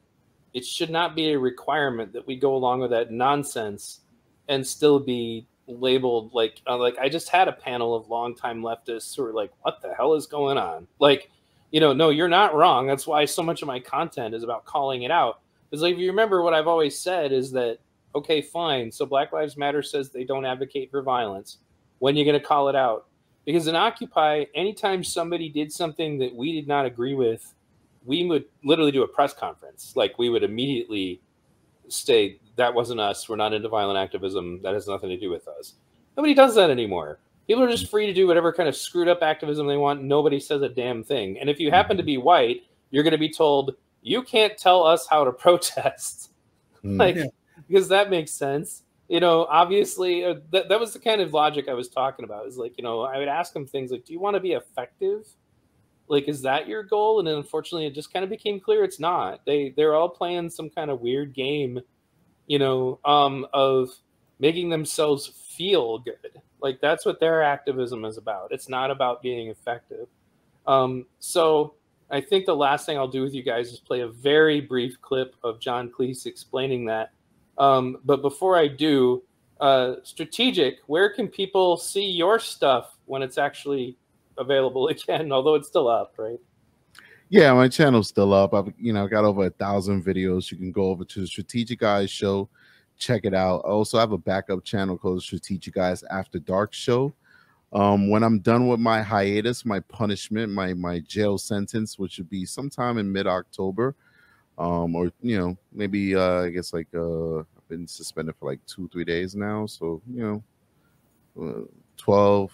[SPEAKER 1] it should not be a requirement that we go along with that nonsense and still be labeled like uh, like I just had a panel of longtime leftists who were like, "What the hell is going on?" Like, you know, no, you're not wrong. That's why so much of my content is about calling it out. Because like, if you remember what I've always said is that okay, fine. So Black Lives Matter says they don't advocate for violence. When are you going to call it out? Because in Occupy, anytime somebody did something that we did not agree with, we would literally do a press conference. Like we would immediately state that wasn't us. We're not into violent activism. That has nothing to do with us. Nobody does that anymore. People are just free to do whatever kind of screwed up activism they want. Nobody says a damn thing. And if you happen to be white, you're going to be told you can't tell us how to protest.
[SPEAKER 5] Mm.
[SPEAKER 1] like
[SPEAKER 8] Yeah.
[SPEAKER 1] because that makes sense you know obviously uh, that, that was the kind of logic i was talking about is like you know i would ask them things like do you want to be effective like is that your goal and then unfortunately it just kind of became clear it's not they they're all playing some kind of weird game you know um of making themselves feel good like that's what their activism is about it's not about being effective um so I think the last thing I'll do with you guys is play a very brief clip of John Cleese explaining that. Um, but before I do, uh, strategic, where can people see your stuff when it's actually available again? Although it's still up, right?
[SPEAKER 5] Yeah, my channel's still up. I've you know got over a thousand videos. You can go over to the Strategic Eyes Show, check it out. I also have a backup channel called Strategic Eyes After Dark Show. Um, when I'm done with my hiatus, my punishment, my my jail sentence, which would be sometime in mid October, um, or you know maybe uh, I guess like uh, I've been suspended for like two three days now, so you know, uh, 12,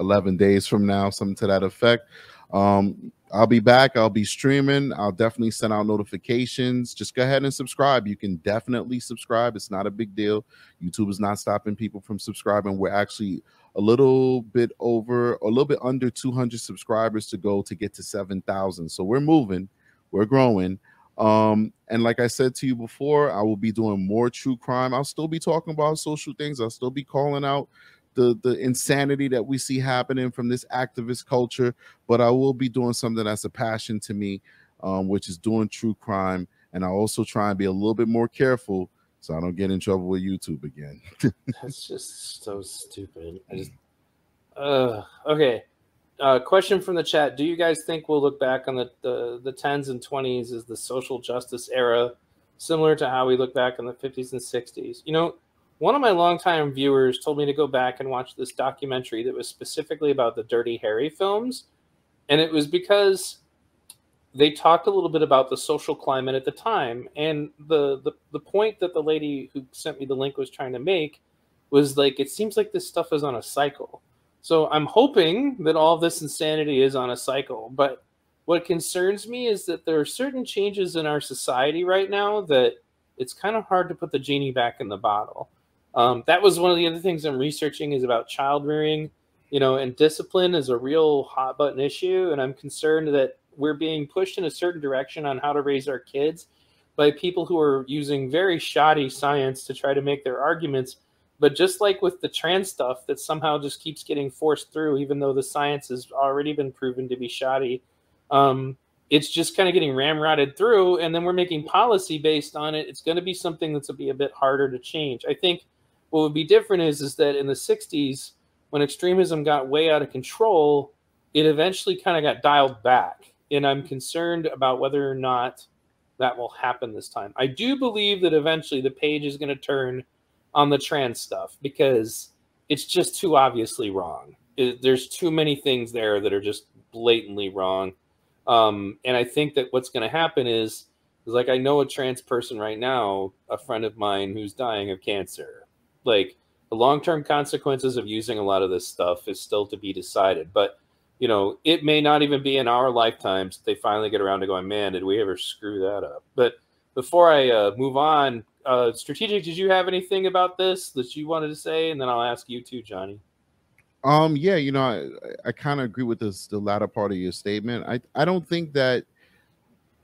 [SPEAKER 5] 11 days from now, something to that effect. Um, I'll be back. I'll be streaming. I'll definitely send out notifications. Just go ahead and subscribe. You can definitely subscribe. It's not a big deal. YouTube is not stopping people from subscribing. We're actually a little bit over, a little bit under 200 subscribers to go to get to 7,000. So we're moving, we're growing. Um, and like I said to you before, I will be doing more true crime. I'll still be talking about social things. I'll still be calling out the the insanity that we see happening from this activist culture but i will be doing something that's a passion to me um, which is doing true crime and i also try and be a little bit more careful so i don't get in trouble with youtube again
[SPEAKER 1] That's just so stupid. I just Uh, okay. Uh, question from the chat: Do you guys think we'll look back on the the, the tens and twenties as the social justice era, similar to how we look back on the fifties and sixties? You know, one of my longtime viewers told me to go back and watch this documentary that was specifically about the Dirty Harry films, and it was because they talked a little bit about the social climate at the time, and the the the point that the lady who sent me the link was trying to make was like, it seems like this stuff is on a cycle so I'm hoping that all this insanity is on a cycle. But what concerns me is that there are certain changes in our society right now that it's kind of hard to put the genie back in the bottle. Um, that was one of the other things I'm researching is about child rearing, you know, and discipline is a real hot button issue. And I'm concerned that we're being pushed in a certain direction on how to raise our kids by people who are using very shoddy science to try to make their arguments but just like with the trans stuff that somehow just keeps getting forced through, even though the science has already been proven to be shoddy, um, it's just kind of getting ramrodded through. And then we're making policy based on it. It's going to be something that's a be a bit harder to change. I think what would be different is is that in the 60s, when extremism got way out of control, it eventually kind of got dialed back. And I'm concerned about whether or not that will happen this time. I do believe that eventually the page is going to turn on the trans stuff because it's just too obviously wrong. It, there's too many things there that are just blatantly wrong. Um, and I think that what's going to happen is, is like I know a trans person right now, a friend of mine who's dying of cancer. Like the long-term consequences of using a lot of this stuff is still to be decided, but you know, it may not even be in our lifetimes that they finally get around to going, man, did we ever screw that up? But before I uh, move on, uh, strategic, did you have anything about this that you wanted to say? And then I'll ask you too, Johnny.
[SPEAKER 5] Um, yeah, you know, I, I kind of agree with this the latter part of your statement. I I don't think that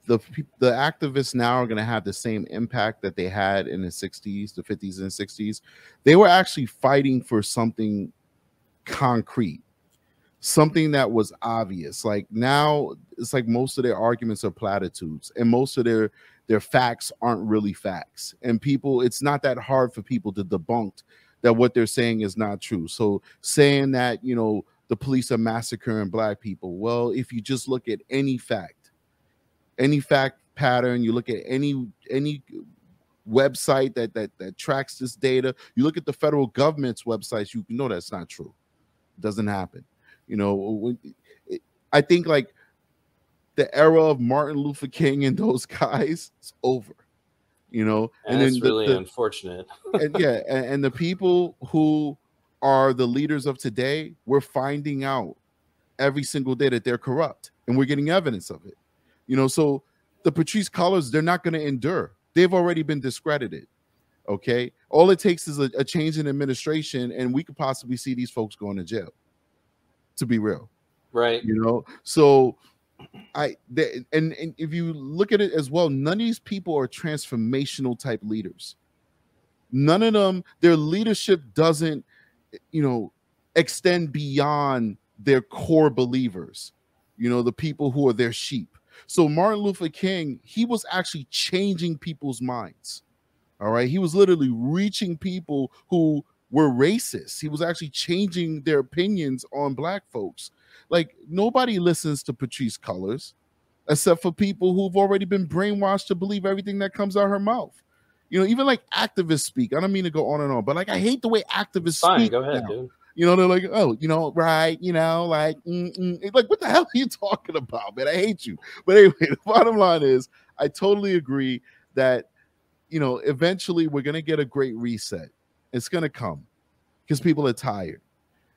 [SPEAKER 5] the the activists now are going to have the same impact that they had in the 60s, the 50s and 60s. They were actually fighting for something concrete, something that was obvious. Like now, it's like most of their arguments are platitudes, and most of their their facts aren't really facts. And people, it's not that hard for people to debunk that what they're saying is not true. So saying that, you know, the police are massacring black people. Well, if you just look at any fact, any fact pattern, you look at any any website that that that tracks this data, you look at the federal government's websites, you know that's not true. It doesn't happen. You know, I think like the era of Martin Luther King and those guys is over. You know,
[SPEAKER 1] and, and then really the, unfortunate.
[SPEAKER 5] and yeah, and, and the people who are the leaders of today, we're finding out every single day that they're corrupt, and we're getting evidence of it. You know, so the Patrice Cullors, they're not going to endure. They've already been discredited. Okay, all it takes is a, a change in administration, and we could possibly see these folks going to jail. To be real,
[SPEAKER 1] right?
[SPEAKER 5] You know, so I they, and and if you look at it as well, none of these people are transformational type leaders. None of them, their leadership doesn't, you know, extend beyond their core believers. You know, the people who are their sheep. So Martin Luther King, he was actually changing people's minds. All right, he was literally reaching people who were racist. He was actually changing their opinions on black folks. Like nobody listens to Patrice Cullors except for people who've already been brainwashed to believe everything that comes out her mouth. You know, even like activists speak. I don't mean to go on and on, but like I hate the way activists
[SPEAKER 1] Fine,
[SPEAKER 5] speak.
[SPEAKER 1] go ahead,
[SPEAKER 5] now.
[SPEAKER 1] dude.
[SPEAKER 5] You know, they're like, oh, you know, right, you know, like, mm-mm. like, what the hell are you talking about, man? I hate you. But anyway, the bottom line is, I totally agree that, you know, eventually we're gonna get a great reset. It's gonna come because people are tired.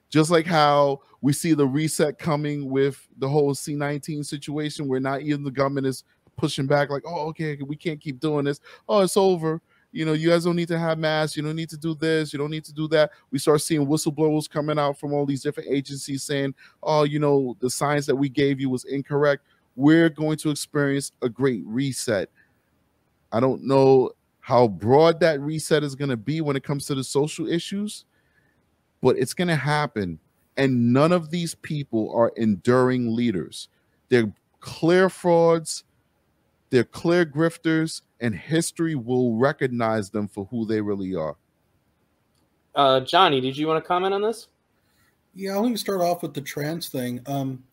[SPEAKER 5] Just like how we see the reset coming with the whole C19 situation, where not even the government is pushing back, like, oh, okay, we can't keep doing this. Oh, it's over. You know, you guys don't need to have masks. You don't need to do this. You don't need to do that. We start seeing whistleblowers coming out from all these different agencies saying, oh, you know, the science that we gave you was incorrect. We're going to experience a great reset. I don't know how broad that reset is going to be when it comes to the social issues but it's going to happen. And none of these people are enduring leaders. They're clear frauds, they're clear grifters, and history will recognize them for who they really are.
[SPEAKER 1] Uh, Johnny, did you want to comment on this?
[SPEAKER 8] Yeah, let me start off with the trans thing. Um,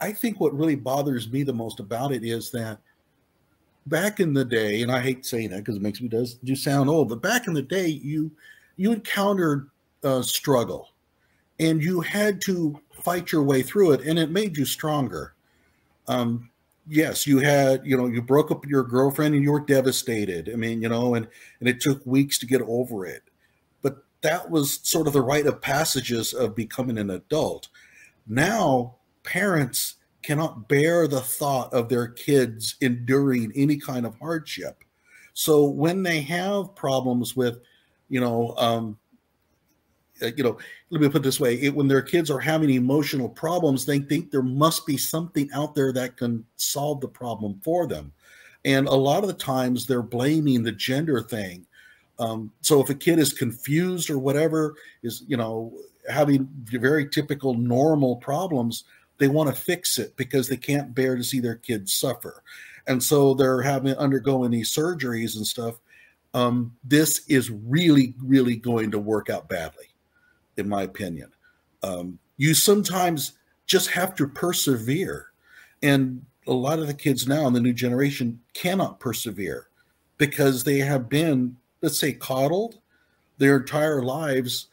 [SPEAKER 8] I think what really bothers me the most about it is that back in the day, and I hate saying that because it makes me does do sound old, but back in the day, you you encountered uh, struggle, and you had to fight your way through it, and it made you stronger. Um, yes, you had you know you broke up with your girlfriend and you were devastated. I mean, you know, and and it took weeks to get over it, but that was sort of the rite of passages of becoming an adult. Now, parents cannot bear the thought of their kids enduring any kind of hardship. So when they have problems with, you know, um, you know, let me put this way: it, when their kids are having emotional problems, they think there must be something out there that can solve the problem for them, and a lot of the times they're blaming the gender thing. Um, so if a kid is confused or whatever, is you know having very typical normal problems, they want to fix it because they can't bear to see their kids suffer. And so they're having undergoing these surgeries and stuff um, this is really really going to work out badly in my opinion. Um, you sometimes just have to persevere. And a lot of the kids now in the new generation cannot persevere because they have been let's say coddled their entire lives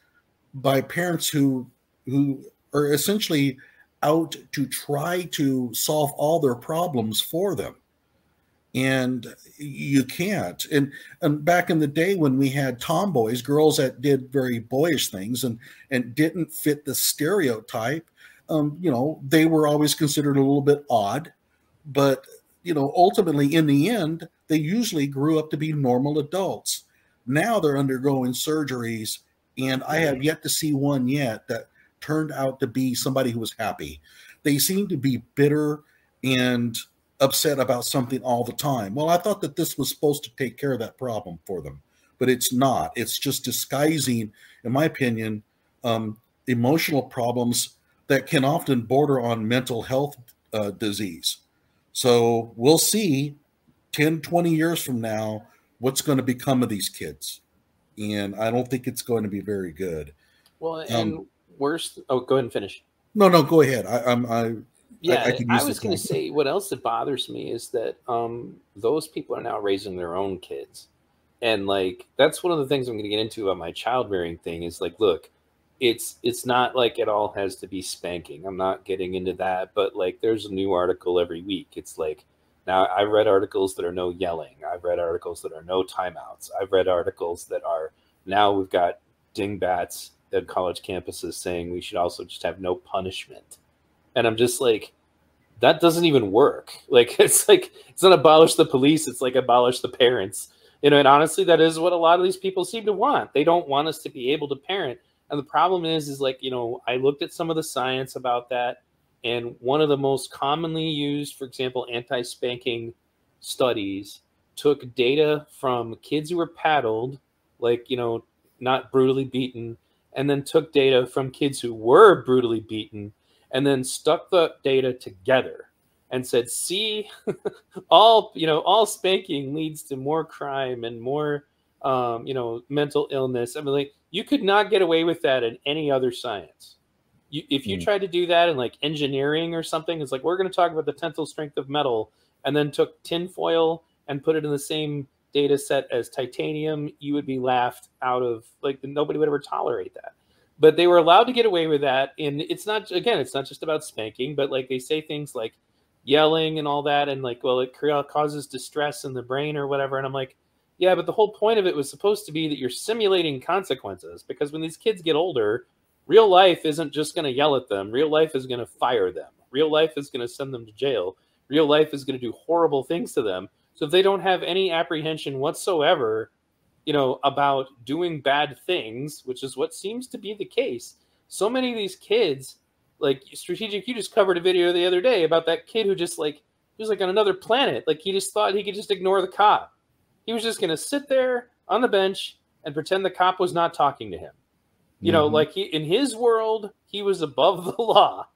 [SPEAKER 8] by parents who who are essentially out to try to solve all their problems for them and you can't. And and back in the day when we had tomboys girls that did very boyish things and and didn't fit the stereotype um you know they were always considered a little bit odd. But you know ultimately in the end they usually grew up to be normal adults. Now they're undergoing surgeries and i have yet to see one yet that turned out to be somebody who was happy. They seem to be bitter and upset about something all the time. Well, I thought that this was supposed to take care of that problem for them, but it's not. It's just disguising, in my opinion, um, emotional problems that can often border on mental health uh, disease. So we'll see 10, 20 years from now what's going to become of these kids. And I don't think it's going to be very good.
[SPEAKER 1] Well, and um, worse. Oh, go ahead and finish.
[SPEAKER 8] No, no, go ahead. I, I'm. I,
[SPEAKER 1] yeah, I, I, I was going to say what else that bothers me is that um, those people are now raising their own kids, and like that's one of the things I'm going to get into about my child rearing thing. Is like, look, it's it's not like it all has to be spanking. I'm not getting into that, but like, there's a new article every week. It's like now I've read articles that are no yelling. I've read articles that are no timeouts. I've read articles that are now we've got dingbats at college campuses saying we should also just have no punishment. And I'm just like, that doesn't even work. Like it's like it's not abolish the police, it's like abolish the parents. You know, and honestly, that is what a lot of these people seem to want. They don't want us to be able to parent. And the problem is, is like, you know, I looked at some of the science about that, and one of the most commonly used, for example, anti-spanking studies took data from kids who were paddled, like, you know, not brutally beaten, and then took data from kids who were brutally beaten and then stuck the data together and said see all you know all spanking leads to more crime and more um, you know mental illness i mean like you could not get away with that in any other science you, if you mm. tried to do that in like engineering or something it's like we're going to talk about the tensile strength of metal and then took tinfoil and put it in the same data set as titanium, you would be laughed out of like nobody would ever tolerate that. But they were allowed to get away with that. And it's not again, it's not just about spanking, but like they say things like yelling and all that, and like, well, it causes distress in the brain or whatever. And I'm like, yeah, but the whole point of it was supposed to be that you're simulating consequences because when these kids get older, real life isn't just going to yell at them. Real life is going to fire them. Real life is going to send them to jail. Real life is going to do horrible things to them. So if they don't have any apprehension whatsoever, you know, about doing bad things, which is what seems to be the case, so many of these kids, like strategic, you just covered a video the other day about that kid who just like he was like on another planet. Like he just thought he could just ignore the cop. He was just gonna sit there on the bench and pretend the cop was not talking to him. You mm-hmm. know, like he in his world, he was above the law.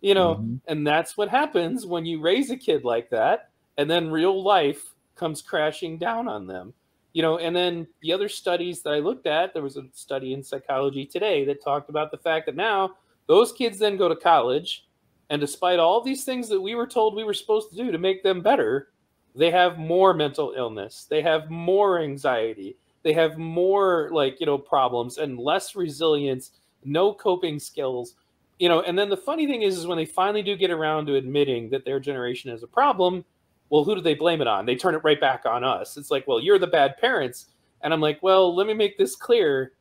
[SPEAKER 1] You know, mm-hmm. and that's what happens when you raise a kid like that and then real life comes crashing down on them you know and then the other studies that i looked at there was a study in psychology today that talked about the fact that now Those kids then go to college, and despite all these things that we were told we were supposed to do to make them better, they have more mental illness. They have more anxiety. They have more like, you know, problems and less resilience, no coping skills. You know, and then the funny thing is is when they finally do get around to admitting that their generation is a problem, well, who do they blame it on? They turn it right back on us. It's like, well, you're the bad parents. And I'm like, well, let me make this clear.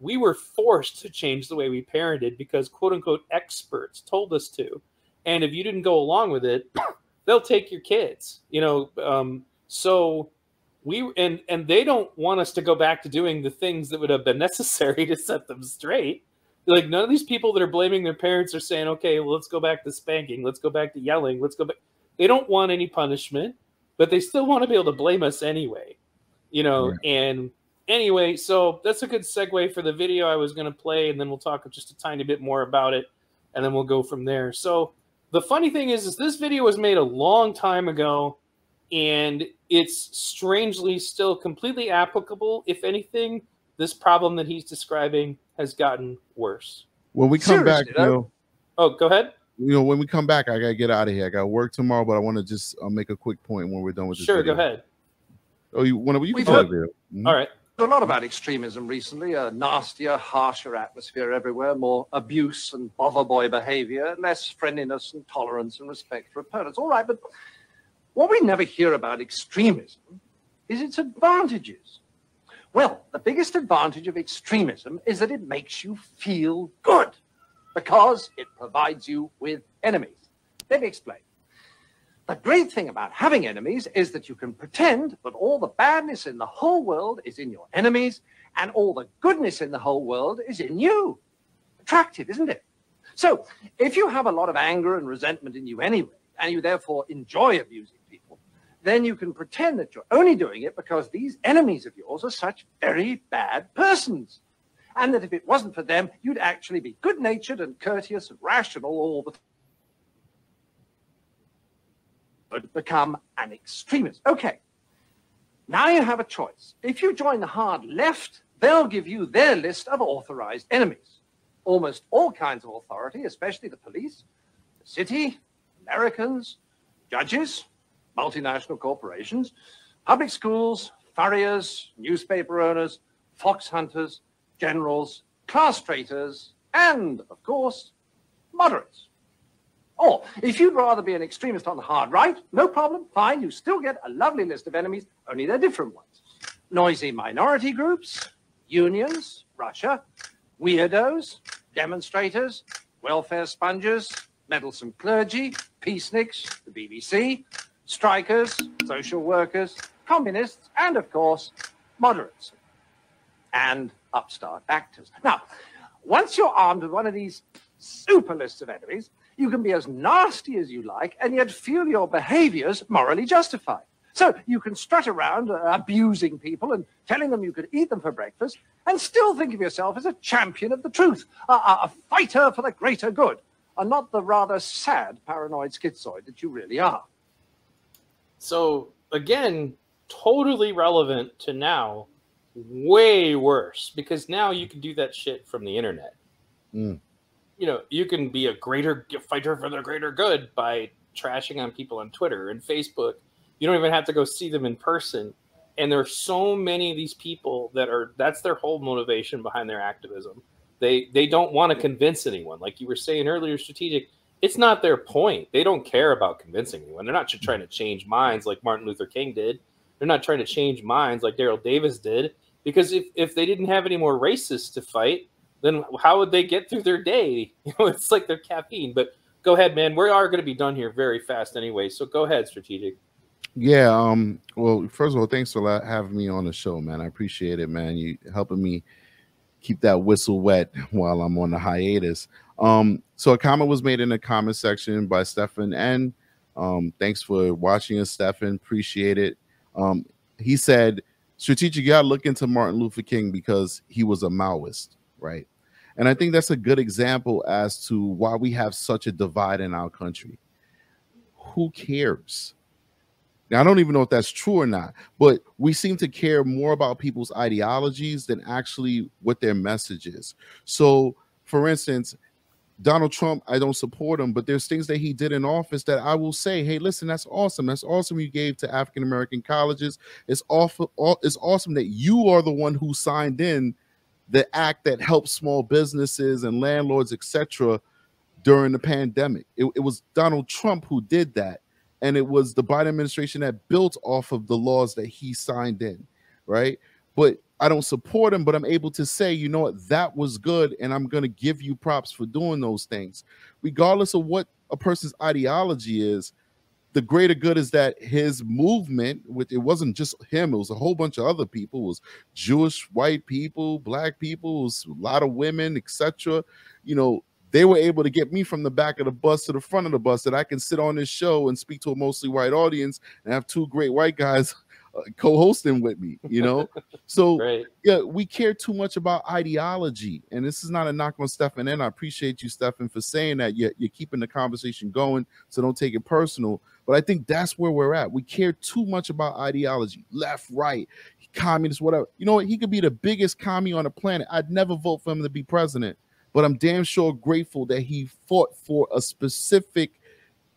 [SPEAKER 1] We were forced to change the way we parented because quote unquote experts told us to. And if you didn't go along with it, they'll take your kids, you know. Um, so we and and they don't want us to go back to doing the things that would have been necessary to set them straight. Like none of these people that are blaming their parents are saying, okay, well, let's go back to spanking, let's go back to yelling, let's go back. They don't want any punishment, but they still want to be able to blame us anyway, you know.
[SPEAKER 5] Right.
[SPEAKER 1] And anyway, so that's a good segue for the video I was going to play, and then we'll talk just a tiny bit more about it, and then we'll go from there. So the funny thing is, is this video was made a long time ago, and it's strangely still completely applicable. If anything, this problem that he's describing has gotten worse.
[SPEAKER 5] When we come back,
[SPEAKER 9] Seriously,
[SPEAKER 5] you
[SPEAKER 9] though?
[SPEAKER 5] know,
[SPEAKER 1] Oh, go ahead.
[SPEAKER 5] You know, when we come back, I gotta get out of here. I got to work tomorrow, but I want to just uh, make a quick point when we're done with this.
[SPEAKER 1] Sure, go ahead.
[SPEAKER 5] Oh, you want to? You can
[SPEAKER 9] We've
[SPEAKER 5] talk
[SPEAKER 9] heard-
[SPEAKER 5] there. Mhm.
[SPEAKER 1] All right.
[SPEAKER 9] a lot about extremism recently a nastier, harsher atmosphere everywhere, more abuse and bother boy behavior, less friendliness and tolerance and respect for opponents. All right, but what we never hear about extremism is its advantages. Well, the biggest advantage of extremism is that it makes you feel good because it provides you with enemies. Let me explain. The great thing about having enemies is that you can pretend that all the badness in the whole world is in your enemies and all the goodness in the whole world is in you. Attractive, isn't it? So, if you have a lot of anger and resentment in you anyway, and you therefore enjoy abusing people, then you can pretend that you're only doing it because these enemies of yours are such very bad persons. And that if it wasn't for them, you'd actually be good natured and courteous and rational all the would become an extremist. Okay. Now you have a choice. If you join the hard left, they'll give you their list of authorized enemies. Almost all kinds of authority, especially the police, the city, Americans, judges, multinational corporations, public schools, furriers, newspaper owners, fox hunters, generals, class traitors, and, of course, moderates. Or, if you'd rather be an extremist on the hard right, no problem, fine, you still get a lovely list of enemies, only they're different ones. Noisy minority groups, unions, Russia, weirdos, demonstrators, welfare sponges, meddlesome clergy, peaceniks, the BBC, strikers, social workers, communists, and of course, moderates and upstart actors. Now, once you're armed with one of these super lists of enemies, you can be as nasty as you like and yet feel your behaviors morally justified. So you can strut around uh, abusing people and telling them you could eat them for breakfast and still think of yourself as a champion of the truth, a, a, a fighter for the greater good, and not the rather sad paranoid schizoid that you really are.
[SPEAKER 1] So again, totally relevant to now, way worse because now you can do that shit from the internet.
[SPEAKER 5] Mm.
[SPEAKER 1] You know, you can be a greater fighter for the greater good by trashing on people on Twitter and Facebook. You don't even have to go see them in person. And there are so many of these people that are that's their whole motivation behind their activism. They they don't want to convince anyone. Like you were saying earlier, strategic. It's not their point. They don't care about convincing anyone. They're not trying to change minds like Martin Luther King did. They're not trying to change minds like Daryl Davis did. Because if, if they didn't have any more racists to fight, then how would they get through their day? You know, it's like their caffeine. But go ahead, man. We are going to be done here very fast anyway. So go ahead, strategic.
[SPEAKER 5] Yeah. Um. Well, first of all, thanks for having me on the show, man. I appreciate it, man. You helping me keep that whistle wet while I'm on the hiatus. Um. So a comment was made in the comment section by Stefan N. Um. Thanks for watching us, Stefan. Appreciate it. Um. He said, "Strategic, you got to look into Martin Luther King because he was a Maoist, right?" And I think that's a good example as to why we have such a divide in our country. Who cares? Now, I don't even know if that's true or not, but we seem to care more about people's ideologies than actually what their message is. So, for instance, Donald Trump, I don't support him, but there's things that he did in office that I will say, hey, listen, that's awesome. That's awesome you gave to African American colleges. It's awful. It's awesome that you are the one who signed in the act that helps small businesses and landlords, etc., during the pandemic. It, it was Donald Trump who did that, and it was the Biden administration that built off of the laws that he signed in, right? But I don't support him, but I'm able to say, you know what, that was good, and I'm going to give you props for doing those things, regardless of what a person's ideology is. The greater good is that his movement, with it wasn't just him, it was a whole bunch of other people, was Jewish, white people, black people, was a lot of women, etc. You know, they were able to get me from the back of the bus to the front of the bus that I can sit on this show and speak to a mostly white audience and have two great white guys uh, co-hosting with me you know? So
[SPEAKER 1] Right.
[SPEAKER 5] yeah we care too much about ideology and this is not a knock on stefan and i appreciate you stefan for saying that. You're, you're keeping the conversation going so don't take it personal. But i think that's where we're at. We care too much about ideology left right communist whatever. You know what? He could be the biggest commie on the planet. I'd never vote for him to be president but i'm damn sure grateful that he fought for a specific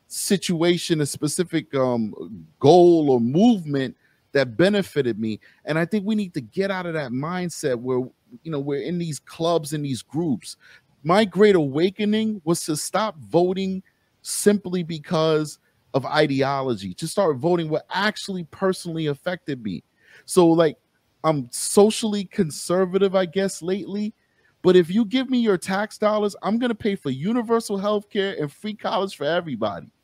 [SPEAKER 5] situation a specific um goal or movement that benefited me. And i think we need to get out of that mindset where you know we're in these clubs and these groups. My great awakening was to stop voting simply because of ideology to start voting what actually personally affected me. So like i'm socially conservative i guess lately but if you give me your tax dollars i'm going to pay for universal health care and free college for everybody.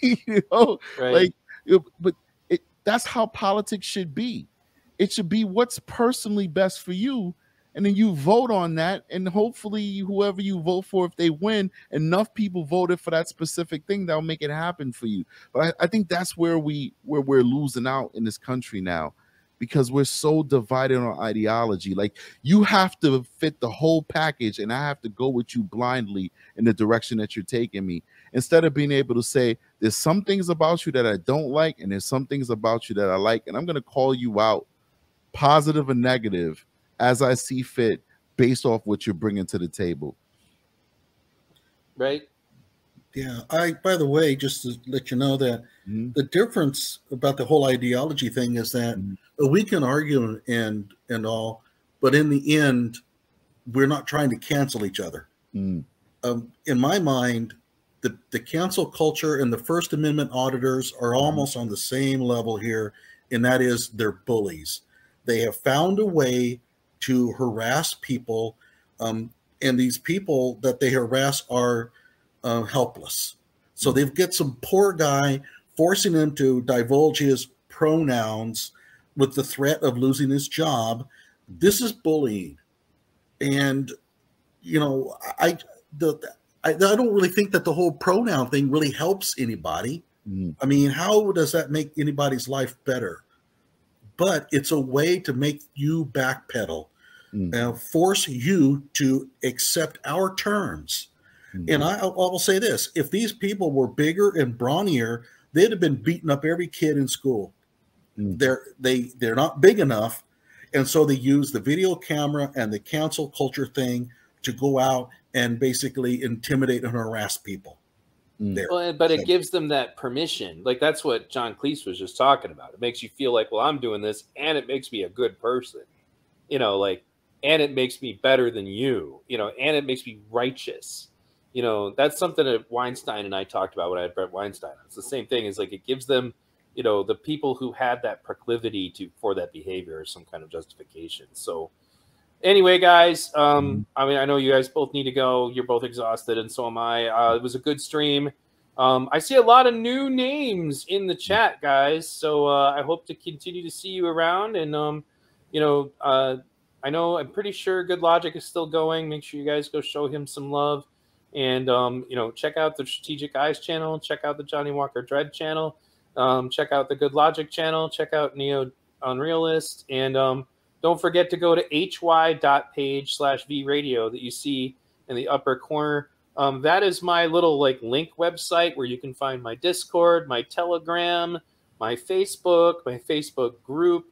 [SPEAKER 5] You know?
[SPEAKER 1] Right.
[SPEAKER 5] like but that's how politics should be. It should be what's personally best for you and then you vote on that and hopefully whoever you vote for if they win enough people voted for that specific thing that'll make it happen for you. But I, I think that's where we where we're losing out in this country now because we're so divided on ideology. Like you have to fit the whole package and i have to go with you blindly in the direction that you're taking me instead of being able to say there's some things about you that i don't like and there's some things about you that i like and i'm going to call you out positive and negative as i see fit based off what you're bringing to the table
[SPEAKER 1] right
[SPEAKER 8] Yeah. I, by the way, just to let you know that the difference about the whole ideology thing is that we can argue and and all, but in the end, we're not trying to cancel each other.
[SPEAKER 5] Mm.
[SPEAKER 8] Um, in my mind, the the cancel culture and the First Amendment auditors are almost on the same level here, and that is they're bullies. They have found a way to harass people, um, and these people that they harass are uh, helpless. So they've got some poor guy forcing him to divulge his pronouns with the threat of losing his job. This is bullying, and you know I the I, I don't really think that the whole pronoun thing really helps anybody.
[SPEAKER 5] Mm.
[SPEAKER 8] I mean, how does that make anybody's life better? But it's a way to make you backpedal
[SPEAKER 5] Mm.
[SPEAKER 8] and force you to accept our terms. And I, I will say this: if these people were bigger and brawnier, they'd have been beating up every kid in school.
[SPEAKER 5] Mm.
[SPEAKER 8] They're they they're not big enough, and so they use the video camera and the cancel culture thing to go out and basically intimidate and harass people.
[SPEAKER 5] Mm.
[SPEAKER 8] There,
[SPEAKER 1] Well, but it gives them that permission. Like that's what John Cleese was just talking about. It makes you feel like, well, I'm doing this, and it makes me a good person. You know, like, and it makes me better than you. You know, and it makes me righteous. You know, that's something that Weinstein and I talked about when I had Bret Weinstein. It's the same thing. Is like it gives them, you know, the people who had that proclivity to for that behavior some kind of justification. So, anyway, guys, um, I mean, I know you guys both need to go. You're both exhausted, and so am I. Uh, it was a good stream. Um, I see a lot of new names in the chat, guys. So uh, I hope to continue to see you around. And um, you know, uh, I know I'm pretty sure Good Logic is still going. Make sure you guys go show him some love. And um, you know, check out the Strategic Eyes channel. Check out the Johnny Walker Dread channel. Um, check out the Good Logic channel. Check out Neo Unrealist. And um, don't forget to go to hy.page slash v radio that you see in the upper corner. Um, that is my little like link website where you can find my Discord, my Telegram, my Facebook, my Facebook group.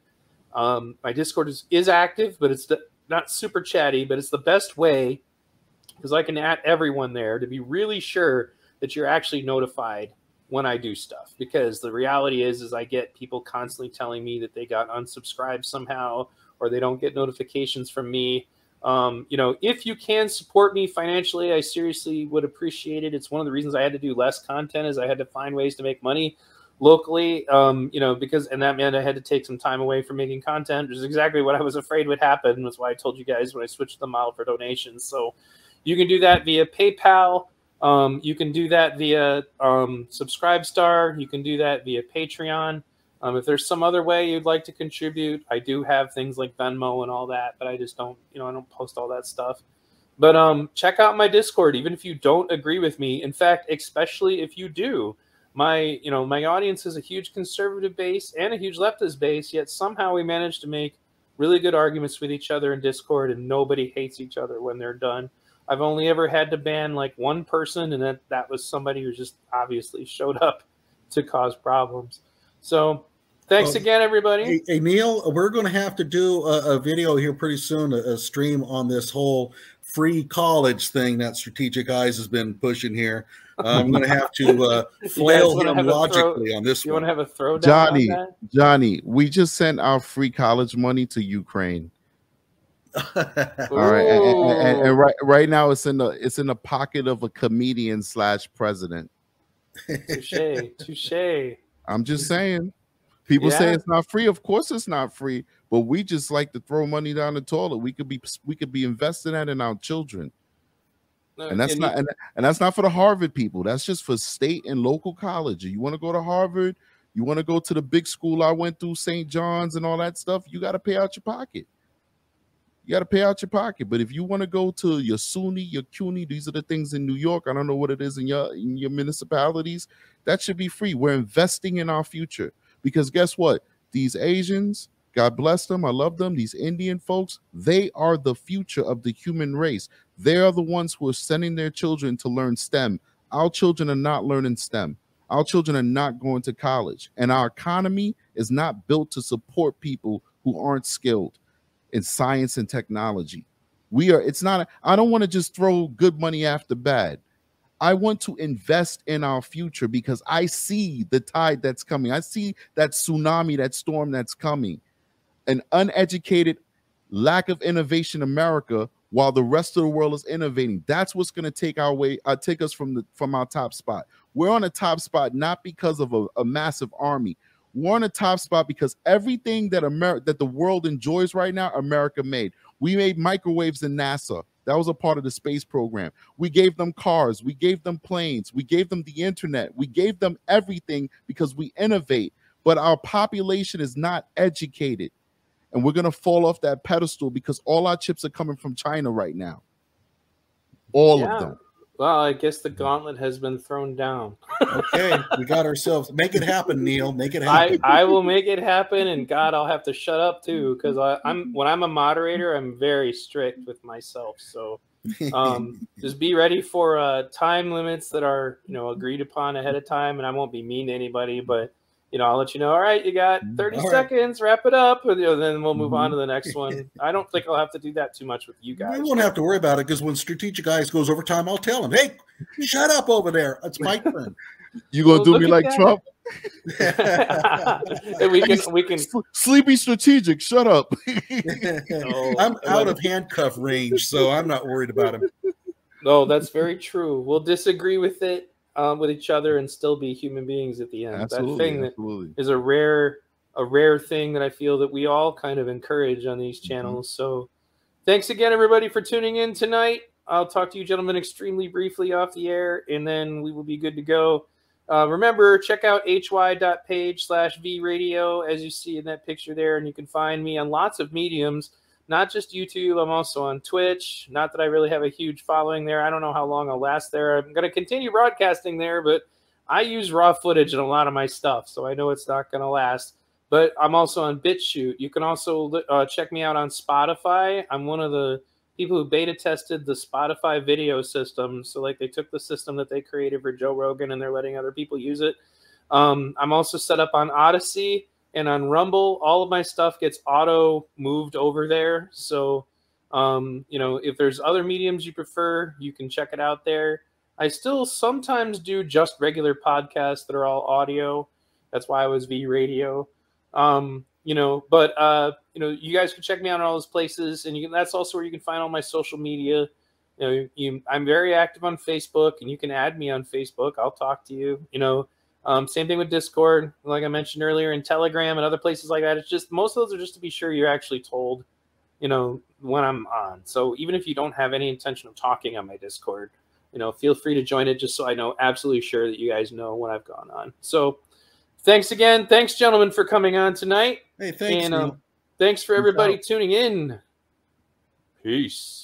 [SPEAKER 1] Um, my Discord is, is active, but it's the, not super chatty, but it's the best way because I can at everyone there to be really sure that you're actually notified when I do stuff. Because the reality is, is I get people constantly telling me that they got unsubscribed somehow or they don't get notifications from me. Um, you know, if you can support me financially, I seriously would appreciate it. It's one of the reasons I had to do less content is I had to find ways to make money locally. Um, you know, because and that meant I had to take some time away from making content, which is exactly what I was afraid would happen. That's why I told you guys when I switched the model for donations. So you can do that via PayPal. Um, you can do that via um, Subscribestar. You can do that via Patreon. Um, if there's some other way you'd like to contribute, I do have things like Venmo and all that, but I just don't, you know, I don't post all that stuff. But um, check out my Discord, even if you don't agree with me. In fact, especially if you do, my, you know, my audience is a huge conservative base and a huge leftist base. Yet somehow we managed to make really good arguments with each other in Discord, and nobody hates each other when they're done. I've only ever had to ban like one person, and that that was somebody who just obviously showed up to cause problems. So Thanks
[SPEAKER 8] Well,
[SPEAKER 1] again, everybody.
[SPEAKER 8] Hey, hey, Neil, we're going to have to do a, a video here pretty soon, a, a stream on this whole free college thing that Strategic Eyes has been pushing here. Uh, I'm going to have to uh, flail him
[SPEAKER 1] have a throw-
[SPEAKER 8] logically on this
[SPEAKER 1] You
[SPEAKER 8] one.
[SPEAKER 1] want to have a throwdown?
[SPEAKER 5] Johnny,
[SPEAKER 1] on that?
[SPEAKER 5] Johnny, we just sent our free college money to Ukraine. All right, and, and- and- and right right now it's in the it's in the pocket of a comedian slash president.
[SPEAKER 1] Touche, touche.
[SPEAKER 5] I'm just saying. People say it's not free. Of course, it's not free. But we just like to throw money down the toilet. We could be we could be investing that in our children,
[SPEAKER 1] No,
[SPEAKER 5] and that's
[SPEAKER 1] and
[SPEAKER 5] not and, and that's not for the Harvard people. That's just for state and local college. You want to go to Harvard, you want to go to the big school I went through, St. John's, and all that stuff. You got to pay out your pocket. You got to pay out your pocket. But if you want to go to your SUNY, your CUNY, these are the things in New York. I don't know what it is in your in your municipalities. That should be free. We're investing in our future because guess what? These Asians, God bless them, I love them. These Indian folks, they are the future of the human race. They are the ones who are sending their children to learn STEM. Our children are not learning STEM. Our children are not going to college, and our economy is not built to support people who aren't skilled in science and technology. We are, it's not, I don't want to just throw good money after bad. I want to invest in our future because I see the tide that's coming. I see that tsunami, that storm that's coming. An uneducated, lack of innovation America while the rest of the world is innovating. That's what's going to take our way, uh, take us from the from our top spot. We're on a top spot not because of a, a massive army. We're on a top spot because everything that America that the world enjoys right now, America made. We made microwaves in NASA. That was a part of the space program. We gave them cars, we gave them planes, we gave them the internet, we gave them everything because we innovate. But our population is not educated. And we're going to fall off that pedestal because all our chips are coming from China right now. All
[SPEAKER 1] Yeah.
[SPEAKER 5] of them.
[SPEAKER 1] Well, I guess the gauntlet has been thrown down.
[SPEAKER 8] okay, we got ourselves. Make it happen, Neil. Make it
[SPEAKER 1] I,
[SPEAKER 8] happen.
[SPEAKER 1] I will make it happen, and God, I'll have to shut up too, because I'm when I'm a moderator, I'm very strict with myself. So um, just be ready for uh, time limits that are you know agreed upon ahead of time, and I won't be mean to anybody, but you know I'll let you know. All right, you got mm, 30
[SPEAKER 8] All right.
[SPEAKER 1] seconds, wrap it up, and you know, then we'll move on to mm-hmm. the next one. I don't think I'll have to do that too much with you guys.
[SPEAKER 8] we won't have to worry about it because when Strategic Eyes goes overtime, I'll tell him, "Hey, shut up over there. It's my turn."
[SPEAKER 5] You gonna
[SPEAKER 1] Well,
[SPEAKER 5] do me like
[SPEAKER 1] that.
[SPEAKER 5] Trump?
[SPEAKER 1] We can we can
[SPEAKER 5] Sleepy strategic. Shut up.
[SPEAKER 1] Oh,
[SPEAKER 8] I'm out of handcuff range, so I'm not worried about him.
[SPEAKER 1] No, that's very true. We'll disagree with it um, with each other and still be human beings at the end. that
[SPEAKER 5] absolutely.
[SPEAKER 1] thing
[SPEAKER 5] absolutely.
[SPEAKER 1] is a rare a rare thing that I feel that we all kind of encourage on these
[SPEAKER 5] Mm-hmm.
[SPEAKER 1] channels. So thanks again everybody for tuning in tonight. I'll talk to you gentlemen extremely briefly off the air and then we will be good to go. Uh, remember, check out hy.page slash vradio as you see in that picture there, and you can find me on lots of mediums, not just YouTube. I'm also on Twitch. Not that I really have a huge following there. I don't know how long I'll last there. I'm going to continue broadcasting there, but I use raw footage in a lot of my stuff, so I know it's not going to last. But I'm also on BitChute. You can also uh, check me out on Spotify. I'm one of the people who beta tested the Spotify video system. So, like, they took the system that they created for Joe Rogan and they're letting other people use it. Um, I'm also set up on Odysee and on Rumble. All of my stuff gets auto moved over there. So, Um, you know, if there's other mediums you prefer, you can check it out there. I still sometimes do just regular podcasts that are all audio. That's why I was V Radio. Um, you know, but uh, you know, you guys can check me out in all those places, and you can. That's also where you can find all my social media. You know, you, I'm very active on Facebook, and you can add me on Facebook. I'll talk to you. You know, um, same thing with Discord, like I mentioned earlier, and Telegram and other places like that. It's just most of those are just to be sure you're actually told, you know, when I'm on. So even if you don't have any intention of talking on my Discord, you know, feel free to join it just so I know absolutely sure that you guys know when I've gone on. So thanks again. Thanks, gentlemen, for coming on tonight.
[SPEAKER 8] Hey, thanks.
[SPEAKER 1] and um, thanks for everybody tuning in. Peace.